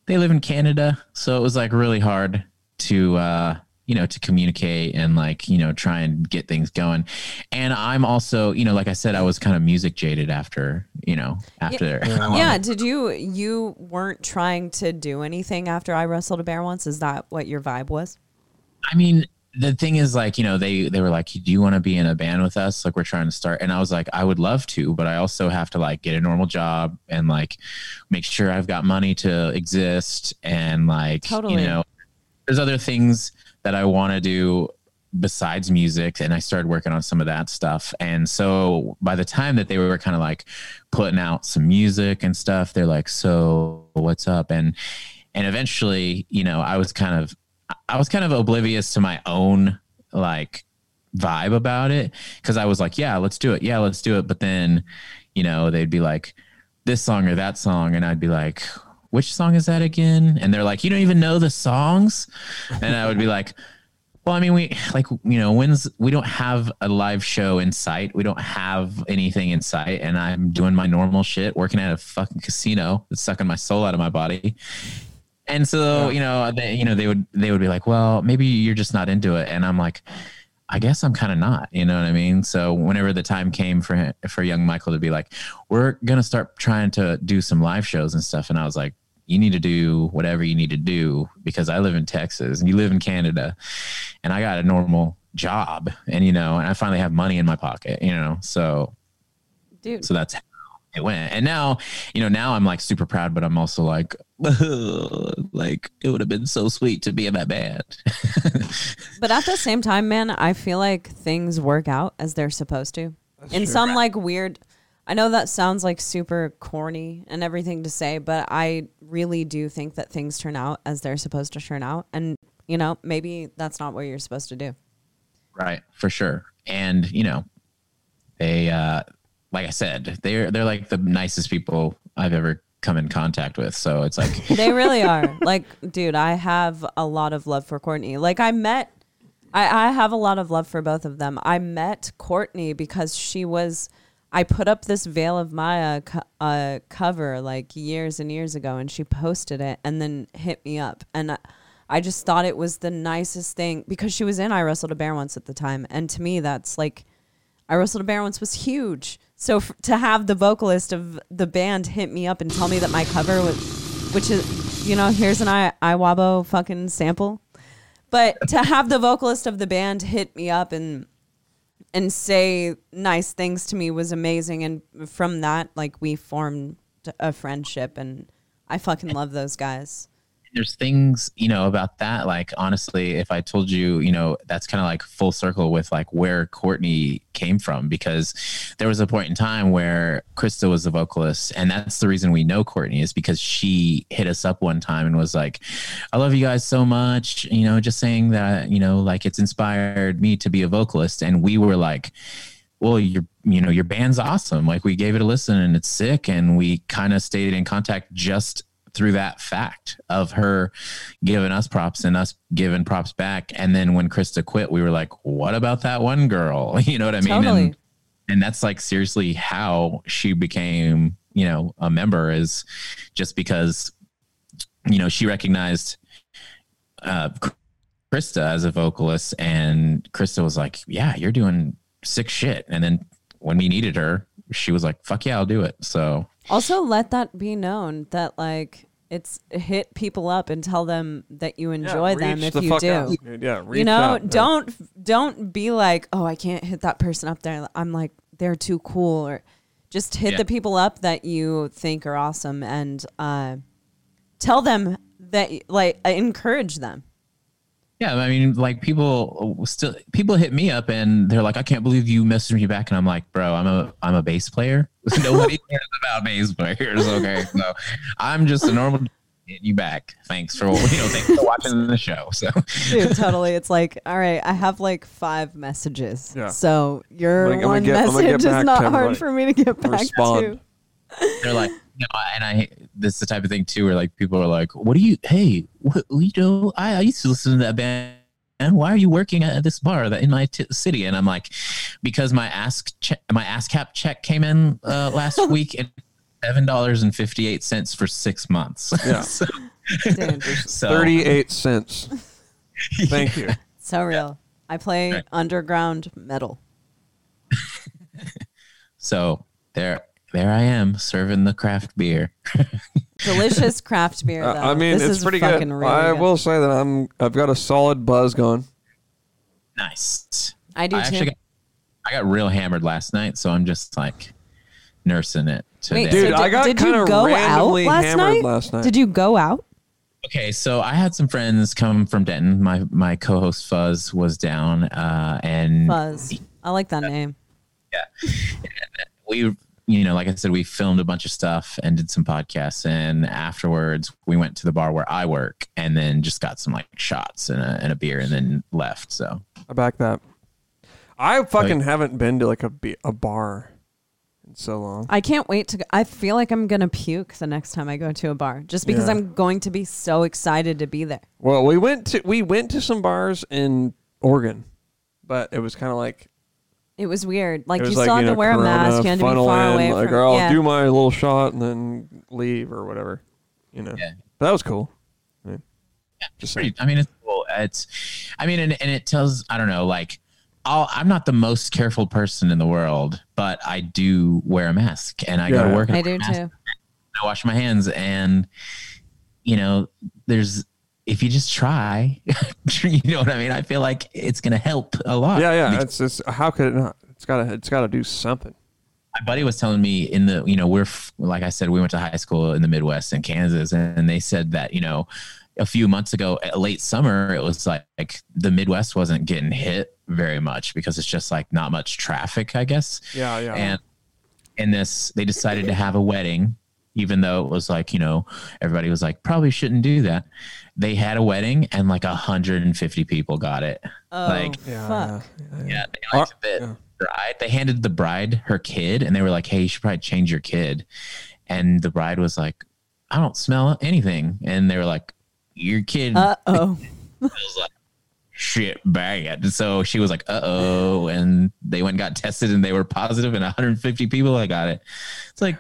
they live in Canada, so it was like really hard to uh, you know to communicate and like you know try and get things going. And I'm also you know like I said, I was kind of music jaded after you know after Yeah, did you you weren't trying to do anything after I wrestled a bear once? Is that what your vibe was? I mean, the thing is, like, you know, they they were like, "Do you want to be in a band with us? Like, we're trying to start." And I was like, "I would love to, but I also have to like get a normal job and like make sure I've got money to exist and like, Totally. you know, there's other things that I want to do besides music and I started working on some of that stuff. And so by the time that they were kind of like putting out some music and stuff, they're like, "So, what's up?" and and eventually, you know, I was kind of I was kind of oblivious to my own like vibe about it because I was like, yeah, let's do it. Yeah, let's do it. But then, you know, they'd be like this song or that song and I'd be like, which song is that again? And they're like, you don't even know the songs? And I would be like, well, I mean, we like, you know, when's we don't have a live show in sight. We don't have anything in sight. And I'm doing my normal shit, working at a fucking casino that's sucking my soul out of my body. And so, you know, they, you know, they would, they would be like, well, maybe you're just not into it. And I'm like, I guess I'm kind of not, you know what I mean? So whenever the time came for him, for young Michael to be like, we're going to start trying to do some live shows and stuff. And I was like, you need to do whatever you need to do because I live in Texas and you live in Canada and I got a normal job and you know and I finally have money in my pocket you know so Dude. so that's it went and now you know now I'm like super proud but I'm also like [LAUGHS] like it would have been so sweet to be in that band [LAUGHS] But at the same time, man, I feel like things work out as they're supposed to. In some like weird I know that sounds like super corny and everything to say, but I really do think that things turn out as they're supposed to turn out. And, you know, maybe that's not what you're supposed to do. Right, for sure. And you know, they uh like I said, they're they're like the nicest people I've ever come in contact with. So it's like [LAUGHS] They really are. like, dude, I have a lot of love for Courtney. Like I met I, I have a lot of love for both of them. I met Courtney because she was I put up this Veil of Maya co- uh, cover like years and years ago, and she posted it and then hit me up, and I, I just thought it was the nicest thing because she was in I Wrestled a Bear once at the time, and to me that's like I Wrestled a Bear once was huge. So f- to have the vocalist of the band hit me up and tell me that my cover was, which is, you know, here's an I Iwabo fucking sample, but to have the vocalist of the band hit me up and and say nice things to me was amazing and from that like we formed a friendship and I fucking love those guys. There's things you know about that like honestly if i told you you know that's kind of like full circle with like where courtney came from because there was a point in time where krista was the vocalist and that's the reason we know courtney is because she hit us up one time and was like i love you guys so much you know just saying that you know like it's inspired me to be a vocalist and we were like well your you know your band's awesome like we gave it a listen and it's sick and we kind of stayed in contact just through that fact of her giving us props and us giving props back. And then when krista quit we were like what about that one girl? [LAUGHS] You know what i mean? Totally. and, and that's like seriously how she became you know a member is just because you know she recognized uh krista as a vocalist. And krista was like yeah you're doing sick shit. And then when we needed her she was like fuck yeah i'll do it. So Also, let that be known that like it's hit people up and tell them that you enjoy them if the you do. out. Yeah, reach you know, out, don't don't be like, oh, I can't hit that person up there. I'm like, they're too cool, or just hit Yeah. the people up that you think are awesome and uh, tell them that like encourage them. Yeah, I mean, like people uh, still people hit me up and they're like, "I can't believe you messaged me back," and I'm like, "Bro, I'm a I'm a bass player. [LAUGHS] Nobody [LAUGHS] cares about bass players, okay? So I'm just a normal hitting you back. Thanks for you know, thanks for watching the show. So Dude, [LAUGHS] totally. It's like, all right, I have like five messages. Yeah. So your I'm gonna- I'm gonna one get- I'm gonna message get back is not hard everybody. for me to get back Respond. to. they're like, you know, and I this is the type of thing too, where like people are like, "What do you? Hey, what you know? I, I used to listen to that band." And why are you working at this bar that in my t- city? And I'm like, because my ask che- my ASCAP check came in uh, last [LAUGHS] week and seven dollars and fifty eight cents for six months. Yeah. [LAUGHS] so, [LAUGHS] so- Thirty-eight cents. Thank you. so real. I play Right. underground metal. So there, there I am serving the craft beer. [LAUGHS] Delicious craft beer. Though. Uh, I mean, this it's is pretty good. Really I good. will say that I'm. I've got a solid buzz going. Nice. I do I too. actually got, I got real hammered last night, so I'm just like nursing it today. Wait, the so Dude, did, I got did you kinda go out randomly last hammered night? last night. Did you go out? Okay, so I had some friends come from Denton. My my co-host Fuzz was down, uh, and Fuzz. I like that name. Yeah, we, you know, like I said, we filmed a bunch of stuff and did some podcasts. And afterwards, we went to the bar where I work, and then just got some like shots and a, and a beer, and then left. So I back that. I fucking haven't been to like a be- a bar in so long. I can't wait to. Go. I feel like I'm gonna puke the next time I go to a bar, just because Yeah. I'm going to be so excited to be there. Well, we went to we went to some bars in Oregon, but it was kind of like It was weird. Like it you was still had you to know, wear a mask. You had to be funnel far in, away like, from. or I'll yeah. do my little shot and then leave or whatever. You know, Yeah. but that was cool. Yeah. Just pretty. I mean, it's cool. It's, I mean, and, and it tells. I don't know. Like, I'll, I'm not the most careful person in the world, but I do wear a mask, and I go to work. I a I do mask, too. I wash my hands, and you know, there's if you just try, [LAUGHS] you know what I mean. I feel like it's gonna help a lot. Yeah, yeah. It's just how could it not? It's gotta it's gotta do something. my buddy was telling me in the you know we're like I said we went to high school in the Midwest in Kansas, and they said that you know a few months ago, late summer, it was like, like the Midwest wasn't getting hit very much because it's just like not much traffic, I guess. Yeah, yeah. and in this they decided to have a wedding even though it was like you know everybody was like probably shouldn't do that they had a wedding and like 150 people got it Oh, Like- yeah, fuck. yeah, yeah. yeah they liked the yeah. bride they handed the bride her kid and they were like hey you should probably change your kid and the bride was like i don't smell anything and they were like your kid Uh oh. [LAUGHS] smells like shit bad so she was like uh-oh and they went and got tested and they were positive and 150 people that got it it's like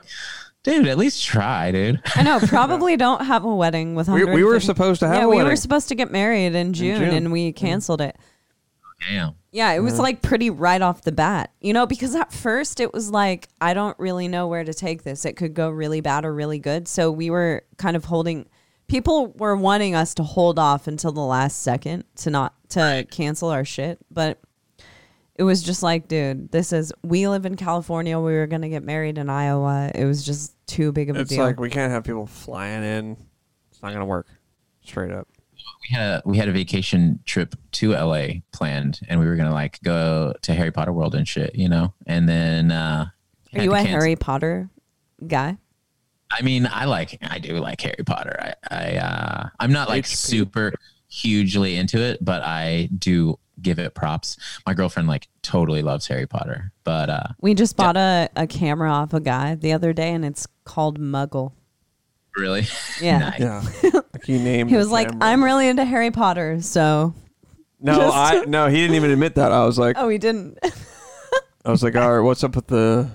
dude at least try dude I know. [LAUGHS] Probably don't have a wedding with. We, we were supposed to have Yeah, a we wedding. were supposed to get married in June, June. and we mm-hmm. canceled it. damn Yeah, it was like pretty right off the bat, you know, because at first it was like, I don't really know where to take this. It could go really bad or really good. So we were kind of holding, people were wanting us to hold off until the last second to not, to cancel our shit. But it was just like, dude, this is, we live in California. We were going to get married in Iowa. It was just too big of a It's deal. like we can't have people flying in. It's not gonna work. Straight up. we had a we had a vacation trip to LA planned and we were gonna like go to Harry Potter World and shit, you know? And then uh Are you a cancel. Harry Potter guy? I mean, I like I do like Harry Potter. I I uh I'm not like HP. super hugely into it, but I do give it props. My girlfriend like totally loves Harry Potter. But uh We just bought a, a camera off a guy the other day and it's called Muggle. really Yeah. [LAUGHS] Nice. Yeah. like he named. He was like, camera. I'm really into Harry Potter, so No, just- I [LAUGHS] no. He didn't even admit that. I was like, Oh he didn't. I was like, all right, what's up with the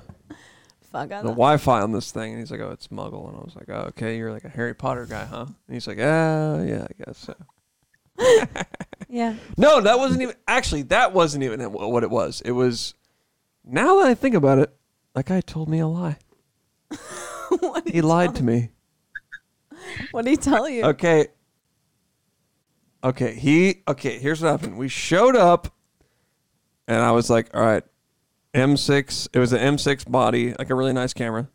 Fuck I the Wi-Fi on this thing? And he's like, oh, it's Muggle. And I was like, oh, okay, you're like a Harry Potter guy, huh? And he's like, ah, yeah, I guess so. Yeah. No, that wasn't even actually. That wasn't even what it was. It was. Now that I think about it, that guy told me a lie. [LAUGHS] He lied to me. what did he tell you? Okay. Okay, he okay, here's what happened. We showed up and I was like, all right, M6, it was an M6 body, like a really nice camera.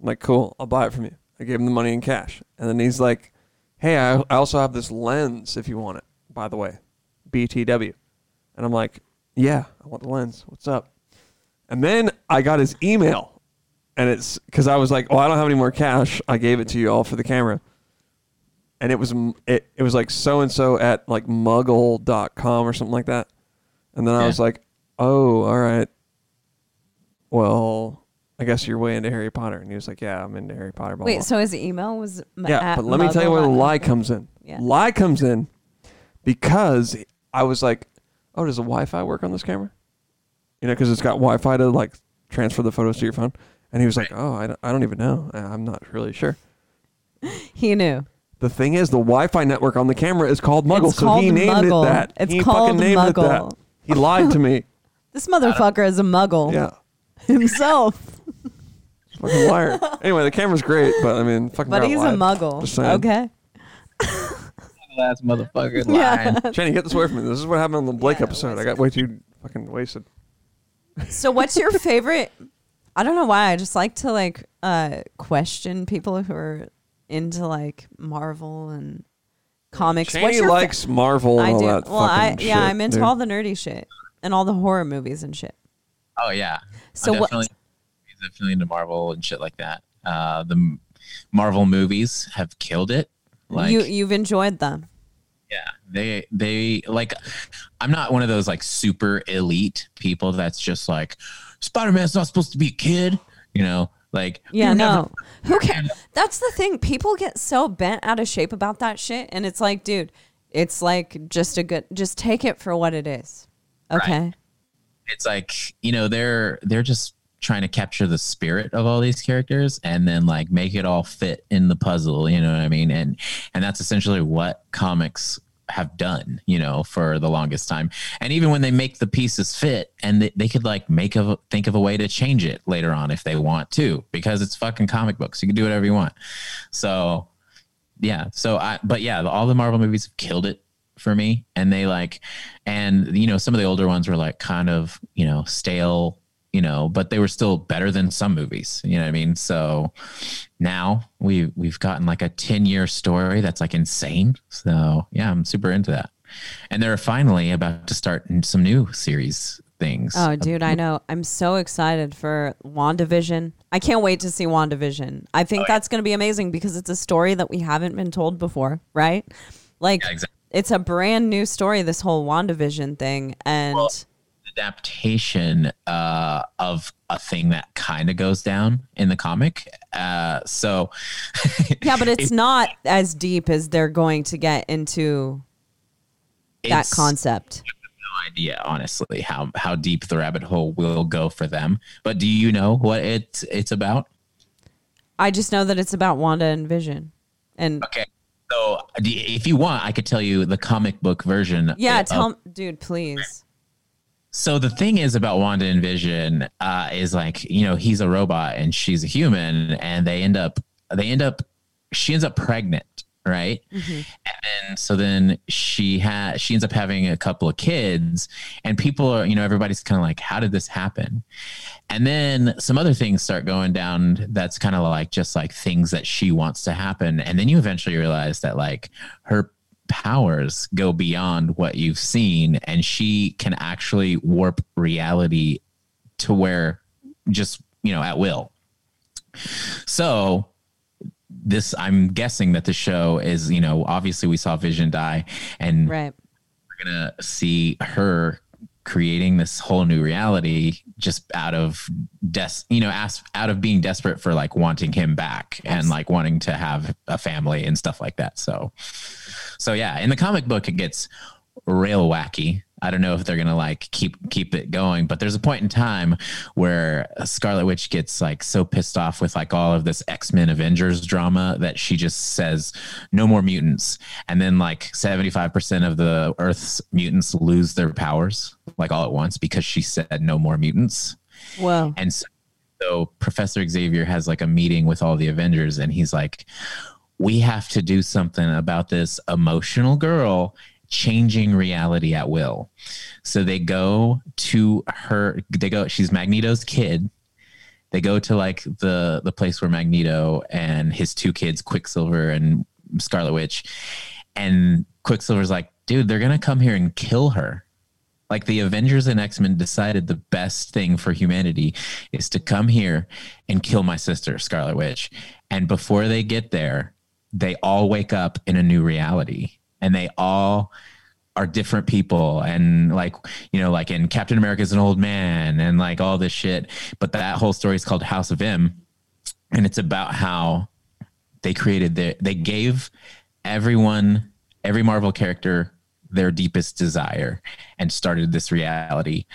I'm like, cool, I'll buy it from you. I gave him the money in cash. And then he's like, hey, I, I also have this lens if you want it, by the way, BTW. And I'm like, yeah, I want the lens. What's up? And then I got his email and it's because I was like, oh, I don't have any more cash. I gave it to you all for the camera and it was it, it was like so and so at like muggle.com or something like that and then i was like oh all right well i guess you're way into harry potter and he was like yeah i'm into harry potter blah, Wait, blah. so his email was m- yeah at but let me tell you where the lie comes in Yeah. lie comes in because i was like oh does the wi-fi work on this camera you know because it's got wi-fi to like transfer the photos to your phone and he was like oh i don't, I don't even know I- i'm not really sure [LAUGHS] He knew. The thing is, the Wi-Fi network on the camera is called Muggle, so he called named Muggle. it that. It's he called fucking named it that. Muggle. He lied to me. [LAUGHS] This motherfucker is a muggle yeah, [LAUGHS] himself. Fucking liar. Anyway, the camera's great, but I mean, fucking. But he's a lied. muggle. Saying. Okay. last motherfucker [LAUGHS] Yeah. lying. Jenny, get this away from me. This is what happened on the Blake Yeah, episode. I got way too fucking wasted. So what's your favorite? I don't know why. I just like to like uh question people who are into like Marvel and comics. Chaney what's your fa- likes Marvel and I all do. that well, I fucking yeah, shit, I'm into dude. all the nerdy shit and all the horror movies and shit. Oh yeah. So what? definitely, definitely into Marvel and shit like that. Uh, the Marvel movies have killed it. Like you you've enjoyed them. yeah, they they like. I'm not one of those like super elite people that's just like Spider Man's not supposed to be a kid. You know, like Yeah, never- no. Who cares? That's the thing. People get so bent out of shape about that shit, and it's like, dude, it's like just a good. Just take it for what it is. Okay. it's like you know they're they're just trying to capture the spirit of all these characters and then like make it all fit in the puzzle you know what i mean? And and that's essentially what comics have done you know for the longest time. And even when they make the pieces fit and they, they could like make a think of a way to change it later on if they want to because it's fucking comic books. You can do whatever you want. So yeah. So I, but yeah, all the Marvel movies have killed it for me, and they like, and you know, some of the older ones were like kind of you know stale, you know, but they were still better than some movies. You know what I mean? So now we we've gotten like a ten year story that's like insane. So yeah, I'm super into that. And they're finally about to start some new series things. Oh, dude, I know. I'm so excited for WandaVision. I can't wait to see WandaVision. I think oh, that's going to be amazing because it's a story that we haven't been told before, right? Like, Yeah, exactly. it's a brand new story, this whole WandaVision thing. And Well- adaptation uh, of a thing that kind of goes down in the comic. Uh, so [LAUGHS] yeah, but it's not as deep as they're going to get into that concept. No idea, honestly, how how deep the rabbit hole will go for them. But do you know what it's it's about? I just know that it's about Wanda and Vision. And Okay. So, if you want, I could tell you the comic book version. yeah, of- tell dude, please. So the thing is about Wanda and Vision uh, is like you know he's a robot and she's a human, and they end up they end up she ends up pregnant, right? And then so then she has she ends up having a couple of kids, and people are you know everybody's kind of like, how did this happen? And then some other things start going down. That's kind of like just like things that she wants to happen, and then you eventually realize that like her powers go beyond what you've seen and she can actually warp reality to where just you know at will so this i'm guessing that the show is you know obviously we saw vision die and Right. we're gonna see her creating this whole new reality just out of des you know as, out of being desperate for like wanting him back and like wanting to have a family and stuff like that so so yeah in the comic book it gets real wacky. I don't know if they're gonna like keep keep it going but there's a point in time where scarlet witch gets like so pissed off with like all of this x-men avengers drama that she just says no more mutants. And then like 75% of the earth's mutants lose their powers like all at once because she said no more mutants. Whoa. and so, so Professor Xavier has like a meeting with all the Avengers, and he's like, "We have to do something about this emotional girl changing reality at will." So they go to her. They go. She's Magneto's kid. They go to like the the place where Magneto and his two kids, Quicksilver and Scarlet Witch, and Quicksilver's like, "Dude, they're gonna come here and kill her." like the Avengers and X Men decided the best thing for humanity is to come here and kill my sister, Scarlet Witch. And before they get there, they all wake up in a new reality and they all are different people. And like, you know, like in Captain America's an old man and like all this shit. But that whole story is called House of M. And it's about how they created the, they gave everyone, every Marvel character their deepest desire and started this reality.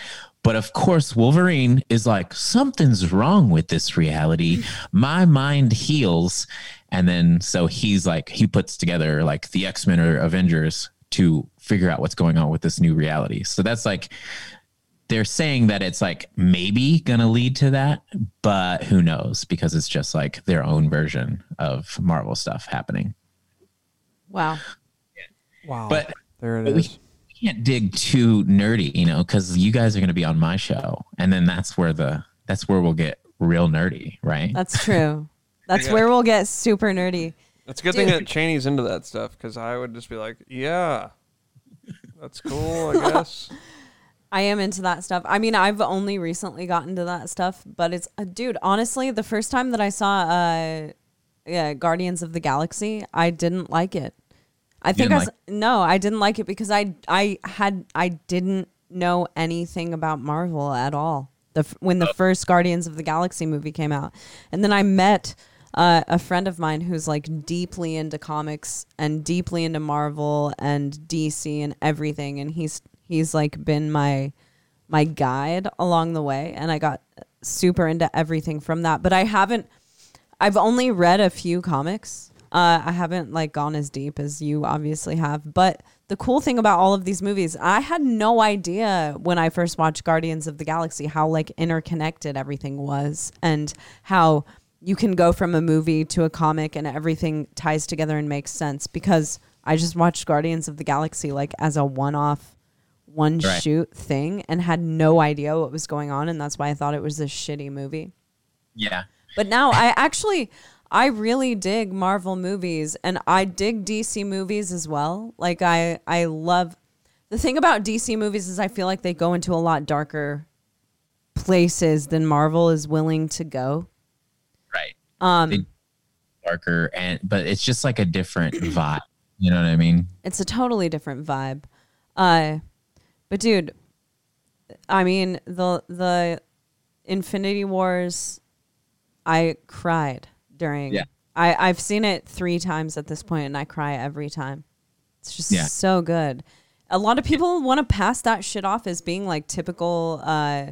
But of course, Wolverine is like, something's wrong with this reality. My mind heals. And then so he's like, he puts together like the X Men or Avengers to figure out what's going on with this new reality. So that's like, they're saying that it's like maybe gonna lead to that, but who knows? Because it's just like their own version of Marvel stuff happening. Wow. Wow. But there it But is. Can't dig too nerdy, you know, because you guys are going to be on my show, and then that's where the that's where we'll get real nerdy, right? That's true. [LAUGHS] That's Yeah. where we'll get super nerdy. It's a good thing that Chaney's into that stuff because I would just be like, yeah, that's cool, I guess. [LAUGHS] I am into that stuff. I mean, I've only recently gotten to that stuff, but it's uh, dude. Honestly, the first time that I saw uh, yeah, Guardians of the Galaxy, I didn't like it. I think I s- no, I didn't like it because I I had I didn't know anything about Marvel at all. The when the first Guardians of the Galaxy movie came out, and then I met uh, a friend of mine who's like deeply into comics and deeply into Marvel and DC and everything, and he's he's like been my my guide along the way, and I got super into everything from that. But I haven't. I've only read a few comics. Uh, I haven't like gone as deep as you obviously have. But the cool thing about all of these movies, I had no idea when I first watched Guardians of the Galaxy how like interconnected everything was and how you can go from a movie to a comic and everything ties together and makes sense because I just watched Guardians of the Galaxy like as a one-off one Right. shoot thing and had no idea what was going on and that's why I thought it was a shitty movie. Yeah. But now I actually I really dig Marvel movies and I dig DC movies as well. Like I I love the thing about DC movies is I feel like they go into a lot darker places than Marvel is willing to go. Right. Um They- Darker and but it's just like a different [CLEARS THROAT] vibe. You know what I mean? it's a totally different vibe. Uh but dude, I mean the the Infinity Wars I cried during Yeah. I, I've seen it three times at this point and I cry every time. It's just Yeah. so good. A lot of people want to pass that shit off as being like typical uh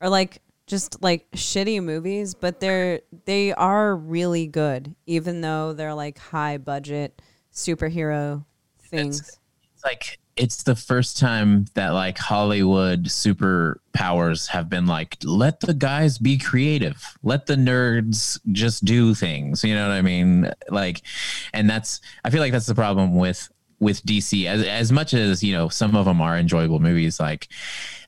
or like just like shitty movies, but they're they are really good, even though they're like high budget superhero things. It's like it's the first time that like Hollywood superpowers have been like, let the guys be creative, let the nerds just do things. You know what I mean? Like, and that's I feel like that's the problem with with DC. As as much as you know, some of them are enjoyable movies. Like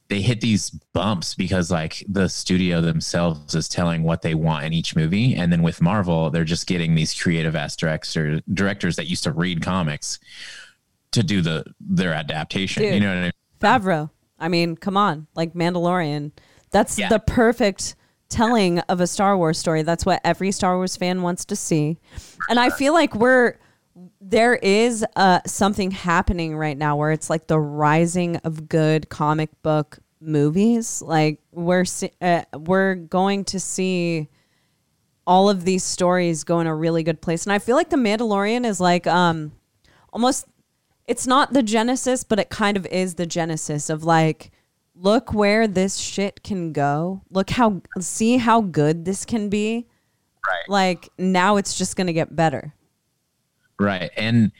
they hit these bumps because like the studio themselves is telling what they want in each movie and then with marvel they're just getting these creative ass director, directors that used to read comics to do the their adaptation Dude. you know what i mean Favreau. I mean, come on, like Mandalorian. That's Yeah. the perfect telling of a Star Wars story. That's what every Star Wars fan wants to see. And I feel like we're there is uh, something happening right now where it's like the rising of good comic book movies. Like we're uh, we're going to see all of these stories go in a really good place. And I feel like The Mandalorian is like um almost it's not the genesis, but it kind of is the genesis of like, look where this shit can go. Look how, see how good this can be. Right. Like now it's just going to get better. right and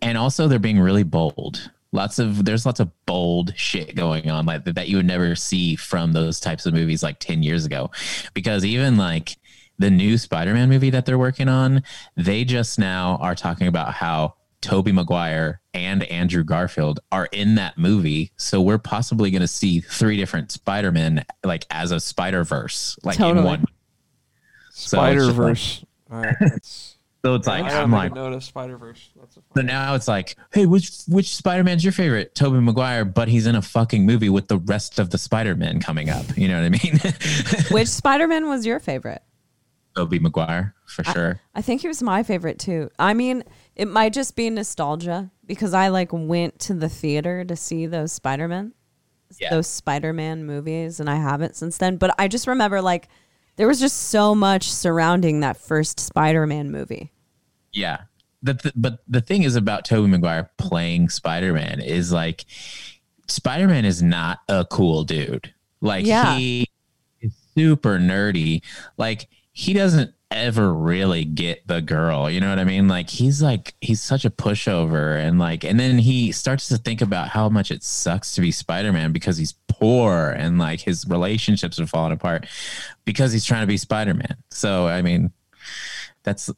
and also they're being really bold lots of there's lots of bold shit going on like that you would never see from those types of movies like 10 years ago because even like the new spider-man movie that they're working on they just now are talking about how tobey maguire and andrew garfield are in that movie so we're possibly going to see three different spider-men like as a spider-verse like Totally. in one So it's Spider like- Verse. [LAUGHS] All right. So it's like I gotta i'm like a note of Spider Verse. That's a So now it's like, hey, which which Spider Man's your favorite? Tobey Maguire, but he's in a fucking movie with the rest of the Spider Men coming up. You know what I mean? [LAUGHS] Which Spider Man was your favorite? Tobey Maguire for sure. I think he was my favorite too. I mean, it might just be nostalgia because I like went to the theater to see those Spider Man, Yeah. those Spider Man movies, and I haven't since then. But I just remember like there was just so much surrounding that first Spider Man movie. Yeah. The, th- but the thing is about Tobey Maguire playing Spider Man is like Spider Man is not a cool dude. Like Yeah. he is super nerdy. Like he doesn't ever really get the girl. You know what I mean? Like he's like he's such a pushover and like and then he starts to think about how much it sucks to be Spider-Man because he's poor and like his relationships are falling apart because he's trying to be Spider-Man. So I mean that's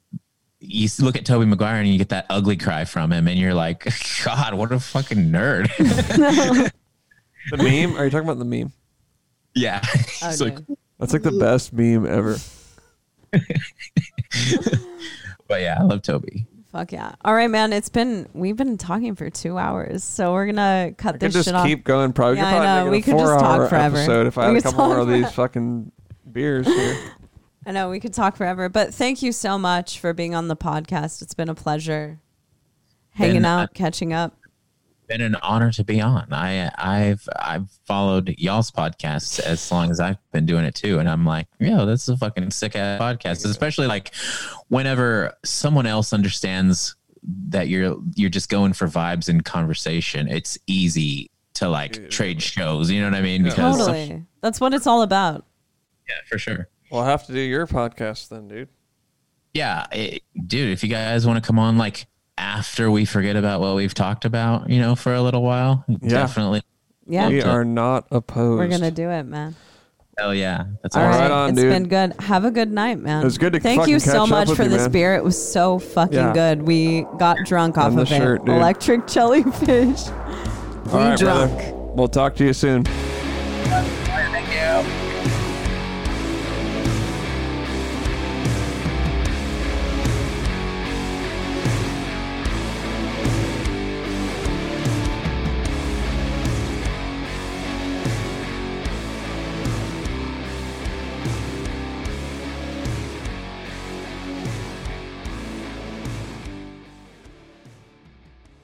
you look at Tobey Maguire and you get that ugly cry from him and you're like, [LAUGHS] God, what a fucking nerd. [LAUGHS] The meme? Are you talking about the meme? yeah. Oh, [LAUGHS] He's like. That's like the best meme ever. [LAUGHS] but yeah, I love Tobey. Fuck yeah! All right, man. It's been we've been talking for two hours, so we're gonna cut I could this just shit off. keep going. Probably, Yeah, I know. We could just talk forever. Episode if I We had a couple more of these fucking beers here. [LAUGHS] I know we could talk forever, but thank you so much for being on the podcast. It's been a pleasure hanging Been, uh, out, catching up. Been an honor to be on. I I've I've followed y'all's podcasts as long as I've been doing it too, and I'm like, yo, this is a fucking sick ass podcast. Especially like whenever someone else understands that you're you're just going for vibes and conversation. It's easy to like trade shows. You know what I mean? Yeah. Because Totally. That's what it's all about. yeah, for sure. We'll have to do your podcast then, dude. Yeah, it, dude, if you guys want to come on like after we forget about what we've talked about, you know, for a little while, definitely. Yeah. We are not opposed. We're going to do it, man. Hell yeah. That's All awesome. right, right on, it's dude. been good. Have a good night, man. It was good to Thank you so up much for you, this man. beer. It was so fucking Yeah. good. We got drunk off of shirt, it. dude. Electric jellyfish. All right, drunk. brother. We'll talk to you soon. Thank you.